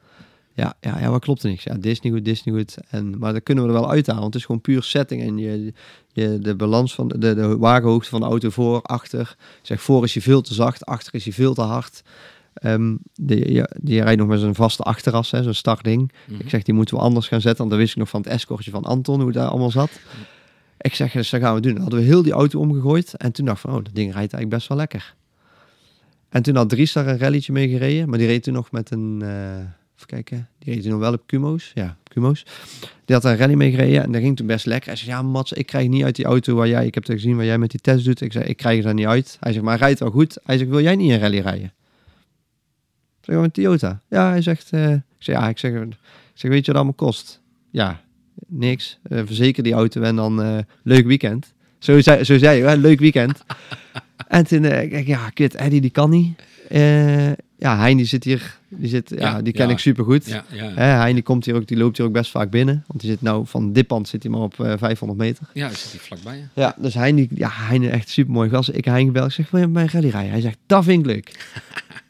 Ja, ja, ja, wat klopt er niks? Ja, dit is niet goed, dit is niet goed. En, maar dat kunnen we er wel uithalen, want het is gewoon puur setting. En je, je, de balans van de, de, de wagenhoogte van de auto voor, achter. Ik zeg, voor is je veel te zacht, achter is je veel te hard. Ehm die, ja, die rijdt nog met zo'n vaste achteras, hè, zo'n startding. Mhm. Ik zeg, die moeten we anders gaan zetten. Want dan wist ik nog van het escortje van Anton, hoe dat allemaal zat. Ik zeg, dus dat gaan we doen. Dan hadden we heel die auto omgegooid. En toen dacht ik van, oh, dat ding rijdt eigenlijk best wel lekker. En toen had Dries daar een rallytje mee gereden. Maar die reed toen nog met een... eh even kijken. Die reed toen nog wel op Cumo's. Ja, op Cumo's. Die had daar een rally mee gereden. En dat ging toen best lekker. Hij zei, ja Mats, ik krijg niet uit die auto waar jij... Ik heb gezien waar jij met die test doet. Ik zei, ik krijg er daar niet uit. Hij zegt, maar hij rijdt wel goed. Hij zegt, wil jij niet een rally rijden? Zeg, met Toyota. Ja, hij zegt... eh, ik zeg, ja, ik zeg, ik zeg, weet je wat het allemaal kost? Ja, niks. Eh, verzeker die auto en dan eh, leuk weekend. Zo zei, zo zei je, hè? leuk weekend. en toen, ik ja, kut, Eddie die kan niet. Ja, Hein die zit hier, die, zit, ja, Ja, die ken ja. ik super goed. Ja, ja. Hein die komt hier ook, die loopt hier ook best vaak binnen. Want die zit nou van Dippand zit hij maar op eh, 500 meter. ja, hij zit hier vlakbij. Ja. Ja, dus Hein, die, ja, Hein echt super mooi gast. Ik Hein gebeld, ik zeg, wil je bij een rally rijden? Hij zegt, dat vind ik leuk.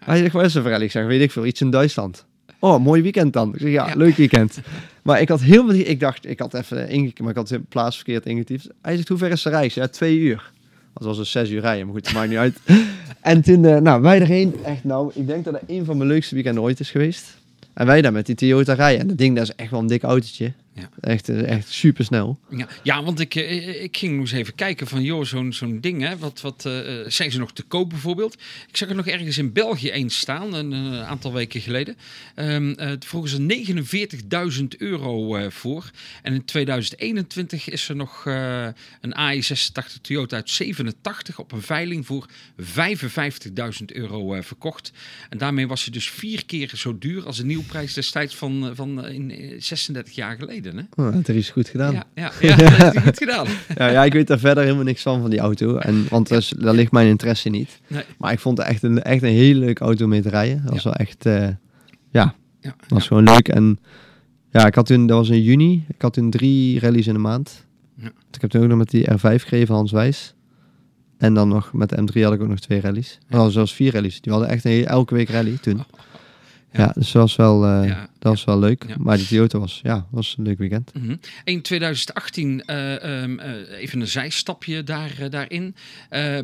hij zegt, wat is er voor? Ik zeg, weet ik veel, iets in Duitsland. Oh, mooi weekend dan. Ik zeg, ja, Ja. leuk weekend. maar ik had helemaal niet, ik dacht, ik had even ingekeken, maar ik had de plaats verkeerd ingetypt. Hij zegt, hoe ver is de reis? Ja, twee uur. Dat was dus zes uur rijden, maar goed, dat maakt niet uit. en toen, eh, nou, wij erheen, echt nou, ik denk dat het een van mijn leukste weekenden ooit is geweest. En wij daar met die Toyota rijden. En dat ding, dat is echt wel een dik autootje. Ja. Echt, eh, echt super snel. Ja, ja, want ik, eh, ik ging nog eens even kijken van, joh, zo'n zo'n ding, hè, wat, wat eh, zijn ze nog te koop bijvoorbeeld? Ik zag er nog ergens in België eens staan, een, eh, aantal weken geleden. Ehm eh, vroegen ze 49.000 euro voor. En in 2021 is er nog een AI86 Toyota uit 87 op een veiling voor 55.000 euro verkocht. En daarmee was ze dus vier keer zo duur als de nieuwprijs destijds van, van in, eh, 36 jaar geleden. Hè? Oh, dat is goed gedaan. Ja, ja, ja, dat hij goed gedaan. Ja, ja, ik weet daar verder helemaal niks van, van die auto. En, want daar, is- daar ligt mijn interesse niet. Nee. Maar ik vond het echt een, echt een hele leuke auto mee te rijden. Dat was wel echt, eh, ja, dat was gewoon leuk. En ja, ik had toen, dat was in juni, ik had toen drie rallies in de maand. Ja. Ik heb toen ook nog met die R5 gereden van Hans Wijs. En dan nog met de M3 had ik ook nog twee rallies. Ja. Ja. zelfs vier rallies. Die hadden echt een, elke week rally toen. Ja. Ja, dus dat was wel, eh, dat was wel leuk. Maar die Toyota was, ja, was een leuk weekend. Mhm. In 2018, eh, ehm, eh, even een zijstapje daar, daarin,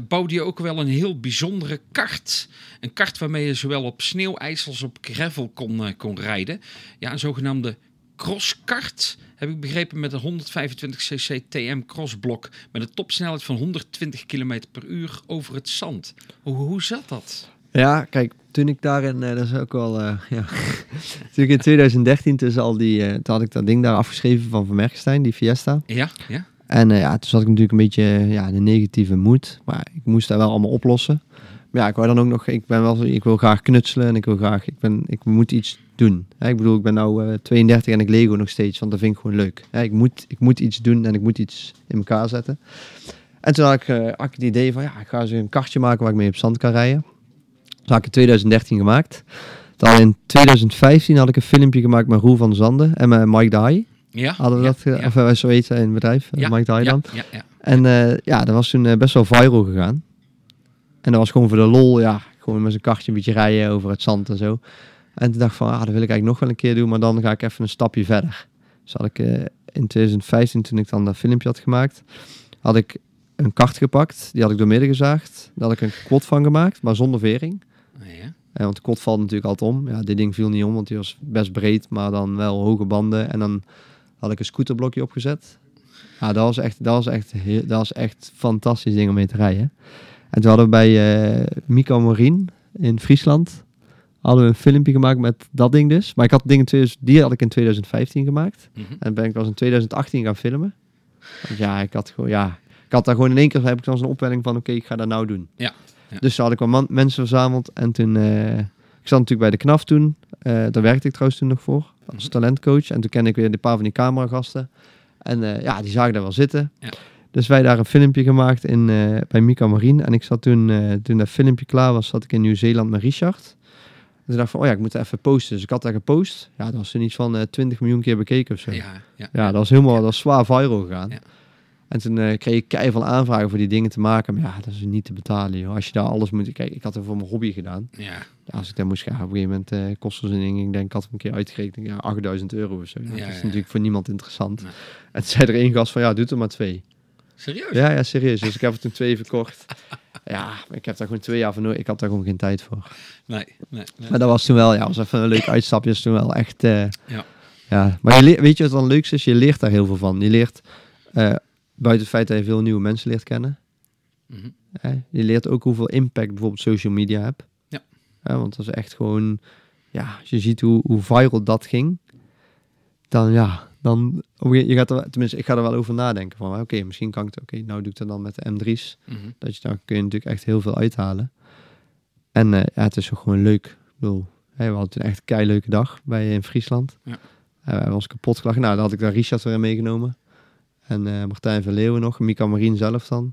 bouwde je ook wel een heel bijzondere kart. Een kart waarmee je zowel op sneeuwijs als op gravel kon, kon rijden. Ja, een zogenaamde crosskart, heb ik begrepen, met een 125cc TM crossblok met een topsnelheid van 120 km per uur over het zand. Hoe, hoe zat dat? Ja, kijk, toen ik daarin, eh dat is ook wel, eh, ja. toen ik in 2013, tussen al die, eh, toen had ik dat ding daar afgeschreven van Van Merkstein, die Fiesta. Ja, ja, En ja, toen zat ik natuurlijk een beetje, ja, de negatieve moed. Maar ik moest daar wel allemaal oplossen. Maar ja, ik wou dan ook nog, ik ben wel, ik wil graag knutselen en ik wil graag, ik ben, ik moet iets doen. Hè, ik bedoel, ik ben nou eh, 32 en ik Lego nog steeds, want dat vind ik gewoon leuk. Hè, ik, moet, ik moet iets doen en ik moet iets in elkaar zetten. En toen had ik, had ik het idee van, ja, ik ga eens een kartje maken waar ik mee op zand kan rijden. Had ik in 2013 gemaakt. Dan in 2015 had ik een filmpje gemaakt met Roel van Zanden en met Mike Daai. ja. Hadden we ja, dat, ja. of eh, zo heet het bedrijf, eh, Ja, Mike Daai ja, dan. ja, ja. En eh, ja, dat was toen best wel viral gegaan. En dat was gewoon voor de lol, ja, gewoon met zijn kartje een beetje rijden over het zand en zo. En toen dacht ik van, ah, dat wil ik eigenlijk nog wel een keer doen, maar dan ga ik even een stapje verder. Dus had ik in 2015, toen ik dan dat filmpje had gemaakt, had ik een kart gepakt. Die had ik doormidden gezaagd. Daar had ik een quad van gemaakt, maar zonder vering. Ja. Eh, want de quad valt natuurlijk altijd om. Ja, dit ding viel niet om, want die was best breed, maar dan wel hoge banden. En dan had ik een scooterblokje opgezet. Ja, dat was echt, dat was echt, dat was echt fantastisch ding om mee te rijden. En toen hadden we bij Mico Morin in Friesland, hadden we een filmpje gemaakt met dat ding dus. Maar ik had dingen, 2000 die had ik in 2015 gemaakt. Mhm. En ben ik pas in 2018 gaan filmen. Want ja, ik had gewoon, ja, ik had daar gewoon in één keer, heb ik dan zo'n opwelling van, oké, ik ga dat nou doen. Ja, ja. Dus had ik wel mensen verzameld en toen, eh, ik zat natuurlijk bij de KNAF toen. Eh, daar werkte ik trouwens toen nog voor, als Mhm. talentcoach. En toen kende ik weer een paar van die cameragasten. En eh, ja, die zagen daar wel zitten. Ja. Dus wij daar een filmpje gemaakt in, bij Mika Marien. En ik zat toen, toen dat filmpje klaar was, zat ik in Nieuw-Zeeland met Richard. En toen dacht ik van, oh ja, ik moet even posten. Dus ik had daar gepost. Ja, dat was toen iets van eh 20 miljoen keer bekeken of zo. Ja, ja. Ja, dat was helemaal dat was zwaar viral gegaan. En toen eh, kreeg ik kei van aanvragen voor die dingen te maken. Maar ja, dat is niet te betalen, joh. Als je daar alles moet... Kijk, ik had het voor mijn hobby gedaan. ja. Ja, als ik daar moest gaan, op een gegeven moment eh kostte zo'n ding. Ik denk, ik had hem een keer uitgerekend. Ja, 8000 euro of zo. Ja, Ja, dat is natuurlijk voor niemand interessant. En toen zei er één gast van, ja, doe er maar twee. Serieus? Ja, ja, serieus. Dus ik heb er toen twee verkocht. Ja, maar ik heb daar gewoon twee jaar voor nodig. Ik had daar gewoon geen tijd voor. Nee, nee, nee. Maar dat was toen wel, ja, was even een leuk uitstapje. is toen wel echt, eh, Ja. ja. Maar je weet je wat dan leukste is? Je leert daar heel veel van. Je leert, eh, buiten het feit dat je veel nieuwe mensen leert kennen. Mhm. hè, je leert ook hoeveel impact bijvoorbeeld social media hebt. Ja. Hè, want dat is echt gewoon, ja, als je ziet hoe, hoe viral dat ging. Dan ja, dan, een- je gaat er, tenminste, ik ga er wel over nadenken. Van, oké, misschien kan ik het, oké, nou doe ik dat dan met de M3's. Mhm. Dat je, daar kun je natuurlijk echt heel veel uithalen. En eh, ja, het is ook gewoon leuk. Ik bedoel, we hadden toen echt een kei leuke dag bij in Friesland. Ja. En we hebben ons kapot gelachen. Nou, dan had ik daar Richard weer meegenomen. En eh, Martijn van Leeuwen nog. Mika Marien zelf dan.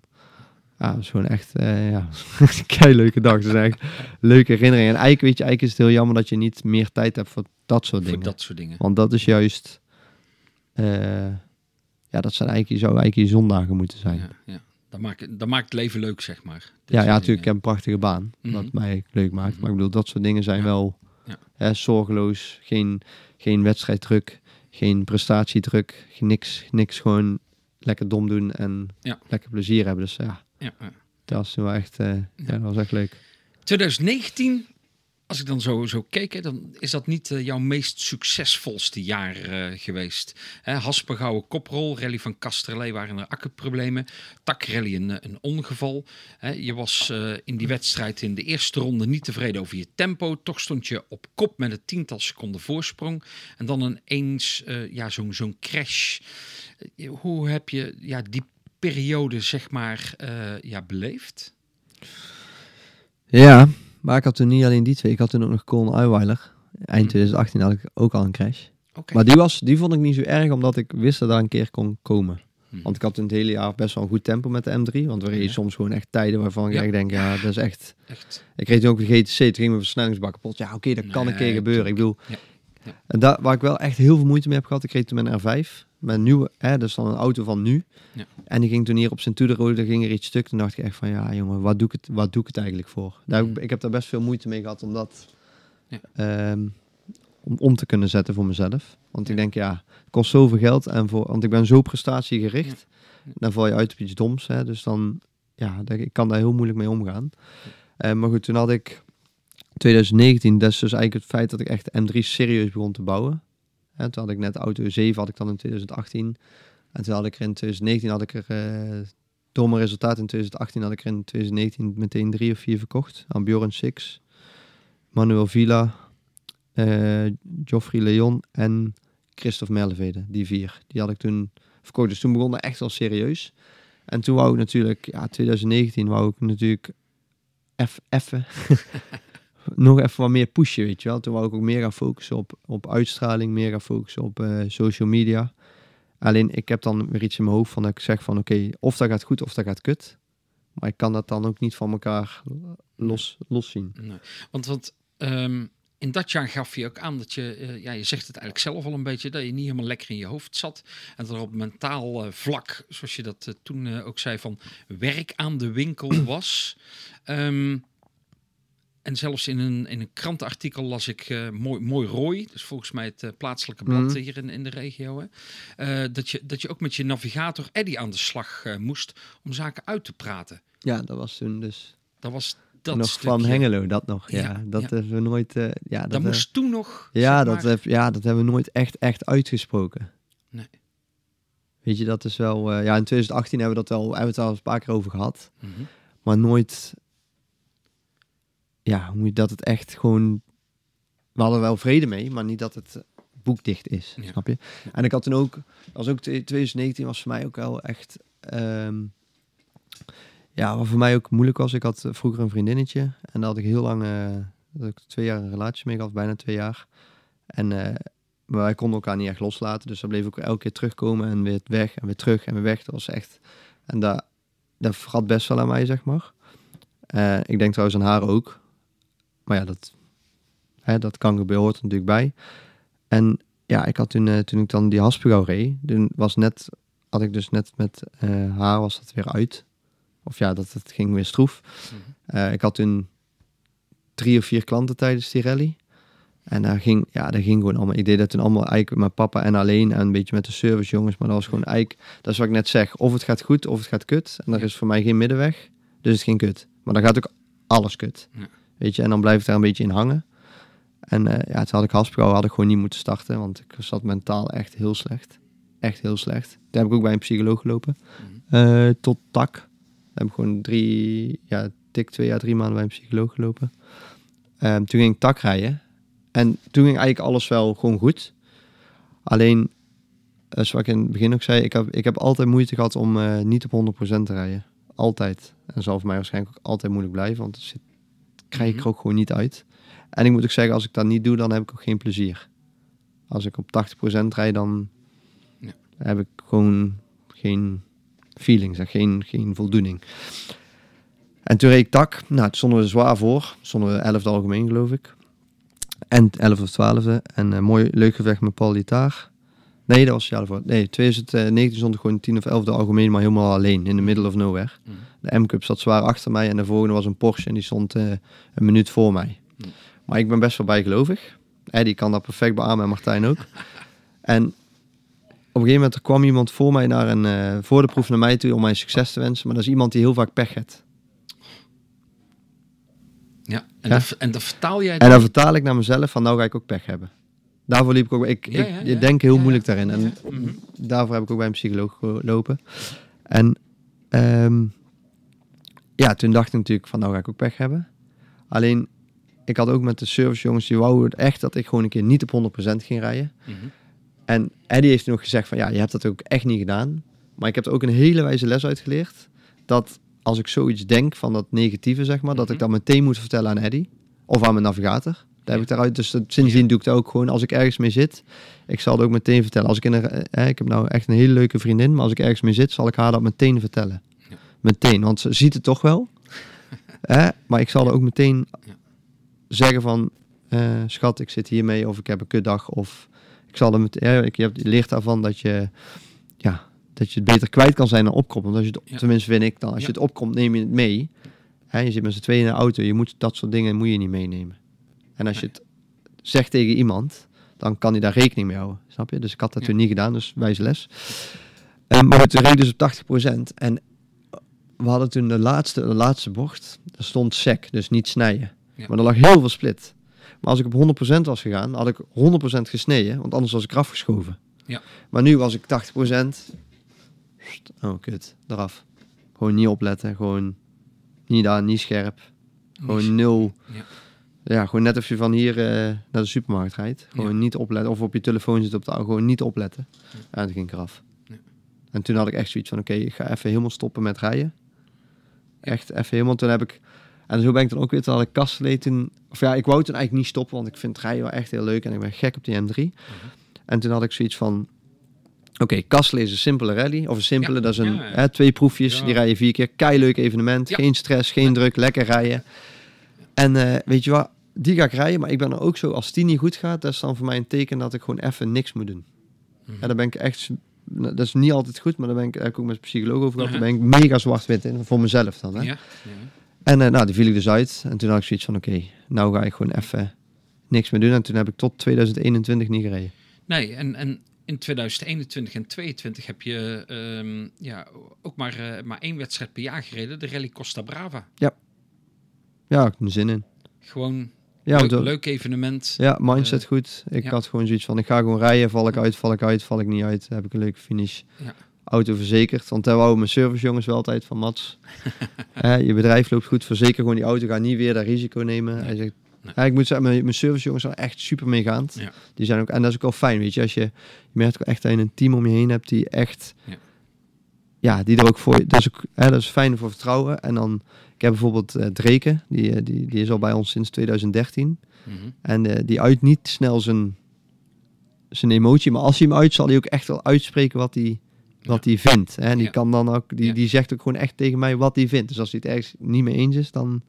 Ja, dat was gewoon echt, eh, ja, een kei leuke dag. Dus echt leuke herinneringen. En eigenlijk, weet je, eigenlijk is het heel jammer dat je niet meer tijd hebt voor dat soort Voor dingen. dat soort dingen. Want dat is juist, eh, ja, dat zijn eigenlijk, zou eigenlijk je zondagen moeten zijn. Ja, ja. Dat, maakt, dat maakt het leven leuk, zeg maar. Dit Ja, ja, natuurlijk. Ik heb een prachtige baan. Mhm. Wat mij leuk maakt. Mhm. Maar ik bedoel, dat soort dingen zijn Ja. wel hè, zorgeloos. Geen, geen wedstrijddruk. Geen prestatiedruk. geen Niks, niks. Gewoon lekker dom doen en Ja. lekker plezier hebben. Dus ja, Ja, ja. dat was wel echt, eh, ja, dat was echt leuk. 2019, als ik dan zo, zo keek, dan is dat niet eh, jouw meest succesvolste jaar eh, geweest. Hè, Haspergouwen koprol, rally van Kasterlee waren er akkerproblemen. Takrally een, eh, een ongeval. Hè, je was in die wedstrijd in de eerste ronde niet tevreden over je tempo. Toch stond je op kop met een tiental seconden voorsprong. En dan ineens ja, zo'n zo'n crash. Hoe heb je ja, die periode zeg maar ja, beleefd? Ja, maar ik had toen niet alleen die twee. Ik had toen ook nog Colin Eiweiler. Eind Mhm. 2018 had ik ook al een crash. Maar die, was, die vond ik niet zo erg, omdat ik wist dat daar een keer kon komen. Mhm. Want ik had in het hele jaar best wel een goed tempo met de M3. Want we reden Ja. soms gewoon echt tijden waarvan ik Ja. echt denk, ja, dat is echt... Echt. Ik reed toen ook de GTC, toen ging mijn versnellingsbak kapot. Ja, oké, dat kan een keer gebeuren. Ik bedoel, Ja. Ja. en daar waar ik wel echt heel veel moeite mee heb gehad, ik reed toen een R5, met een nieuwe, hè, dat is dan een auto van nu. Ja. En die ging toen hier op zijn toederode, daar ging er iets stuk. Toen dacht ik echt van, ja jongen, wat doe ik het, wat doe ik het eigenlijk voor? Daar, ik- ik heb daar best veel moeite mee gehad om dat, Ja. ehm, om om te kunnen zetten voor mezelf. Want ik denk, ja, het kost zoveel geld en voor, want ik ben zo prestatiegericht. Dan val je uit op iets doms, hè. Dus dan, ja, ik kan daar heel moeilijk mee omgaan. Eh, maar goed, toen had ik 2019, dat is dus eigenlijk het feit dat ik echt M3 serieus begon te bouwen. En toen had ik net auto 7, had ik dan in 2018. En toen had ik er in 2019, had ik er, eh, door mijn resultaat in 2018, had ik er in 2019 meteen drie of vier verkocht. Aan Bjorn Six, Manuel Villa, eh Geoffrey Leon en Christophe Merlevede. Die vier, die had ik toen verkocht. Dus toen begon dat echt wel serieus. En toen wou ik natuurlijk, ja, 2019 wou ik natuurlijk eff- even nog even wat meer pushen, weet je wel. Toen wou ik ook meer gaan focussen op, op uitstraling, meer gaan focussen op eh, social media. Alleen ik heb dan weer iets in mijn hoofd van dat ik zeg van oké, of dat gaat goed of dat gaat kut. Maar ik kan dat dan ook niet van elkaar los, los zien. Nee. Want, want ehm, in dat jaar gaf je ook aan dat je, eh, ja, je zegt het eigenlijk zelf al een beetje, dat je niet helemaal lekker in je hoofd zat. En dat er op mentaal eh, vlak, zoals je dat toen ook zei, van werk aan de winkel was. Ehm, en zelfs in een, in een krantenartikel las ik eh, mooi, mooi rooi, dus volgens mij het eh, plaatselijke blad Mhm. hier in, in de regio, hè, eh, dat, je, dat je ook met je navigator Eddy aan de slag moest om zaken uit te praten. Ja, dat was toen dus Dat was dat nog stukje. van Hengelo, dat nog. Ja, Ja, dat ja. hebben we nooit... ja, dat, Dat moest toen nog. ja, dat heb, ja, dat hebben we nooit echt, echt uitgesproken. Nee. Weet je, dat is wel... ja, in 2018 hebben we dat wel, hebben we het al een paar keer over gehad. Mhm. Maar nooit... Ja, hoe moet je dat het echt gewoon we hadden wel vrede mee, maar niet dat het boekdicht is, Ja. snap je? En ik had toen ook, was ook 2019 was voor mij ook wel echt, ehm, ja, wat voor mij ook moeilijk was. Ik had vroeger een vriendinnetje en daar had ik heel lang, ik twee jaar een relatie mee gehad, bijna twee jaar. En eh, maar wij konden elkaar niet echt loslaten, dus dat bleef ook elke keer terugkomen en weer weg en weer terug en weer weg. Dat was echt, en dat, dat vergat best wel aan mij, zeg maar. Eh, ik denk trouwens aan haar ook. Maar ja, dat, hè, dat kan gebeuren, hoort er natuurlijk bij. En ja, ik had toen, eh, toen ik dan die Haspengouw reed, toen was net, had ik dus net met eh, haar was dat weer uit. Of ja, dat het ging weer stroef. Mhm. Eh, ik had toen drie of vier klanten tijdens die rally. En daar ging, ja, dat ging gewoon allemaal. Ik deed dat toen allemaal eigenlijk met mijn papa en alleen en een beetje met de service jongens. Maar dat was gewoon eigenlijk, dat is wat ik net zeg. Of het gaat goed of het gaat kut. En er is voor mij geen middenweg. Dus het ging kut. Maar dan gaat ook alles kut. Ja. Weet je, en dan blijf ik daar een beetje in hangen. En eh, ja, toen had ik Haspengouw had ik gewoon niet moeten starten. Want ik zat mentaal echt heel slecht. Echt heel slecht. Toen heb ik ook bij een psycholoog gelopen. Mhm. Eh, tot tak. Daar heb ik gewoon drie, ja, dik twee jaar, drie maanden bij een psycholoog gelopen. Ehm, toen ging ik tak rijden. En toen ging eigenlijk alles wel gewoon goed. Alleen, eh, zoals ik in het begin ook zei, ik heb, ik heb altijd moeite gehad om niet op 100% te rijden. Altijd. En zal voor mij waarschijnlijk ook altijd moeilijk blijven, want dat zit, krijg ik er Mhm. ook gewoon niet uit. En ik moet ook zeggen, als ik dat niet doe, dan heb ik ook geen plezier. Als ik op 80% rijd, dan Ja. heb ik gewoon geen feeling, zeg, geen, geen voldoening. En toen reed ik tak. Nou, toen stonden we er zwaar voor. Stonden we 11e algemeen, geloof ik. En 11 of 12e. En eh, mooi, leuk gevecht met Paul Litaar. Nee, dat was ja voor. Nee, 2019 stond ik gewoon 10 of 11e algemeen, maar helemaal alleen. In the middle of nowhere. Mhm. De M-Cup zat zwaar achter mij. En de volgende was een Porsche en die stond eh, een minuut voor mij. Mhm. Maar ik ben best wel bijgelovig. Eddie kan dat perfect beamen en Martijn ook. en op een gegeven moment er kwam iemand voor mij naar een, eh, voor de proef naar mij toe om mij succes te wensen. Maar dat is iemand die heel vaak pech heeft. Ja, en, Ja. Dat, en dat vertaal jij En dan vertaal ik naar mezelf van nou ga ik ook pech hebben. Daarvoor liep ik ook. Ik, Ja, ja, denk heel moeilijk daarin. En mhm. daarvoor heb ik ook bij een psycholoog gelopen. En ehm, ja, toen dacht ik natuurlijk van nou ga ik ook pech hebben. Alleen ik had ook met de service jongens die wouden het echt dat ik gewoon een keer niet op 100% ging rijden. Mhm. En Eddie heeft toen nog gezegd van ja, je hebt dat ook echt niet gedaan. Maar ik heb er ook een hele wijze les uit geleerd. Dat als ik zoiets denk van dat negatieve, zeg maar, dat ik Mhm. dat meteen moet vertellen aan Eddie. Of aan mijn navigator. Daar heb ik daaruit. Dus dat, sindsdien doe ik dat ook gewoon. Als ik ergens mee zit, ik zal het ook meteen vertellen. Als ik in een, eh, ik heb nou echt een hele leuke vriendin, maar als ik ergens mee zit, zal ik haar dat meteen vertellen. Ja. Meteen, want ze ziet het toch wel. Maar ik zal er ook meteen Ja. zeggen van, eh, schat, ik zit hiermee of ik heb een kutdag of ik zal er met, ja, ik, je, hebt, je leert daarvan dat je, ja, dat je het beter kwijt kan zijn dan opkroppen. Want als je het, Ja. tenminste vind ik dan, als je het opkomt, neem je het mee. Hè, je zit met z'n tweeën in de auto, je moet dat soort dingen moet je niet meenemen. En als je het zegt tegen iemand, dan kan hij daar rekening mee houden. Snap je? Dus ik had dat Ja. toen niet gedaan, dus wijze les. En, maar toen reed dus op 80%. En we hadden toen de laatste, de laatste bocht, daar stond sec, dus niet snijden. Ja. Maar er lag heel veel split. Maar als ik op 100% was gegaan, had ik 100% gesneden, want anders was ik eraf geschoven. Ja. Maar nu was ik 80%. Oh, kut. Eraf. Gewoon niet opletten. Gewoon niet aan, niet scherp. Gewoon nul. Ja. Ja, gewoon net of je van hier eh, naar de supermarkt rijdt. Gewoon Ja. niet opletten. Of op je telefoon zit op de auto. Gewoon niet opletten. Ja, toen ging ik eraf. Ja. En toen had ik echt zoiets van, oké, ik ga even helemaal stoppen met rijden. Echt even helemaal. Toen heb ik... En zo ben ik dan ook weer, toen had ik Kastelee toen... Of ja, ik wou toen eigenlijk niet stoppen, want ik vind rijden wel echt heel leuk. En ik ben gek op die M3. En toen had ik zoiets van... Oké, Kastelee is een simpele rally. Of een simpele, dat is een... Hè, twee proefjes, die rijden vier keer. Keileuk evenement. Ja. Geen stress, geen druk, lekker rijden. En eh, weet je wat? Die ga ik rijden, maar ik ben er ook zo... Als die niet goed gaat, dat is dan voor mij een teken dat ik gewoon even niks moet doen. Mhm. En dan ben ik echt... Dat is niet altijd goed, maar daar ben ik, daar heb ik ook met psycholoog over gehad. Ja. Daar ben ik mega zwart-wit in, voor mezelf dan. Hè? Ja, ja. En eh, nou, die viel ik dus uit. En toen had ik zoiets van, oké, nou ga ik gewoon even niks meer doen. En toen heb ik tot 2021 niet gereden. Nee, en, en in 2021 en 2022 heb je ehm, ja, ook maar, eh, maar één wedstrijd per jaar gereden. De Rally Costa Brava. Ja, ik had er zin in. Gewoon Ja, leuk, want, leuk evenement. ja mindset goed. Ik ja. had gewoon zoiets van, ik ga gewoon rijden. Val ik uit, val ik uit, val ik niet uit. heb ik een leuke finish. Ja. Auto verzekerd. Want daar wouden mijn servicejongens wel altijd van, Mats. Eh, je bedrijf loopt goed, verzeker gewoon die auto. Ga niet weer dat risico nemen. Hij zegt, Nee. Ja, ik moet zeggen, mijn, mijn servicejongens zijn echt super meegaand. Die zijn ook, en dat is ook wel fijn, weet je. Als je, je merkt ook echt dat je een team om je heen hebt die echt... Ja. Ja, die er ook voor... Ook, hè, dat is fijn voor vertrouwen. En dan... Ik heb bijvoorbeeld eh Dreke. Die, eh, die, die is al bij ons sinds 2013. Mhm. En eh, die uit niet snel zijn, zijn emotie. Maar als hij hem uit, zal hij ook echt wel uitspreken wat hij, wat hij vindt. Hè? En die Ja. kan dan ook, die, Ja. die zegt ook gewoon echt tegen mij wat hij vindt. Dus als hij het ergens niet mee eens is, dan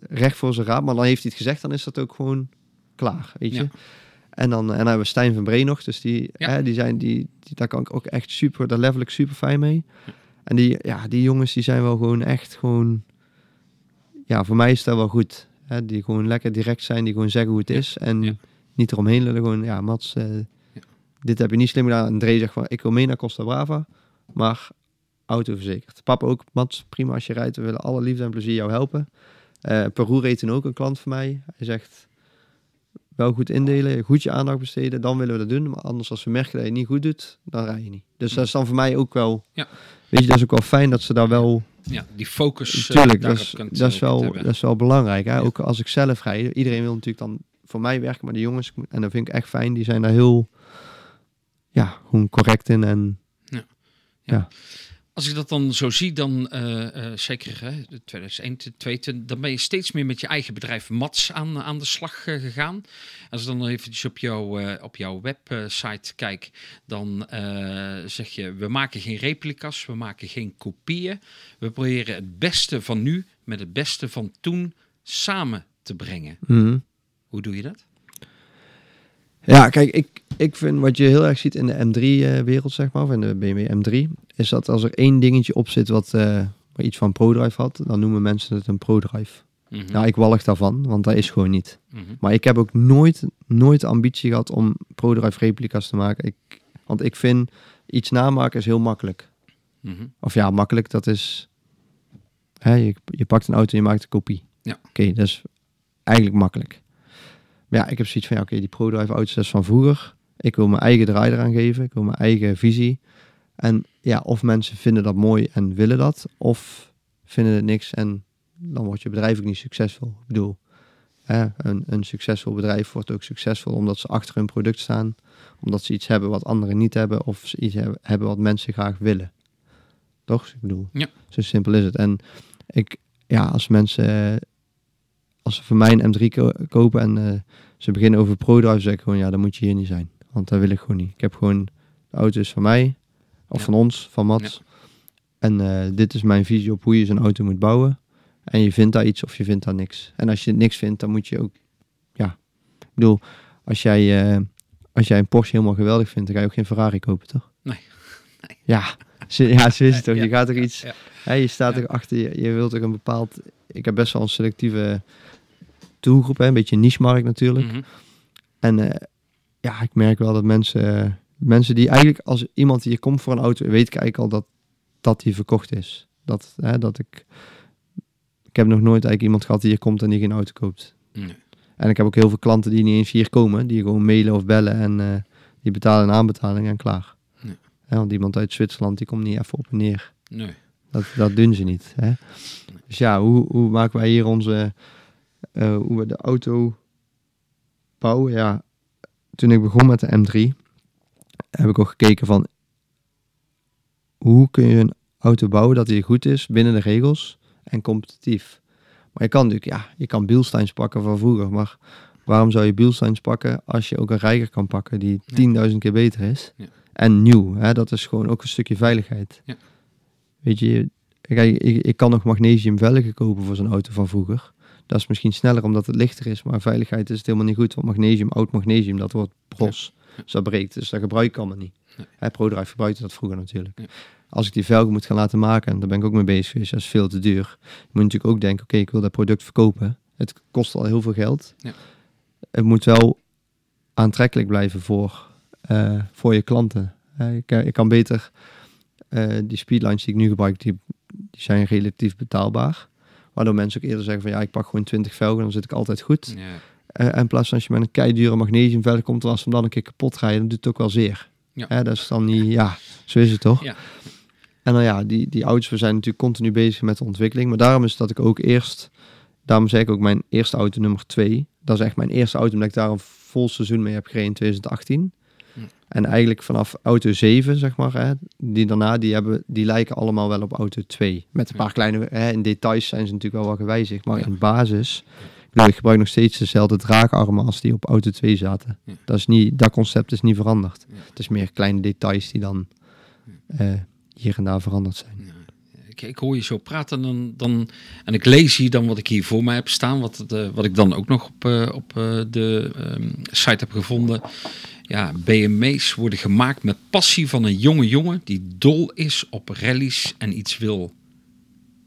recht voor zijn raad. Maar dan heeft hij het gezegd, dan is dat ook gewoon klaar, weet je. En dan, en dan hebben we Stijn van Bree nog. Dus die, Ja. hè, die zijn, die, die, daar kan ik ook echt super, daar level ik super fijn mee. En die, ja, die jongens die zijn wel gewoon echt gewoon... Ja, voor mij is dat wel goed. Hè, die gewoon lekker direct zijn, die gewoon zeggen hoe het is. En niet eromheen lullen. Gewoon, ja, Mats, eh, dit heb je niet slim gedaan. En Dre zegt van, ik wil mee naar Costa Brava, maar auto verzekerd. Papa ook, Mats, prima als je rijdt. We willen alle liefde en plezier jou helpen. Eh Peru reed toen ook een klant van mij. Hij zegt, wel goed indelen, goed je aandacht besteden, dan willen we dat doen. Maar anders als we merken dat je het niet goed doet, dan rij je niet. Dus dat is dan voor mij ook wel... Ja. Weet je, dat is ook wel fijn dat ze daar wel... Ja, die focus. eh, Tuurlijk, dat is, kunt, dat, is eh, wel, dat is wel belangrijk. Hè? Ja. Ook als ik zelf rijd. Iedereen wil natuurlijk dan voor mij werken, maar de jongens, en dat vind ik echt fijn, die zijn daar heel, ja, gewoon correct in. En Als ik dat dan zo zie, dan eh, eh, zeker hè, 2021, dan ben je steeds meer met je eigen bedrijf Mats aan, aan de slag eh, gegaan. Als ik dan eventjes op, jouw eh, op jouw website kijk, dan zeg je, we maken geen replica's, we maken geen kopieën. We proberen het beste van nu met het beste van toen samen te brengen. Mhm. Hoe doe je dat? ja, kijk, ik, ik vind wat je heel erg ziet in de M3-wereld, zeg maar, of in de BMW M3, is dat als er één dingetje op zit wat, eh, waar iets van ProDrive had, dan noemen mensen het een ProDrive. Mhm. Nou, ik walg daarvan, want dat is gewoon niet. Mhm. Maar ik heb ook nooit, nooit ambitie gehad om ProDrive replica's te maken. Ik, want ik vind iets namaken is heel makkelijk. Mhm. Of ja, makkelijk, dat is... Hè, je, je pakt een auto en je maakt een kopie. Ja. Oké, dat is eigenlijk makkelijk. Maar ja, ik heb zoiets van, ja, oké, die ProDrive auto's is van vroeger. Ik wil mijn eigen draai eraan geven. Ik wil mijn eigen visie. En ja, of mensen vinden dat mooi en willen dat. Of vinden het niks en dan wordt je bedrijf ook niet succesvol. Ik bedoel, hè, een, een succesvol bedrijf wordt ook succesvol omdat ze achter hun product staan. Omdat ze iets hebben wat anderen niet hebben. Of ze iets hebben, hebben wat mensen graag willen. Toch? Ik bedoel, Ja. zo simpel is het. En ik, ja, als mensen, als ze voor mij een M3 ko- kopen en eh, ze beginnen over ProDrive, zeg ik gewoon, ja, dan moet je hier niet zijn. Want dat wil ik gewoon niet. Ik heb gewoon, de auto is van mij, of Ja. van ons, van Mats. En eh, dit is mijn visie op hoe je zo'n auto moet bouwen. En je vindt daar iets of je vindt daar niks. En als je niks vindt, dan moet je ook, ja, ik bedoel, als jij, eh, als jij een Porsche helemaal geweldig vindt, dan ga je ook geen Ferrari kopen, toch? Nee. Ja, zo, ja, zo is het toch. Je gaat toch ja, iets. Hè, je staat er achter, je, je wilt ook een bepaald... Ik heb best wel een selectieve doelgroep, hè, een beetje een niche-markt natuurlijk. Mhm. En eh, ja, ik merk wel dat mensen, mensen die eigenlijk, als iemand hier komt voor een auto, weet ik eigenlijk al dat, dat die verkocht is. Dat, hè, dat ik, ik heb nog nooit eigenlijk iemand gehad die hier komt en die geen auto koopt. Nee. En ik heb ook heel veel klanten die niet eens hier komen, die gewoon mailen of bellen en eh, die betalen een aanbetaling en klaar. Nee. Hè, want iemand uit Zwitserland die komt niet even op en neer. Nee. Dat, dat doen ze niet. Hè? Dus ja, hoe, hoe maken wij hier onze... eh, hoe we de auto bouwen? Ja, toen ik begon met de M3... heb ik ook gekeken van... hoe kun je een auto bouwen dat die goed is binnen de regels en competitief. Maar je kan natuurlijk, ja, je kan Bielsteins pakken van vroeger, maar waarom zou je Bielsteins pakken als je ook een Rijger kan pakken die 10.000 keer beter is? Ja. En nieuw, hè? dat is gewoon ook een stukje veiligheid. Ja. Weet je, ik, ik kan nog magnesium velgen kopen voor zo'n auto van vroeger. Dat is misschien sneller omdat het lichter is, maar veiligheid is het helemaal niet goed. Want magnesium, oud magnesium, dat wordt bros. Dus dat breekt, dus dat gebruik ik allemaal niet. Nee. Hè, ProDrive gebruikte dat vroeger natuurlijk. Ja. Als ik die velgen moet gaan laten maken, en daar ben ik ook mee bezig geweest, dat is veel te duur. Je moet natuurlijk ook denken, oké, ik wil dat product verkopen. Het kost al heel veel geld. Ja. Het moet wel aantrekkelijk blijven voor, eh, voor je klanten. Eh, ik, ik kan beter eh, die speedlines die ik nu gebruik, die, die zijn relatief betaalbaar. Waardoor mensen ook eerder zeggen van ja, ik pak gewoon 20 velgen, dan zit ik altijd goed. Ja. Eh, en in plaats van als je met een keidure magnesiumvelg komt, en als hem dan een keer kapot rijden, dan doet het ook wel zeer. Ja. Hè, dat is dan niet, ja, zo is het toch? Ja. En dan ja, die, die auto's, we zijn natuurlijk continu bezig met de ontwikkeling. Maar daarom is dat ik ook eerst daarom zeg ik ook mijn eerste auto nummer 2. Dat is echt mijn eerste auto omdat ik daar een vol seizoen mee heb gereden in 2018. Hm. En eigenlijk vanaf auto 7, zeg maar, hè, die daarna, die, hebben, die lijken allemaal wel op auto 2. Met een Ja. paar kleine, hè, in details zijn ze natuurlijk wel wat gewijzigd, maar in basis, ik, gebruik nog steeds dezelfde draagarmen als die op auto 2 zaten. Ja. Dat, is niet, dat concept is niet veranderd. Ja. Het is meer kleine details die dan eh, hier en daar veranderd zijn. Ik, ik hoor je zo praten dan, dan, en ik lees hier dan wat ik hier voor mij heb staan, wat, de, wat ik dan ook nog op, eh, op eh, de ehm, site heb gevonden. Ja, BMW's worden gemaakt met passie van een jonge jongen die dol is op rallies en iets wil.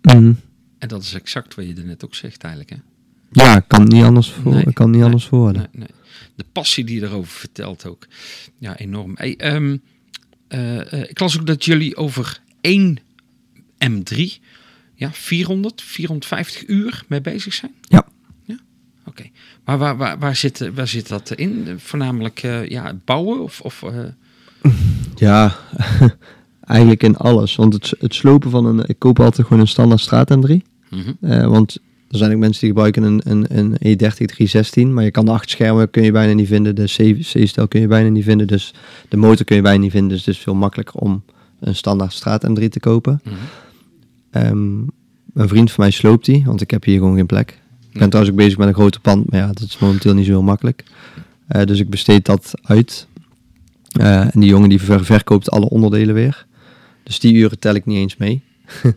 Mhm. En dat is exact wat je er net ook zegt eigenlijk. Hè? Ja, ik kan niet anders voor, Nee, kan niet nee, anders worden. Nee, nee. De passie die je erover vertelt ook. Ja, enorm. Hey, ehm, eh, eh, ik las ook dat jullie over één M3, ja, 400, 450 uur mee bezig zijn. Ja. Ja, oké. Maar waar, waar, waar, zit, waar zit dat in? Voornamelijk eh, ja, het bouwen of... of Ja, eigenlijk in alles. Want het, het slopen van een... Ik koop altijd gewoon een standaard straat M3. mhm, want er zijn ook mensen die gebruiken een, een, een E E30 316. Maar je kan de achterschermen kun je bijna niet vinden. De C-stel kun je bijna niet vinden. Dus de motor kun je bijna niet vinden. Dus het is veel makkelijker om een standaard straat M3 te kopen. mhm. Ehm, een vriend van mij sloopt die. Want ik heb hier gewoon geen plek. Ik ben trouwens ook bezig met een grote pand. Maar ja, dat is momenteel niet zo heel makkelijk. Eh, dus ik besteed dat uit. Eh, en die jongen die ver- verkoopt alle onderdelen weer. Dus die uren tel ik niet eens mee.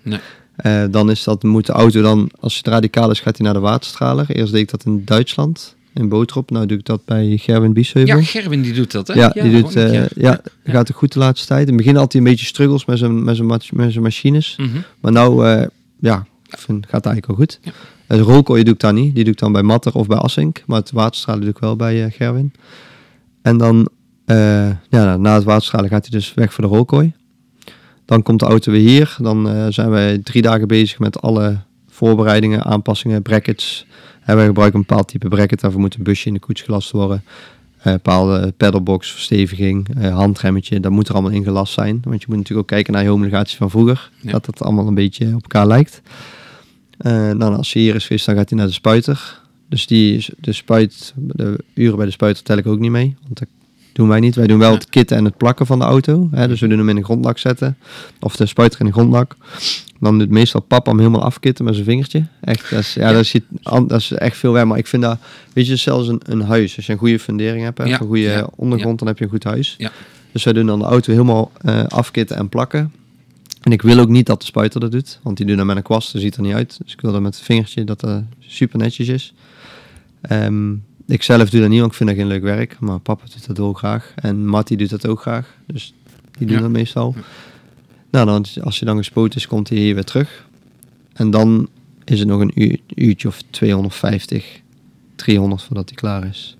Nee. Eh, dan is dat, moet de auto dan, als het radicaal is, gaat hij naar de waterstraler. Eerst deed ik dat in Duitsland, in Botrop. Nou doe ik dat bij Gerwin Biesheuvel. Ja, Gerwin die doet dat, hè? Ja, die doet, eh, ja, gaat het goed de laatste tijd. In het begin had hij een beetje struggles met zijn, met zijn, met zijn machines. Mhm. Maar nou, eh, ja, vind, gaat het eigenlijk wel goed. Ja. Het rolkooi doe ik daar niet. Die doe ik dan bij Matter of bij Assink. Maar het waterstralen doe ik wel bij Gerwin. En dan, ja, na het waterstralen gaat hij dus weg voor de rolkooi. Dan komt de auto weer hier. Dan eh, zijn wij drie dagen bezig met alle voorbereidingen, aanpassingen, brackets. En wij gebruiken een bepaald type bracket. Daarvoor moet een busje in de koets gelast worden. Eh bepaalde pedalbox, versteviging, eh, handremmetje. Dat moet er allemaal in gelast zijn. Want je moet natuurlijk ook kijken naar je homologatie van vroeger. Ja. Dat het allemaal een beetje op elkaar lijkt. Nou, als hij hier is geweest, dan gaat hij naar de spuiter. Dus die, de spuit, de uren bij de spuiter tel ik ook niet mee. Want dat doen wij niet. Wij doen wel het kitten en het plakken van de auto. Hè, dus we doen hem in een grondlak zetten. Of de spuiter in een grondlak. Dan doet meestal papa hem helemaal afkitten met zijn vingertje. Echt, dat is, ja, Ja. Dat, is, dat is echt veel werk. Maar ik vind dat, weet je, zelfs een, een huis. Als je een goede fundering hebt, hè, Ja, een goede ja, ondergrond, dan heb je een goed huis. Ja. Dus wij doen dan de auto helemaal eh, afkitten en plakken. En ik wil ook niet dat de spuiter dat doet, want die doet dat met een kwast, dat ziet er niet uit. Dus ik wil dat met het vingertje, dat dat super netjes is. Ehm, ik zelf doe dat niet, want ik vind dat geen leuk werk. Maar papa doet dat heel graag. En Matty doet dat ook graag. Dus die doen Ja. dat meestal. Ja. Nou, dan, als hij dan gespoten is, komt hij hier weer terug. En dan is het nog een uur, uurtje of 250, 300 voordat hij klaar is.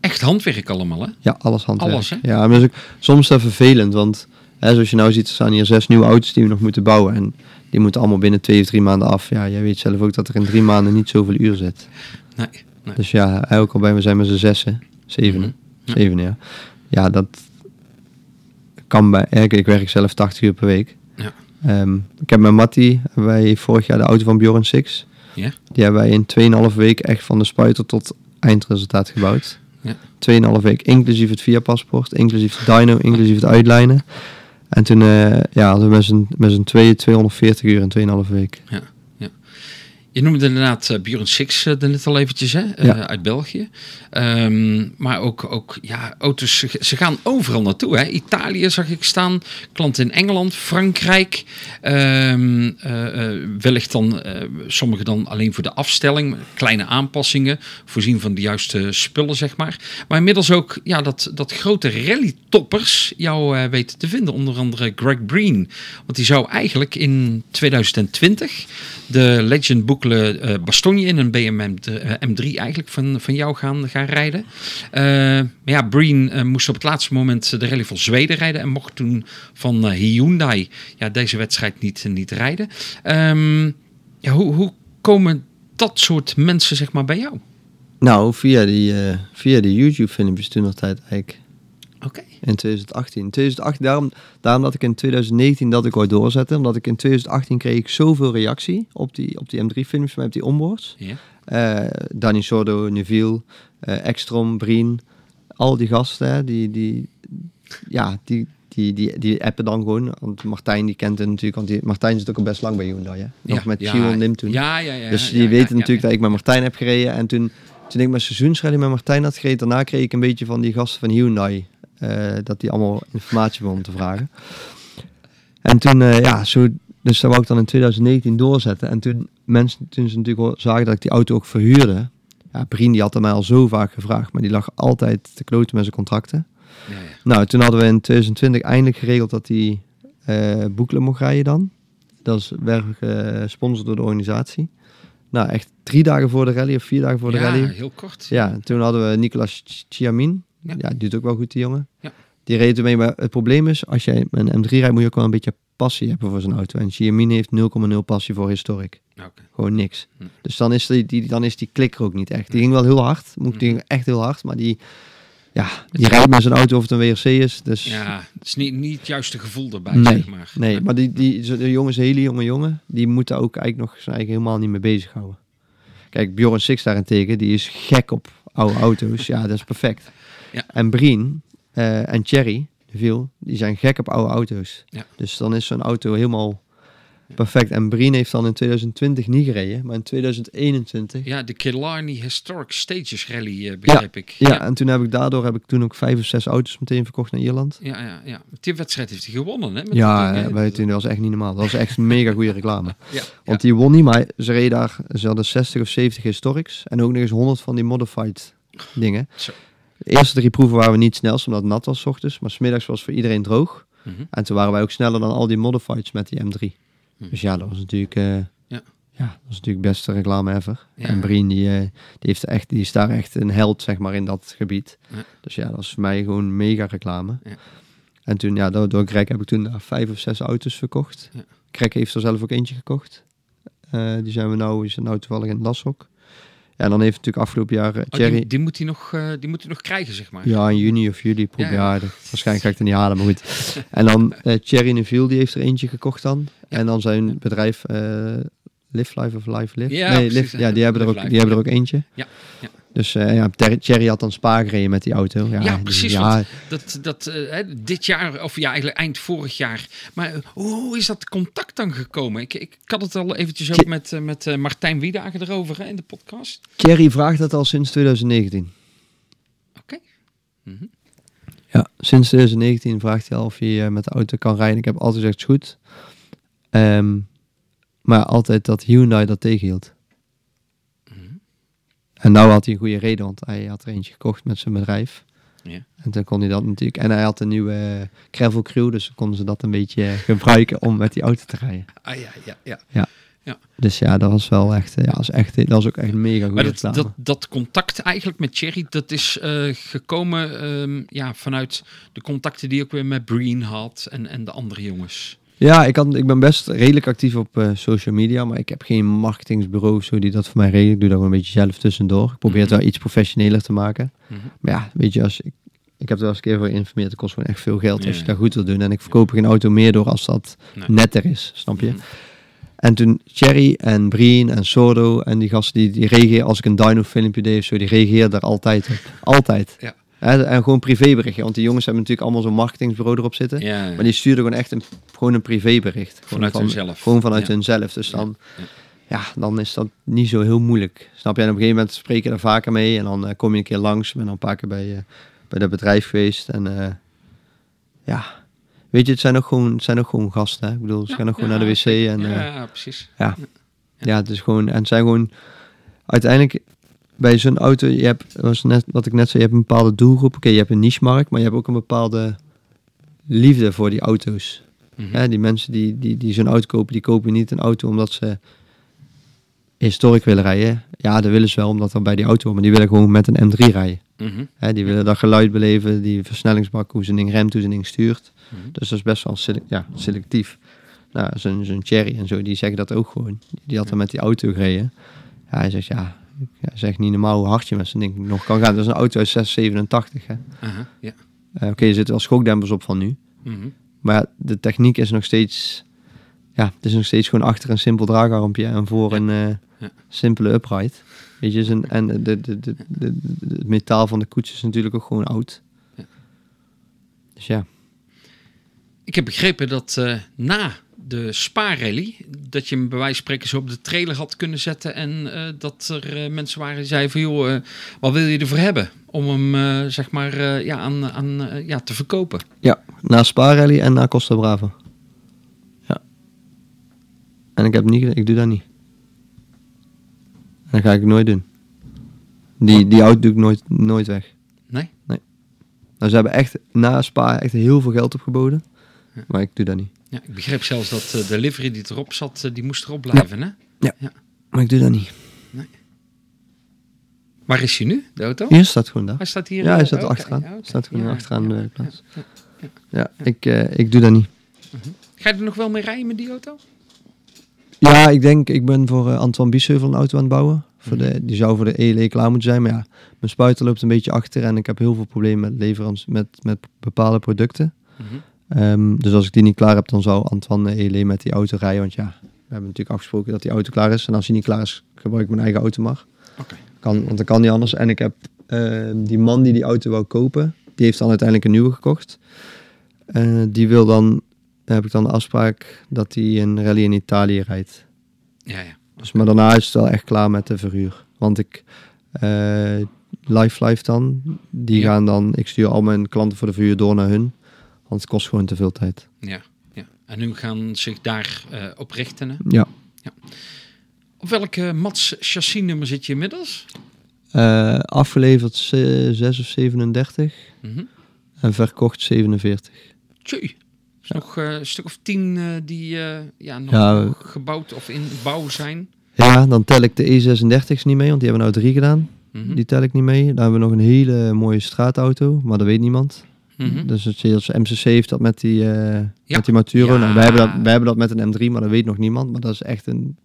Echt handwerk allemaal, hè? Ja, alles handwerk. Alles, hè? Ja, maar dat is ook soms dat vervelend, want hè, zoals je nou ziet, er staan hier zes nieuwe auto's die we nog moeten bouwen. En die moeten allemaal binnen twee of drie maanden af. Ja, jij weet zelf ook dat er in drie maanden niet zoveel uur zit. Nee. Nee. Dus ja, ook al bij me zijn met z'n zessen, Mhm. Ja. zevenen, ja. Ja, dat kan bij, ja, ik, werk zelf 80 uur per week. Ja. Ehm, ik heb met Matty, wij vorig jaar de auto van Bjorn Six. Ja. Die hebben wij in 2,5 week echt van de spuiter tot eindresultaat gebouwd. Ja. 2,5 week, inclusief het via-paspoort, inclusief de dyno, inclusief het uitlijnen. En toen eh, ja, hadden we met z'n, tweeën 240 uur in 2,5 week. Je noemde inderdaad uh, Björn Six uh, net al eventjes, hè? Uh, Ja. uit België. Um, maar ook, ook ja, auto's, ze, ze gaan overal naartoe. Hè? Italië zag ik staan, klanten in Engeland, Frankrijk. Um, wellicht dan, sommige dan alleen voor de afstelling, kleine aanpassingen, voorzien van de juiste spullen, zeg maar. Maar inmiddels ook ja, dat, dat grote rally-toppers jou weten te vinden. Onder andere Greg Breen. Want die zou eigenlijk in 2020 de Legend Bookle uh, Bastogne in een BMW M3 eigenlijk van, van jou gaan, gaan rijden. Uh, maar ja, Breen moest op het laatste moment de rally van Zweden rijden en mocht toen van Hyundai ja, deze wedstrijd niet, niet rijden. Um, ja, hoe, hoe komen dat soort mensen zeg maar bij jou? Nou, via die, uh, via die YouTube filmpjes toen nog tijd eigenlijk. In 2018. 2018 daarom, daarom dat ik in 2019 dat ik wou doorzetten. Omdat ik in 2018 kreeg ik zoveel reactie op die, op die M3-films, maar op die onboards. Ja. Eh Danny Sordo, Neville, eh Ekstrom, Brien. Al die gasten, hè, die, die, ja, die, die, die, die appen dan gewoon. Want Martijn die kent het natuurlijk, want die, Martijn zit ook al best lang bij Hyundai. Hè? Nog Ja, met ja, Gio en Lim toen. Ja, ja, ja. dus die ja, weten natuurlijk dat ik met Martijn heb gereden. En toen, toen ik mijn seizoensrally met Martijn had gereden, daarna kreeg ik een beetje van die gasten van Hyundai. Eh, dat die allemaal informatie begonnen te vragen. En toen, eh, ja, zo, dus dat wou ik dan in 2019 doorzetten. En toen mensen, toen ze natuurlijk zagen dat ik die auto ook verhuurde. Ja, Brien die had mij al zo vaak gevraagd, maar die lag altijd te kloten met zijn contracten. Ja, ja. Nou, toen hadden we in 2020 eindelijk geregeld dat hij eh boekelen mocht rijden dan. Dat is werd gesponsord door de organisatie. Nou, echt drie dagen voor de rally of vier dagen voor de ja, rally. heel kort. Ja, toen hadden we Nicolas Ch- Chiamin. Ja. Ja. die doet ook wel goed, die jongen. Ja. Die reed ermee, maar het probleem is, als jij een M3 rijdt, moet je ook wel een beetje passie hebben voor zijn auto. En Chiamin heeft 0,0 passie voor historic. Oké. Gewoon niks. Hm. Dus dan is, die, die, dan is die klikker ook niet echt. Die ging wel heel hard. Moet, die ging echt heel hard. Maar die, ja, die rijdt met zijn auto of het een WRC is. Dus Ja, het is niet, niet het juiste gevoel erbij, Nee, zeg maar. nee, maar die, die, de jongen is een hele jonge jongen. Die moet daar ook eigenlijk nog zijn eigen helemaal niet mee bezighouden. Kijk, Bjorn Six daarentegen, die is gek op oude auto's. Ja, dat is perfect. Ja. En Brien eh, en Cherry, veel, die zijn gek op oude auto's. Ja. Dus dan is zo'n auto helemaal perfect. En Brien heeft dan in 2020 niet gereden, maar in 2021 Ja, de Killarney Historic Stages Rally, eh, begrijp ik. Ja, en toen heb ik daardoor heb ik toen ook vijf of zes auto's meteen verkocht naar Ierland. ja, ja, ja. Die wedstrijd heeft hij gewonnen, hè? met Ja, ding, hè? wij toen dat was echt niet normaal. Dat was echt een mega goede reclame. Ja, Want die won niet, maar ze reden daar, ze hadden 60 of 70 historics en ook nog eens 100 van die modified dingen. Zo. De eerste drie proeven waren we niet snelst, omdat het nat was 's ochtends, maar smiddags was voor iedereen droog. Mhm. En toen waren wij ook sneller dan al die modifieds met die M3. Mhm. Dus ja, dat was natuurlijk, eh, Ja. ja. dat was natuurlijk beste reclame ever. Ja. En Brien, die, eh, die, heeft echt, die is daar echt een held, zeg maar, in dat gebied. Ja. Dus ja, dat was voor mij gewoon mega reclame. Ja. En toen, ja, door, door Greg heb ik toen daar vijf of zes auto's verkocht. Greg heeft er zelf ook eentje gekocht. Eh, die zijn we nou, zijn nou toevallig in Lashok. Ja, en dan heeft natuurlijk afgelopen jaar eh, Oh, Thierry... die, die, moet hij nog, eh, die moet hij nog krijgen, zeg maar. Ja, in juni of juli. Ja, ja, ja. dat- waarschijnlijk ga ik het niet halen, maar goed. En dan eh Thierry Neville, die heeft er eentje gekocht dan. Ja. En dan zijn bedrijf eh Live Life of Live Live. Ja, nee, Live, ja, die hebben er ook, Life, die hebben er ook eentje. Ja, ja. Dus eh ja, Thierry had dan Spa gereden met die auto. Ja, Ja, precies, Ja, Dat, dat eh, dit jaar, of ja, eigenlijk eind vorig jaar. Maar eh, hoe, is dat contact dan gekomen? Ik, ik, had het al eventjes ook met, met Martijn Wiedagen erover hè, in de podcast. Thierry vraagt dat al sinds 2019. Oké. Mhm. Ja, sinds 2019 vraagt hij al of hij met de auto kan rijden. Ik heb altijd gezegd, goed. Ehm, maar altijd dat Hyundai dat tegenhield. En nou had hij een goede reden, want hij had er eentje gekocht met zijn bedrijf. Ja. En toen kon hij dat natuurlijk. En hij had een nieuwe eh, Gravel Crew, dus konden ze dat een beetje eh, gebruiken om met die auto te rijden. Ah ja, ja, ja. Dus ja, dat was wel echt, eh, ja, dat was echt, dat was ook echt mega goed. Maar dat, dat, dat contact eigenlijk met Thierry, dat is gekomen ehm, ja, vanuit de contacten die ik weer met Breen had en, en de andere jongens. Ja, ik, kan, ik ben best redelijk actief op eh, social media, maar ik heb geen marketingsbureau of zo die dat voor mij regelt. Ik doe dat gewoon een beetje zelf tussendoor. Ik probeer het Mhm. wel iets professioneler te maken. Mhm. Maar ja, weet je, als ik, ik heb er wel eens een keer voor geïnformeerd, het kost gewoon echt veel geld als je dat goed wil doen. En ik verkoop geen auto meer door als dat Nee. netter is, snap je? Mhm. En toen Cherry en Breen en Sordo en die gasten die, die reageren als ik een dyno filmpje deed of zo, die reageerden daar altijd op. Altijd. Ja. Hè, en gewoon privéberichtje, want die jongens hebben natuurlijk allemaal zo'n marketingsbureau erop zitten. Ja, ja. Maar die stuurden gewoon echt een, gewoon een privébericht. Gewoon Vanuit van, hunzelf. Gewoon vanuit hunzelf. Dus dan, Ja. dan is dat niet zo heel moeilijk. Snap je? En op een gegeven moment spreek je er vaker mee. En dan eh, kom je een keer langs. Ik ben al een paar keer bij, eh, bij dat bedrijf geweest. En eh, ja, weet je, het zijn ook gewoon, het zijn ook gewoon gasten. Hè? Ik bedoel, ze gaan ook gewoon naar de wc. En, ja, precies. ja. ja, het is gewoon, en het zijn gewoon, uiteindelijk bij zo'n auto, je hebt, was net, wat ik net zei, je hebt een bepaalde doelgroep. Oké, je hebt een niche-markt, maar je hebt ook een bepaalde liefde voor die auto's. Mhm. Hè, die mensen die, die, die zo'n auto kopen, die kopen niet een auto omdat ze historic willen rijden. Ja, dat willen ze wel, omdat dat bij die auto maar die willen gewoon met een M3 rijden. Mhm. Hè, die willen dat geluid beleven, die versnellingsbak, hoe ze ding remt, hoe ze ding stuurt. Mhm. Dus dat is best wel ja, selectief. Nou, zo'n zo'n Cherry en zo, die zeggen dat ook gewoon. Die had er met die auto gereden. Ja, hij zegt, ja, hij zegt niet normaal hoe hard je met zo'n ding nog kan gaan. Dat is een auto uit 687, hè. Aha, ja. Eh, Oké, er zitten wel schokdempers op van nu. Mhm. Maar ja, de techniek is nog steeds... Ja, het is nog steeds gewoon achter een simpel draagarmpje en voor Ja. een eh, Ja. simpele upright. Weet je, zijn- en de, de, de, de, het metaal van de koets is natuurlijk ook gewoon oud. Ja. Dus ja, Ik heb begrepen dat eh, na de Spa-rally, dat je hem bij wijze van spreken zo op de trailer had kunnen zetten en eh, dat er eh, mensen waren die zeiden van joh, eh, wat wil je ervoor hebben om hem zeg maar ja, aan, aan, ja, te verkopen? ja na Spa Rally en na Costa Brava. Ja. En ik heb niet, ik doe dat niet. En dat ga ik nooit doen. Die, die auto doe ik nooit, nooit weg. Nee? Nou, ze hebben echt na Spa echt heel veel geld opgeboden. Ja. Maar ik doe dat niet. Ja, ik begreep zelfs dat eh, de livery die erop zat, eh, die moest erop blijven. Hè? Maar ik doe dat niet. Waar is hij nu, de auto? Hier staat gewoon daar. Hij staat hier. Ja, eh, hij staat oké, achteraan. ja. Staat gewoon Ja, achteraan ja, de ja, plaats. ja. Ja, ik, eh, ik doe dat niet. Ga je er nog wel mee rijden met die auto? Ja, ik denk, ik ben voor eh, Antoine Biesheuvel een auto aan het bouwen. Voor de, die zou voor de ELE klaar moeten zijn. Maar ja, mijn spuiter loopt een beetje achter en ik heb heel veel problemen met leverans met, met bepaalde producten. Mhm. Ehm, dus als ik die niet klaar heb, dan zou Antoine ELE met die auto rijden. Want ja, we hebben natuurlijk afgesproken dat die auto klaar is. En als die niet klaar is, gebruik ik mijn eigen auto maar. Oké. Kan, want dat kan niet anders. En ik heb ehm, die man die die auto wou kopen, die heeft dan uiteindelijk een nieuwe gekocht. Eh, die wil dan, heb ik dan de afspraak dat hij een rally in Italië rijdt. Ja, ja. Dus, maar daarna is het wel echt klaar met de verhuur. Want ik, eh Life Life dan, die Ja. gaan dan, ik stuur al mijn klanten voor de verhuur door naar hun. Want het kost gewoon te veel tijd. ja, ja. En nu gaan zich daar eh op richten. Hè? Ja. Op welke Mats chassisnummer zit je inmiddels? Eh, afgeleverd ze- 6 of 37 Mhm. en verkocht 47. Tjie. Is nog eh, een stuk of tien die ja, nog Ja, gebouwd of in bouw zijn. Ja, dan tel ik de E36's niet mee, want die hebben we nou drie gedaan. Mhm. Die tel ik niet mee. Dan hebben we nog een hele mooie straatauto, maar dat weet niemand. Mhm. Dus het, als MCC heeft dat met die, eh Ja. met die Maturo. Ja. Nou, wij, hebben dat, wij hebben dat met een M3, maar dat weet nog niemand. Maar dat is echt een,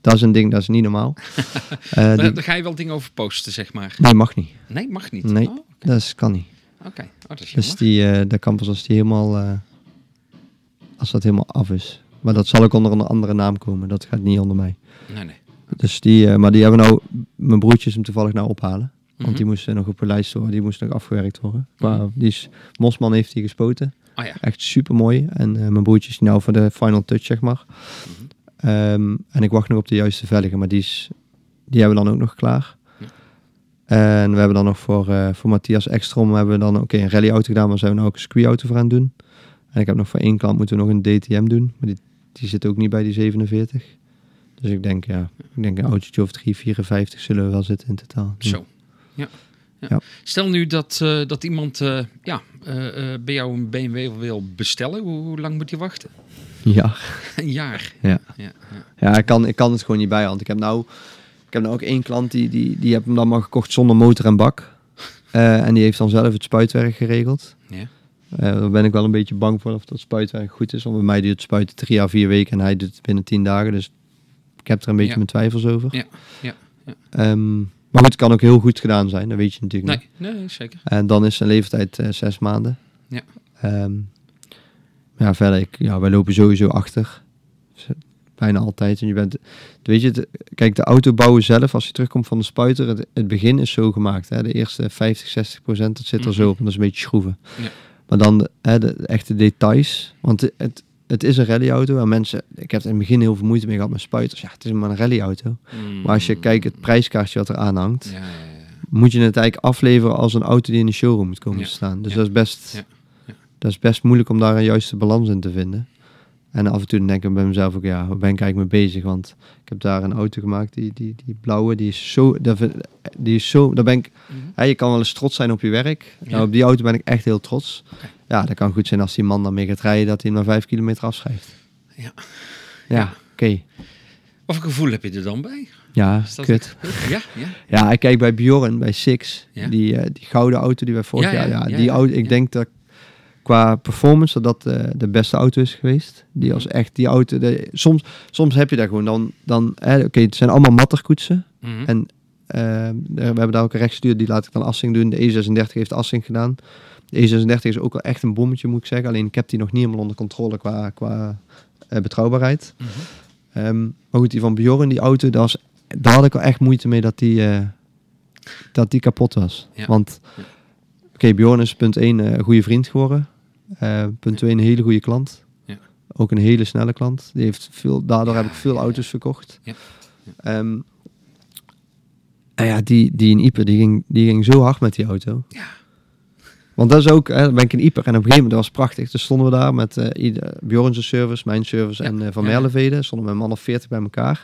dat is een ding, dat is niet normaal. Eh, Daar, die, daar ga je wel dingen over posten, zeg maar. nee, mag niet. Nee, mag niet. Nee. Oh. Dat is, kan niet. Oké. Oh, dat is Dus die, eh dat kan pas als die helemaal, eh, als dat helemaal af is. Maar dat zal ook onder een andere naam komen. Dat gaat niet onder mij. Nee, nee. Dus die, eh, maar die hebben nou, mijn broertjes hem toevallig nou ophalen. Want Mhm. die moesten nog op een lijst worden, die moest nog afgewerkt worden. Maar Mhm. die is, Mosman heeft die gespoten. Ah ja. Echt super mooi. En eh, mijn broertje is nou voor de final touch, zeg maar. Mhm. Ehm, en ik wacht nog op de juiste velgen, maar die, is, die hebben we dan ook nog klaar. Ja. En we hebben dan nog voor, eh, voor Matthias Ekstrom hebben we dan oké een rallyauto gedaan, maar zijn we nou ook een circuitauto voor aan doen. En ik heb nog voor één klant moeten we nog een DTM doen, maar die, die zit ook niet bij die 47. Dus ik denk, ja, ik denk een autootje of 354 zullen we wel zitten in totaal. Zo. Ja. Ja. Stel nu dat, eh, dat iemand eh, ja, eh, bij jou een BMW wil bestellen. Hoe, hoe lang moet je wachten? Ja. een jaar. Ja. Ja, ja. Ja, ik kan, ik kan het gewoon niet bij, want ik heb nou, ik heb nou ook één klant die, die, die heb hem dan maar gekocht zonder motor en bak. En die heeft dan zelf het spuitwerk geregeld. Ja. Daar ben ik wel een beetje bang voor of dat spuitwerk goed is. Want bij mij duurt het spuiten drie à vier weken en hij doet het binnen tien dagen. Dus ik heb er een beetje mijn twijfels over. Ja, ja, ja. Maar goed, het kan ook heel goed gedaan zijn. Dat weet je natuurlijk niet. Nee, nee, zeker. En dan is zijn leeftijd eh, zes maanden. Ja. Ehm, ja, verder, ik, ja, wij lopen sowieso achter. Z- Bijna altijd. En je bent, weet je, kijk, de auto bouwen zelf, als je terugkomt van de spuiter, het, het begin is zo gemaakt. Hè? De eerste 50, 60 procent, dat zit er zo Mhm. op. En dat is een beetje schroeven. Ja. Maar dan de, hè, de, echte details. Want het, het, het is een rallyauto. En mensen, ik heb er in het begin heel veel moeite mee gehad met spuiters. Ja, het is maar een rallyauto. Maar als je kijkt, het prijskaartje wat er aan hangt. Ja, ja, moet je het eigenlijk afleveren als een auto die in de showroom moet komen te staan. Dus dat is best, dat is best moeilijk om daar een juiste balans in te vinden. En af en toe denk ik bij mezelf ook, ja, waar ben ik eigenlijk mee bezig? Want ik heb daar een auto gemaakt, die, die, die blauwe, die is zo, die is zo, daar ben ik, Mhm. hè, je kan wel eens trots zijn op je werk. Ja. Nou, op die auto ben ik echt heel trots. Ja, dat kan goed zijn als die man dan mee gaat rijden, dat hij hem maar vijf kilometer afschrijft. Ja. Ja, oké. Wat voor gevoel heb je er dan bij? Ja, kut. Ja, ja. Ja, ik kijk bij Bjorn, bij Six, Ja. die, eh, die gouden auto die wij vorig Ja, ja, jaar... Ja, ja, die auto, ik denk dat qua performance dat dat eh, de beste auto is geweest. Die als echt die auto... De, soms, soms heb je daar gewoon dan... dan Oké, het zijn allemaal matterkoetsen. Mhm. En eh, we hebben daar ook een rechtsstuur, die laat ik dan Assing doen. De E36 heeft Assing gedaan. De E36 is ook wel echt een bommetje, moet ik zeggen. Alleen ik heb die nog niet helemaal onder controle qua, qua eh, betrouwbaarheid. Mhm. Ehm, maar goed, die van Bjorn, die auto, daar, was, daar had ik wel echt moeite mee dat die, eh, dat die kapot was. Ja. Want, oké, Bjorn is punt 1 een goede vriend geworden. Eh, punt 2 een hele goede klant. Ja. Ook een hele snelle klant. Die heeft veel, daardoor Ja, heb ik veel auto's verkocht. Ja. Ehm, en ja, die, die in Ieper, die ging, die ging zo hard met die auto. Ja. Want dat is ook, hè, dan ben ik in Ieper en op een gegeven moment, dat was prachtig. Dus stonden we daar met ieder- Bjorn's service, mijn service Ja. en eh, Van Ja. Merleveden. Stonden we met een man of 40 bij elkaar.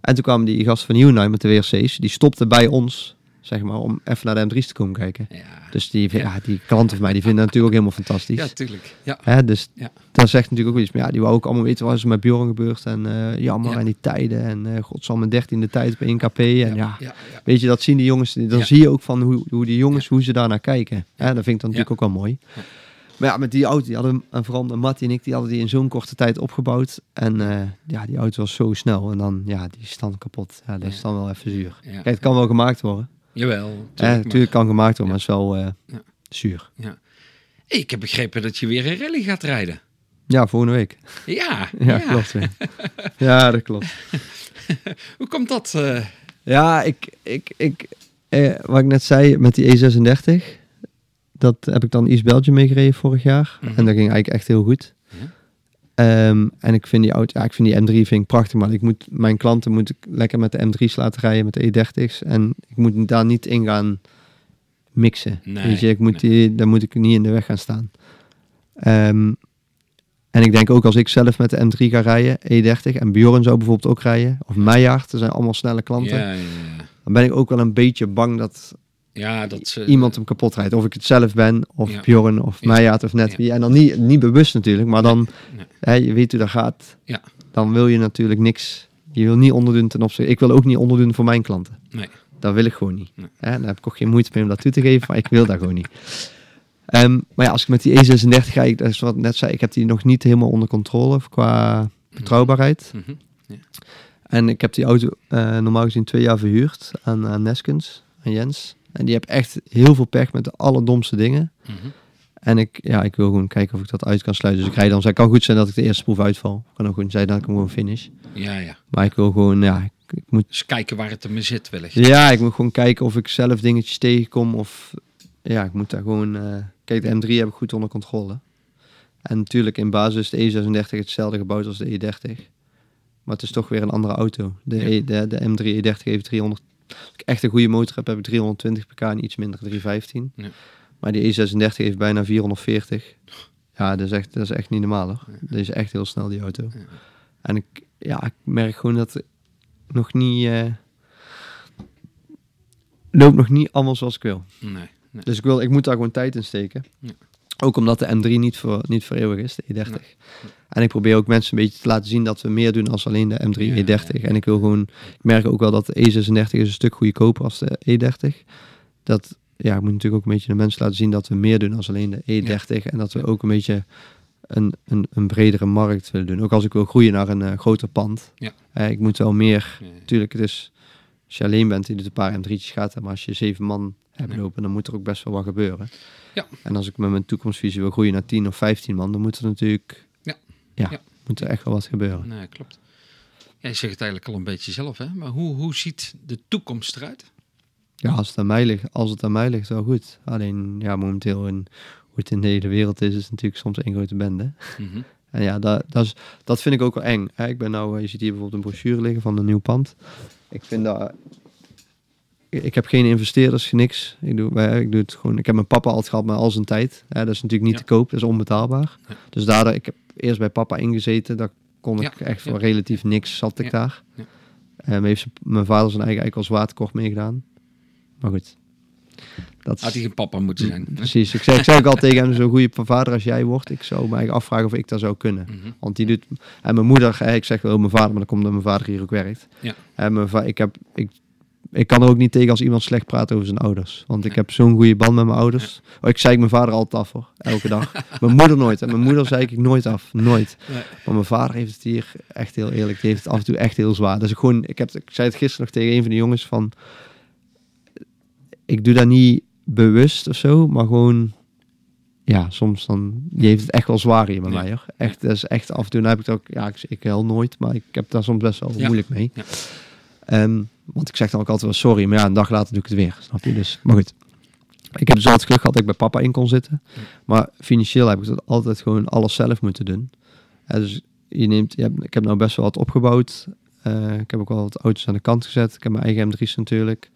En toen kwamen die gasten van Hyundai met de WRC's. Die stopten bij ons, zeg maar, om even naar de M3's te komen kijken. Ja, Dus die, ja. Die klanten van mij, die vinden dat natuurlijk ook helemaal fantastisch. ja tuurlijk. Ja. Hè, dus Ja. dat zegt natuurlijk ook wel iets. Maar ja, die wou ook allemaal weten wat is er met Bjorn gebeurd. En eh, jammer Ja. en die tijden. En uh, godsamme dertiende tijd op 1 kp. En ja, weet je, dat zien die jongens. Dan zie je ook van hoe, hoe die jongens, hoe ze daar naar kijken. Hè, dat vind ik dan natuurlijk ook wel mooi. Maar ja, met die auto, die hadden, en vooral met Mattie en ik, die hadden die in zo'n korte tijd opgebouwd. En eh, ja, die auto was zo snel. En dan, ja, die dan kapot. Ja, dat is dan wel even zuur. Kijk, het kan wel gemaakt worden. Jawel, maar- natuurlijk kan gemaakt worden, maar het is wel eh, Ja. zuur. Ik heb begrepen dat je weer een rally gaat rijden. Ja, volgende week. Ja, Ja, klopt. weer. ja, dat klopt. Hoe komt dat? eh? Ja, ik, ik, ik, eh, wat ik net zei met die E36, dat heb ik dan East Belgium meegereden vorig jaar. Mhm. En dat ging eigenlijk echt heel goed. Ehm, en ik vind die auto, ja, ik vind die M3 vind ik prachtig, maar ik moet, mijn klanten moet ik lekker met de M3's laten rijden, met de E30's. En ik moet daar niet in gaan mixen. Nee, Weet je, ik moet nee. die, daar moet ik niet in de weg gaan staan. Ehm, en ik denk ook als ik zelf met de M3 ga rijden, E30, en Bjorn zou bijvoorbeeld ook rijden, of Meijaard, dat zijn allemaal snelle klanten Ja, ja, ja. dan ben ik ook wel een beetje bang dat ja, dat ze... iemand hem kapot rijdt. Of ik het zelf ben, of Ja. Bjorn, of Ja. Of net Ja. wie. En dan niet, niet bewust natuurlijk, maar dan, nee. hè, je weet hoe dat gaat. Ja. Dan wil je natuurlijk niks, je wil niet onderdoen ten opzichte, ik wil ook niet onderdoen voor mijn klanten. Nee. Dat wil ik gewoon niet. Nee. Hè, daar heb ik ook geen moeite mee om dat toe te geven, maar ik wil dat gewoon niet. Ehm, maar ja, als ik met die E36 ga, ik, dat is wat ik net zei, ik heb die nog niet helemaal onder controle qua betrouwbaarheid. Mhm. En ik heb die auto eh, normaal gezien twee jaar verhuurd aan, aan Neskens, aan Jens. En die heb echt heel veel pech met de allerdomste dingen. Mhm. En ik, ja, ik wil gewoon kijken of ik dat uit kan sluiten. Dus ik rijd dan, het kan goed zijn dat ik de eerste proef uitval. Het kan ook goed zijn dat ik hem gewoon finish. Ja, ja. Maar ik wil gewoon, ja, ik, ik moet, Dus kijken waar het ermee zit wellicht. ja, ik moet gewoon kijken of ik zelf dingetjes tegenkom. Of, ja, ik moet daar gewoon, eh, kijk, de M3 heb ik goed onder controle. En natuurlijk in basis is de E36 hetzelfde gebouwd als de E30. Maar het is toch weer een andere auto. De, Ja. e, de, de M3 E30 heeft 300. Als ik echt een goede motor heb, heb ik 320 pk en iets minder 315. Ja. Maar die E36 heeft bijna 440. Ja, dat is echt, dat is echt niet normaal hoor. Dat is echt heel snel die auto. Ja. En ik, ja, ik merk gewoon dat het nog niet. eh loopt nog niet allemaal zoals ik wil. Nee. nee. Dus ik, wil, ik moet daar gewoon tijd in steken. Ja. Ook omdat de M3 niet voor, niet voor eeuwig is, de E30. Nee. En ik probeer ook mensen een beetje te laten zien dat we meer doen als alleen de M3 Ja, E30. ja, ja. En ik wil gewoon, ik merk ook wel dat de E36 is een stuk goedkoper als de E30. Dat, ja, ik moet natuurlijk ook een beetje de mensen laten zien dat we meer doen als alleen de E30. En dat we ook een beetje een, een, een bredere markt willen doen. Ook als ik wil groeien naar een eh, groter pand. Ja. Eh, ik moet wel meer, natuurlijk, het is, als je alleen bent, die doet een paar M3'tjes gaat. Maar als je zeven man lopen, dan moet er ook best wel wat gebeuren. Ja. En als ik met mijn toekomstvisie wil groeien naar 10 of 15 man, dan moet er natuurlijk, Ja. ja, Ja. moet er echt wel wat gebeuren. Nee, klopt. Jij zegt het eigenlijk al een beetje zelf, hè? Maar hoe, hoe ziet de toekomst eruit? Ja, als het aan mij ligt, als het aan mij ligt, wel goed. Alleen, ja, momenteel in, hoe het in de hele wereld is, is het natuurlijk soms één grote bende. Mhm. En ja, dat, dat, is, dat vind ik ook wel eng. Hè? Ik ben nou, eh, je ziet hier bijvoorbeeld een brochure liggen van een nieuw pand. Ik vind dat... Ik heb geen investeerders, niks. Ik doe, wij- ik doe het gewoon... Ik heb mijn papa altijd gehad, maar al zijn tijd. Hè? Dat is natuurlijk niet Ja. te koop, dat is onbetaalbaar. Ja. Dus daardoor, ik heb eerst bij papa ingezeten. Daar kon ik Ja, echt voor relatief niks, zat ik daar. ja. En heeft mijn vader zijn eigen als waterkort meegedaan. Maar goed. Dat Had hij geen papa moeten zijn? Precies. Ik zeg, ik zeg ook al tegen hem, zo'n goede vader als jij wordt. Ik zou me eigenlijk afvragen of ik dat zou kunnen. Mhm. Want die doet... En mijn moeder, ik zeg wel mijn vader, maar dat komt omdat mijn vader hier ook werkt. Ja. En mijn ik, heb, ik, ik kan er ook niet tegen als iemand slecht praat over zijn ouders. Want ik heb zo'n goede band met mijn ouders. Oh, ik zei mijn vader altijd af hoor, elke dag. mijn moeder nooit. En mijn moeder zei ik nooit af, nooit. Nee. Maar mijn vader heeft het hier echt heel eerlijk, die heeft het af en toe echt heel zwaar. Dus ik gewoon, ik, heb, ik zei het gisteren nog tegen een van de jongens van... Ik doe dat niet bewust of zo, maar gewoon... ja, soms dan, die heeft het echt wel zwaar hier bij Ja. mij hoor. Echt, dat is echt af en toe dan heb ik het ook, ja, ik, ik heel nooit, maar ik heb daar soms best wel Ja. moeilijk mee. Ja. Ehm, want ik zeg dan ook altijd wel sorry, maar ja, een dag later doe ik het weer, snap je? Dus, maar goed. Ik heb dus altijd geluk gehad dat ik bij papa in kon zitten. Maar financieel heb ik dat altijd gewoon alles zelf moeten doen. Ja, dus je neemt, je hebt, ik heb nou best wel wat opgebouwd. Eh, ik heb ook wel wat auto's aan de kant gezet. Ik heb mijn eigen M3's natuurlijk.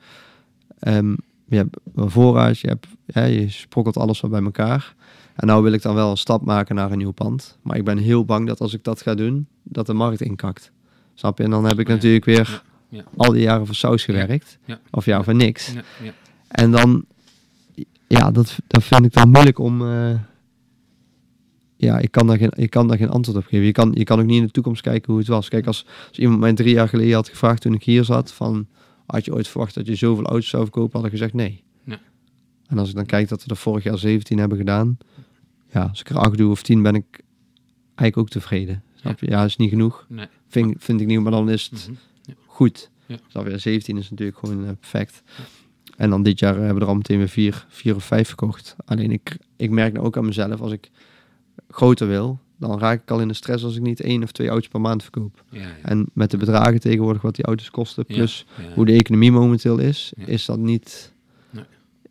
Ehm, je hebt een voorraad, je, hebt, ja, je sprokkelt alles wat bij elkaar. En nou wil ik dan wel een stap maken naar een nieuw pand. Maar ik ben heel bang dat als ik dat ga doen, dat de markt inkakt. Snap je? En dan heb ik natuurlijk weer Ja, al die jaren voor saus gewerkt. Ja. Of ja, voor niks. Ja, ja. En dan, ja, dat, dat vind ik dan moeilijk om. eh, ja, ik kan, daar geen, ik kan daar geen antwoord op geven. Je kan, je kan ook niet in de toekomst kijken hoe het was. Kijk, als, als iemand mij drie jaar geleden had gevraagd toen ik hier zat: van, had je ooit verwacht dat je zoveel auto's zou verkopen? Had ik gezegd nee. Ja. En als ik dan kijk dat we er vorig jaar 17 hebben gedaan, ja, als ik er 8 doe of 10, ben ik eigenlijk ook tevreden. Snap je? Ja, is niet genoeg. Nee. Vind, vind ik niet, maar dan is het Mhm. Goed. Ja. Snap je? 17 is natuurlijk gewoon eh, perfect. En dan dit jaar eh, hebben we er al meteen weer vier, vier of vijf verkocht. Alleen ik, ik merk nou ook aan mezelf, als ik groter wil, dan raak ik al in de stress als ik niet één of twee auto's per maand verkoop. Ja, ja. En met de bedragen tegenwoordig wat die auto's kosten, plus ja. hoe de economie momenteel is, is dat niet... Nee.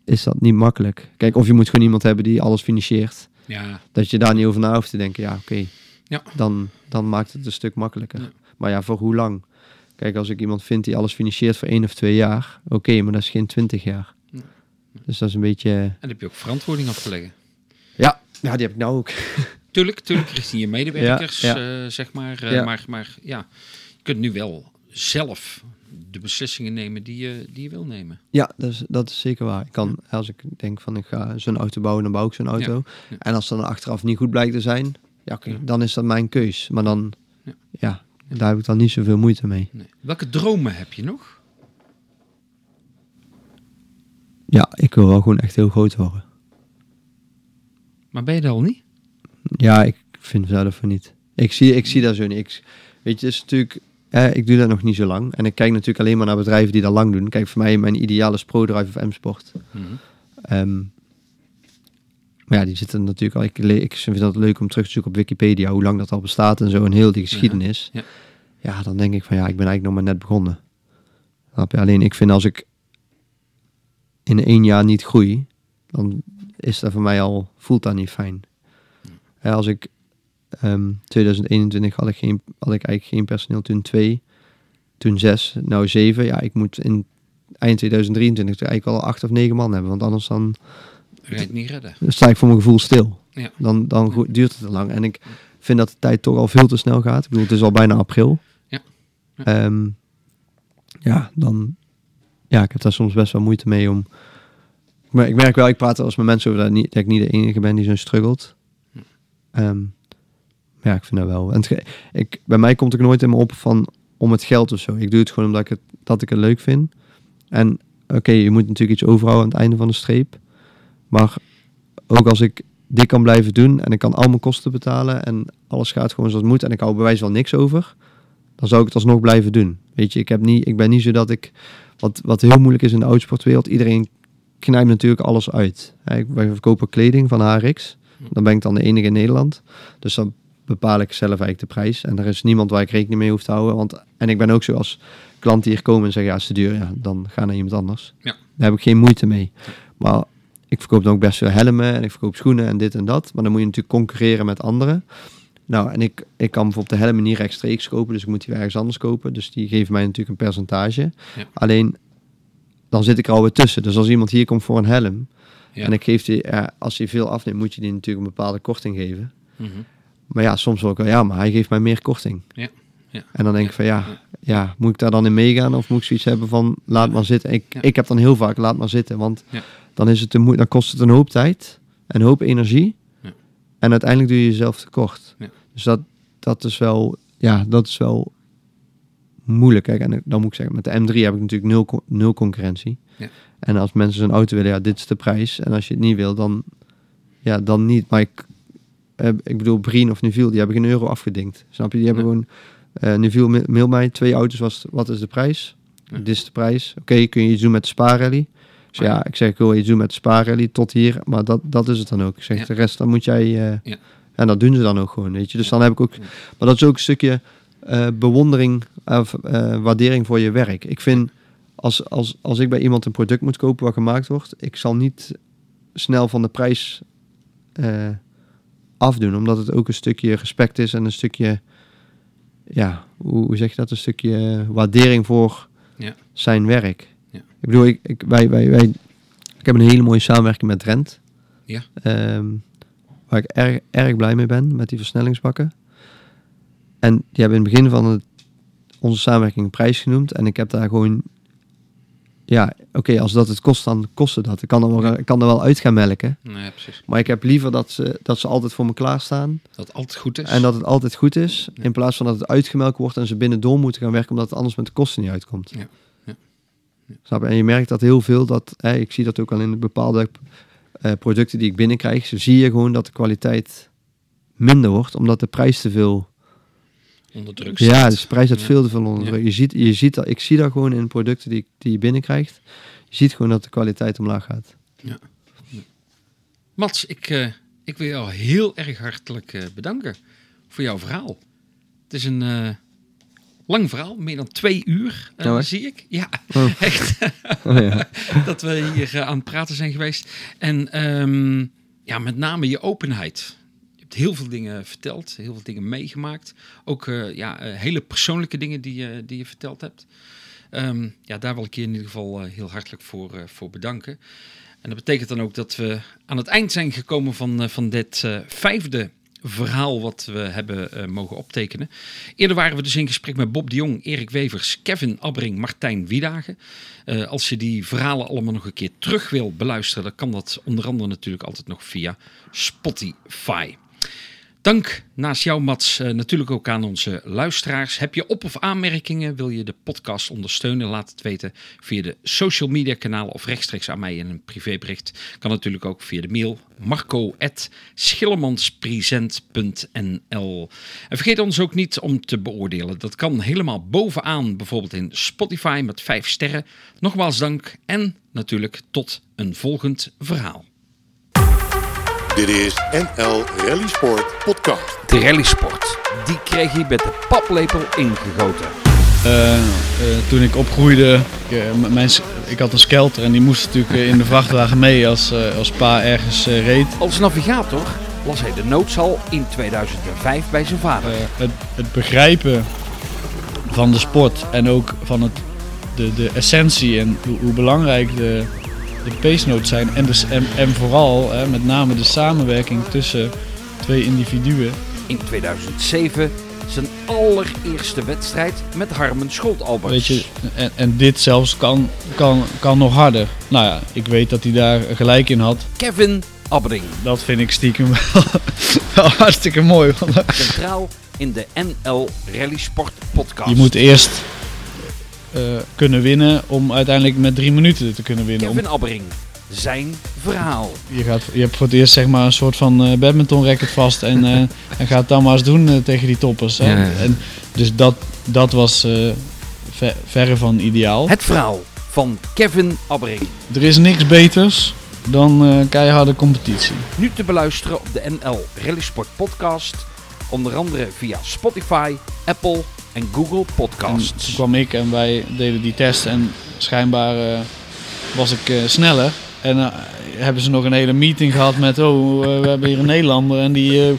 Is dat niet makkelijk? Kijk, of je moet gewoon iemand hebben die alles financiert. Ja, Dat je daar niet over na hoeft te denken. Ja, oké. Ja. Dan, dan maakt het een stuk makkelijker. Maar ja, voor hoe lang? Kijk, als ik iemand vind die alles financiert voor één of twee jaar. Oké, maar dat is geen twintig jaar. Ja. Dus dat is een beetje... en daar heb je ook verantwoording af te leggen. Ja, ja die heb ik nou ook. Tuurlijk, tuurlijk, richting je medewerkers, Ja, eh, zeg maar. eh, maar. Maar ja, je kunt nu wel zelf de beslissingen nemen die je, die je wil nemen. Ja, dat is, dat is zeker waar. Ik kan, als ik denk van ik ga zo'n auto bouwen, dan bouw ik zo'n auto. En als dan achteraf niet goed blijkt te zijn, Ja. dan is dat mijn keus. Maar dan, Ja. Daar heb ik dan niet zoveel moeite mee. Nee. Welke dromen heb je nog? Ja, ik wil wel gewoon echt heel groot worden. Maar ben je er al niet? Ja, ik vind zelf van niet. Ik zie, ik zie dat zo niet. Ik, weet je, het is natuurlijk, eh, ik doe dat nog niet zo lang. En ik kijk natuurlijk alleen maar naar bedrijven die dat lang doen. Kijk, voor mij mijn ideale is ProDrive of M-Sport. Ehm, maar ja, die zitten natuurlijk al. Ik, vind het leuk om terug te zoeken op Wikipedia hoe lang dat al bestaat en zo en heel die geschiedenis. ja. Ja, dan denk ik van ja, ik ben eigenlijk nog maar net begonnen. Alleen ik vind als ik in één jaar niet groei, dan is dat voor mij al voelt dat niet fijn. Ja, als ik ehm 2021 had ik geen had ik eigenlijk geen personeel, toen twee, toen zes, nou zeven. Ja, ik moet in eind 2023 eigenlijk al acht of negen man hebben, want anders dan het niet redden? dan sta ik voor mijn gevoel stil. Ja. Dan, dan duurt het te lang. En ik vind dat de tijd toch al veel te snel gaat. Ik bedoel, het is al bijna april. Ja. Ja. Ehm, ja, dan... Ja, ik heb daar soms best wel moeite mee om... Maar ik merk wel, ik praat eens met mensen over dat, niet, dat ik niet de enige ben die zo struggelt. Ehm, ja, ik vind dat wel. En het ik, bij mij komt het ook nooit in me op van om het geld of zo. Ik doe het gewoon omdat ik het, dat ik het leuk vind. En oké, je moet natuurlijk iets overhouden aan het einde van de streep. Maar ook als ik dit kan blijven doen en ik kan al mijn kosten betalen en alles gaat gewoon zoals het moet en ik hou bewijs wel niks over, dan zou ik het alsnog blijven doen. Weet je, ik, heb niet, ik ben niet zo dat ik, wat, wat heel moeilijk is in de autosportwereld, iedereen knijpt natuurlijk alles uit. Hè, Wij verkopen kleding van HRX, dan ben ik dan de enige in Nederland. Dus dan bepaal ik zelf eigenlijk de prijs en er is niemand waar ik rekening mee hoef te houden. Want, en ik ben ook zo als klanten hier komen en zeggen, ja, is te duur, ja, dan ga naar iemand anders. Ja. Daar heb ik geen moeite mee. Maar ik verkoop dan ook best veel helmen en ik verkoop schoenen en dit en dat. Maar dan moet je natuurlijk concurreren met anderen. Nou, en ik, ik kan bijvoorbeeld de helmen niet rechtstreeks kopen, dus ik moet die ergens anders kopen. Dus die geven mij natuurlijk een percentage. Ja. Alleen, dan zit ik er alweer tussen. Dus als iemand hier komt voor een helm Ja. en ik geef die, ja, als hij veel afneemt, moet je die natuurlijk een bepaalde korting geven. Mhm. Maar ja, soms wil ik wel, ja, maar hij geeft mij meer korting. Ja. Ja. En dan denk ik van, ja, ja, moet ik daar dan in meegaan? Of moet ik zoiets hebben van, laat maar zitten. Ik, ik heb dan heel vaak, laat maar zitten. Want Ja. Dan, is het een, moe- dan kost het een hoop tijd, een hoop energie. Ja. En uiteindelijk doe je jezelf tekort. Ja. Dus dat, dat is wel, ja, dat is wel moeilijk. Kijk, en dan moet ik zeggen, met de M3 heb ik natuurlijk nul, nul concurrentie. Ja. En als mensen zo'n auto willen, ja, dit is de prijs. En als je het niet wil, dan, ja, dan niet. Maar ik, eh, ik bedoel, Brien of Neville, die hebben geen euro afgedinkt. Snap je? Die hebben gewoon, eh Neville ma- mail mij, twee auto's, was, wat is de prijs? Dit is de prijs. Oké, kun je iets doen met de spaarrally? Zeg, ja, ik zeg, ik wil iets doen met de spaarrally tot hier, maar dat, dat is het dan ook. Ik zeg, Ja. de rest, dan moet jij... eh, Ja. En dat doen ze dan ook gewoon, weet je. Dus dan heb ik ook... Maar dat is ook een stukje eh, bewondering of eh, waardering voor je werk. Ik vind, als, als, als ik bij iemand een product moet kopen wat gemaakt wordt, ik zal niet snel van de prijs afdoen, omdat het ook een stukje respect is en een stukje, ja, hoe, hoe zeg je dat, een stukje waardering voor Ja. zijn werk. Ik bedoel, ik, ik, wij, wij, wij, ik heb een hele mooie samenwerking met Rent. Ja. Ehm, waar ik erg, erg blij mee ben, met die versnellingsbakken. En die hebben in het begin van het, onze samenwerking een prijs genoemd. En ik heb daar gewoon... Ja, oké, als dat het kost, dan kost het dat. Ik kan er wel, ik kan er wel uit gaan melken. Nee, precies. Maar ik heb liever dat ze, dat ze altijd voor me klaarstaan. Dat het altijd goed is. En dat het altijd goed is. Ja. In plaats van dat het uitgemelkt wordt en ze binnen door moeten gaan werken. Omdat het anders met de kosten niet uitkomt. Ja. Snap? En je merkt dat heel veel. Dat, hè, ik zie dat ook al in de bepaalde eh, producten die ik binnenkrijg. Zo zie je gewoon dat de kwaliteit minder wordt. Omdat de prijs te veel... onder druk Ja, staat. dus de prijs staat Ja. veel te veel onder Ja. Je ziet, je ziet dat, ik zie dat gewoon in producten die, die je binnenkrijgt. Je ziet gewoon dat de kwaliteit omlaag gaat. Mats, ik, eh, ik wil jou heel erg hartelijk eh, bedanken voor jouw verhaal. Het is een lang verhaal, meer dan twee uur, Ja, hoor. zie ik. Ja, Oh. echt. Oh, ja. dat we hier eh, aan het praten zijn geweest. En ehm, ja, met name je openheid. Je hebt heel veel dingen verteld, heel veel dingen meegemaakt. Ook eh, ja, hele persoonlijke dingen die, je die je verteld hebt. Ehm, ja, daar wil ik je in ieder geval heel hartelijk voor, voor bedanken. En dat betekent dan ook dat we aan het eind zijn gekomen van, van dit vijfde verhaal wat we hebben eh, mogen optekenen. Eerder waren we dus in gesprek met Bob de Jong, Erik Wevers, Kevin Abbring, Martijn Wiedagen. Eh, als je die verhalen allemaal nog een keer terug wil beluisteren, dan kan dat onder andere natuurlijk altijd nog via Spotify. Dank naast jou, Mats, eh, natuurlijk ook aan onze luisteraars. Heb je op- of aanmerkingen? Wil je de podcast ondersteunen? Laat het weten via de social media kanalen of rechtstreeks aan mij in een privébericht. Kan natuurlijk ook via de mail marco.schillemanspresent.nl En vergeet ons ook niet om te beoordelen. Dat kan helemaal bovenaan, bijvoorbeeld in Spotify met 5 sterren. Nogmaals dank en natuurlijk tot een volgend verhaal. Dit is NL Rally Sport Podcast. De rallysport, die kreeg je met de paplepel ingegoten. Eh, eh, toen ik opgroeide, ik, eh, mijn, ik had een skelter en die moest natuurlijk in de vrachtwagen mee als, als pa ergens reed. Als navigator las hij de noodsal in 2005 bij zijn vader. Het, het begrijpen van de sport en ook van het, de, de essentie en hoe, hoe belangrijk de, de notes zijn. En, dus, en, en vooral eh, met name de samenwerking tussen twee individuen. In 2007 zijn allereerste wedstrijd met Harmen Scholtalberts. Weet je, en, en dit zelfs kan, kan, kan nog harder. Nou ja, ik weet dat hij daar gelijk in had. Kevin Abbring, Dat vind ik stiekem wel, wel hartstikke mooi. Centraal in de NL Rally Sport podcast. je moet eerst kunnen winnen om uiteindelijk met drie minuten te kunnen winnen. Kevin Abbring, zijn verhaal. je, gaat, je hebt voor het eerst zeg maar een soort van eh badminton racket vast en, eh, en gaat het dan maar eens doen eh, tegen die toppers. Ja, ja. En, dus dat, dat was eh, ver- verre van ideaal. Het verhaal van Kevin Abbring. Er is niks beters dan eh, keiharde competitie. Nu te beluisteren op de NL Rally Sport podcast. Onder andere via Spotify, Apple en Google En Podcasts. toen kwam ik en wij deden die test en schijnbaar eh, was ik eh, sneller. En eh, hebben ze nog een hele meeting gehad met, oh, we hebben hier een Nederlander en die eh,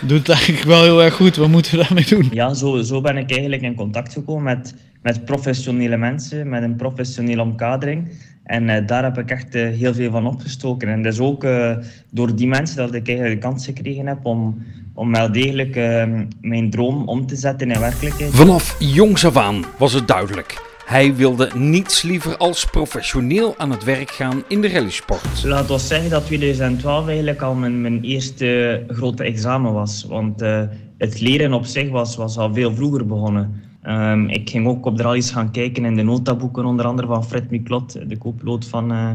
doet het eigenlijk wel heel erg goed. Wat moeten we daarmee doen? Ja, zo, zo ben ik eigenlijk in contact gekomen met, met professionele mensen, met een professionele omkadering. En eh, daar heb ik echt heel veel van opgestoken. En dat is ook eh, door die mensen dat ik eigenlijk de kans gekregen heb om, om wel degelijk eh, mijn droom om te zetten in werkelijkheid. Vanaf jongs af aan was het duidelijk. Hij wilde niets liever als professioneel aan het werk gaan in de rallysport. Laat ons zeggen dat 2012 eigenlijk al mijn, mijn eerste grote examen was. Want eh, het leren op zich was, was al veel vroeger begonnen. Ehm, ik ging ook op de rallies gaan kijken in de notaboeken, onder andere van Fred Miklot, de co-piloot van, uh,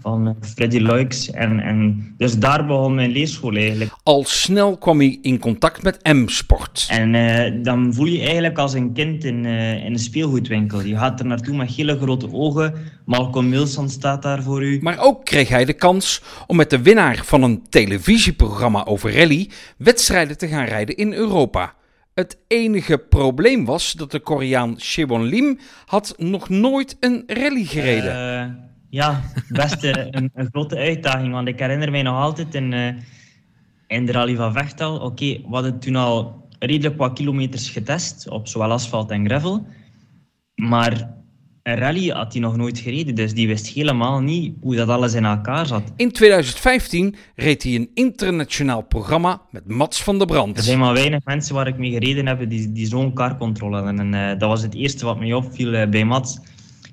van uh, Freddy Luiks. En, en dus daar begon mijn leerschool eigenlijk. Al snel kwam hij in contact met M-sport. En uh, dan voel je eigenlijk als een kind in, in een speelgoedwinkel. Je gaat er naartoe met hele grote ogen. Malcolm Wilson staat daar voor u. Maar ook kreeg hij de kans om met de winnaar van een televisieprogramma over rally wedstrijden te gaan rijden in Europa. Het enige probleem was dat de Koreaan Shewon Lim had nog nooit een rally gereden. Uh, ja, best een, een, grote uitdaging. Want ik herinner mij nog altijd in, uh, in de rally van Vechtal. Oké, okay, we hadden toen al redelijk wat kilometers getest op zowel asfalt en gravel. Maar een rally had hij nog nooit gereden, dus die wist helemaal niet hoe dat alles in elkaar zat. In 2015 reed hij een internationaal programma met Mats van der Brand. Er zijn maar weinig mensen waar ik mee gereden heb die, die zo'n carcontrole hadden. En uh, dat was het eerste wat mij opviel uh, bij Mats.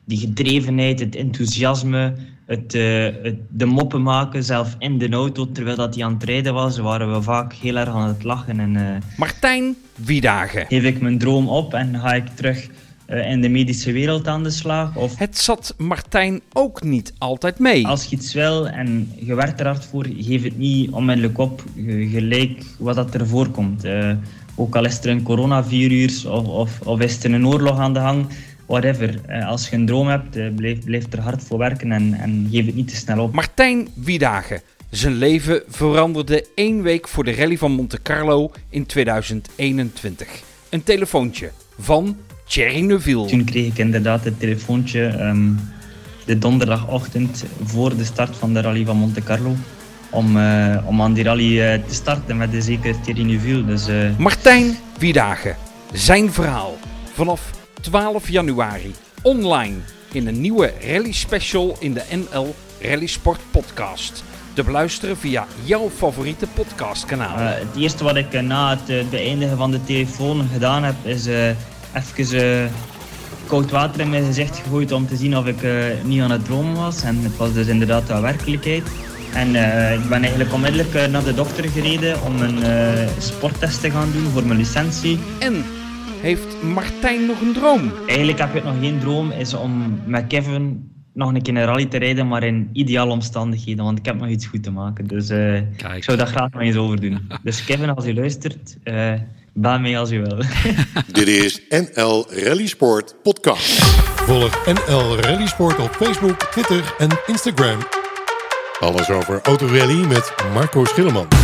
Die gedrevenheid, het enthousiasme, het, uh, het, de moppen maken, zelf in de auto, terwijl dat hij aan het rijden was, waren we vaak heel erg aan het lachen. En, Martijn Wiedagen. Geef ik mijn droom op en ga ik terug in de medische wereld aan de slag. Of het zat Martijn ook niet altijd mee. Als je iets wil en je werkt er hard voor, geef het niet onmiddellijk op, gelijk wat dat er voorkomt. Uh, ook al is er een coronavirus of, of, of is er een oorlog aan de gang, whatever. Uh, als je een droom hebt, blijf, blijf er hard voor werken en, en geef het niet te snel op. Martijn Wiedagen. Zijn leven veranderde één week voor de rally van Monte Carlo in 2021. Een telefoontje van Thierry Neuville. Toen kreeg ik inderdaad het telefoontje um, de donderdagochtend voor de start van de rally van Monte Carlo. Om, uh, om aan die rally uh, te starten met de zeker Thierry Neuville. Dus, uh... Martijn Wiedagen. Zijn verhaal. Vanaf 12 januari. Online in een nieuwe rally special in de NL Rally Sport podcast. Te beluisteren via jouw favoriete podcastkanaal. het eerste wat ik na het beëindigen van de telefoon gedaan heb is even uh, koud water in mijn gezicht gegooid om te zien of ik uh, niet aan het dromen was. En het was dus inderdaad de werkelijkheid. En uh, ik ben eigenlijk onmiddellijk naar de dokter gereden om een sporttest te gaan doen voor mijn licentie. En heeft Martijn nog een droom? Eigenlijk heb ik nog geen droom, is om met Kevin nog een keer een rally te rijden, maar in ideale omstandigheden, want ik heb nog iets goed te maken. Dus uh, ik zou dat graag nog eens overdoen. dus Kevin, als je luistert, bel mij als u wil. Dit is NL Rally Sport Podcast. Volg NL Rally Sport op Facebook, Twitter en Instagram. Alles over autorally met Marco Schilleman.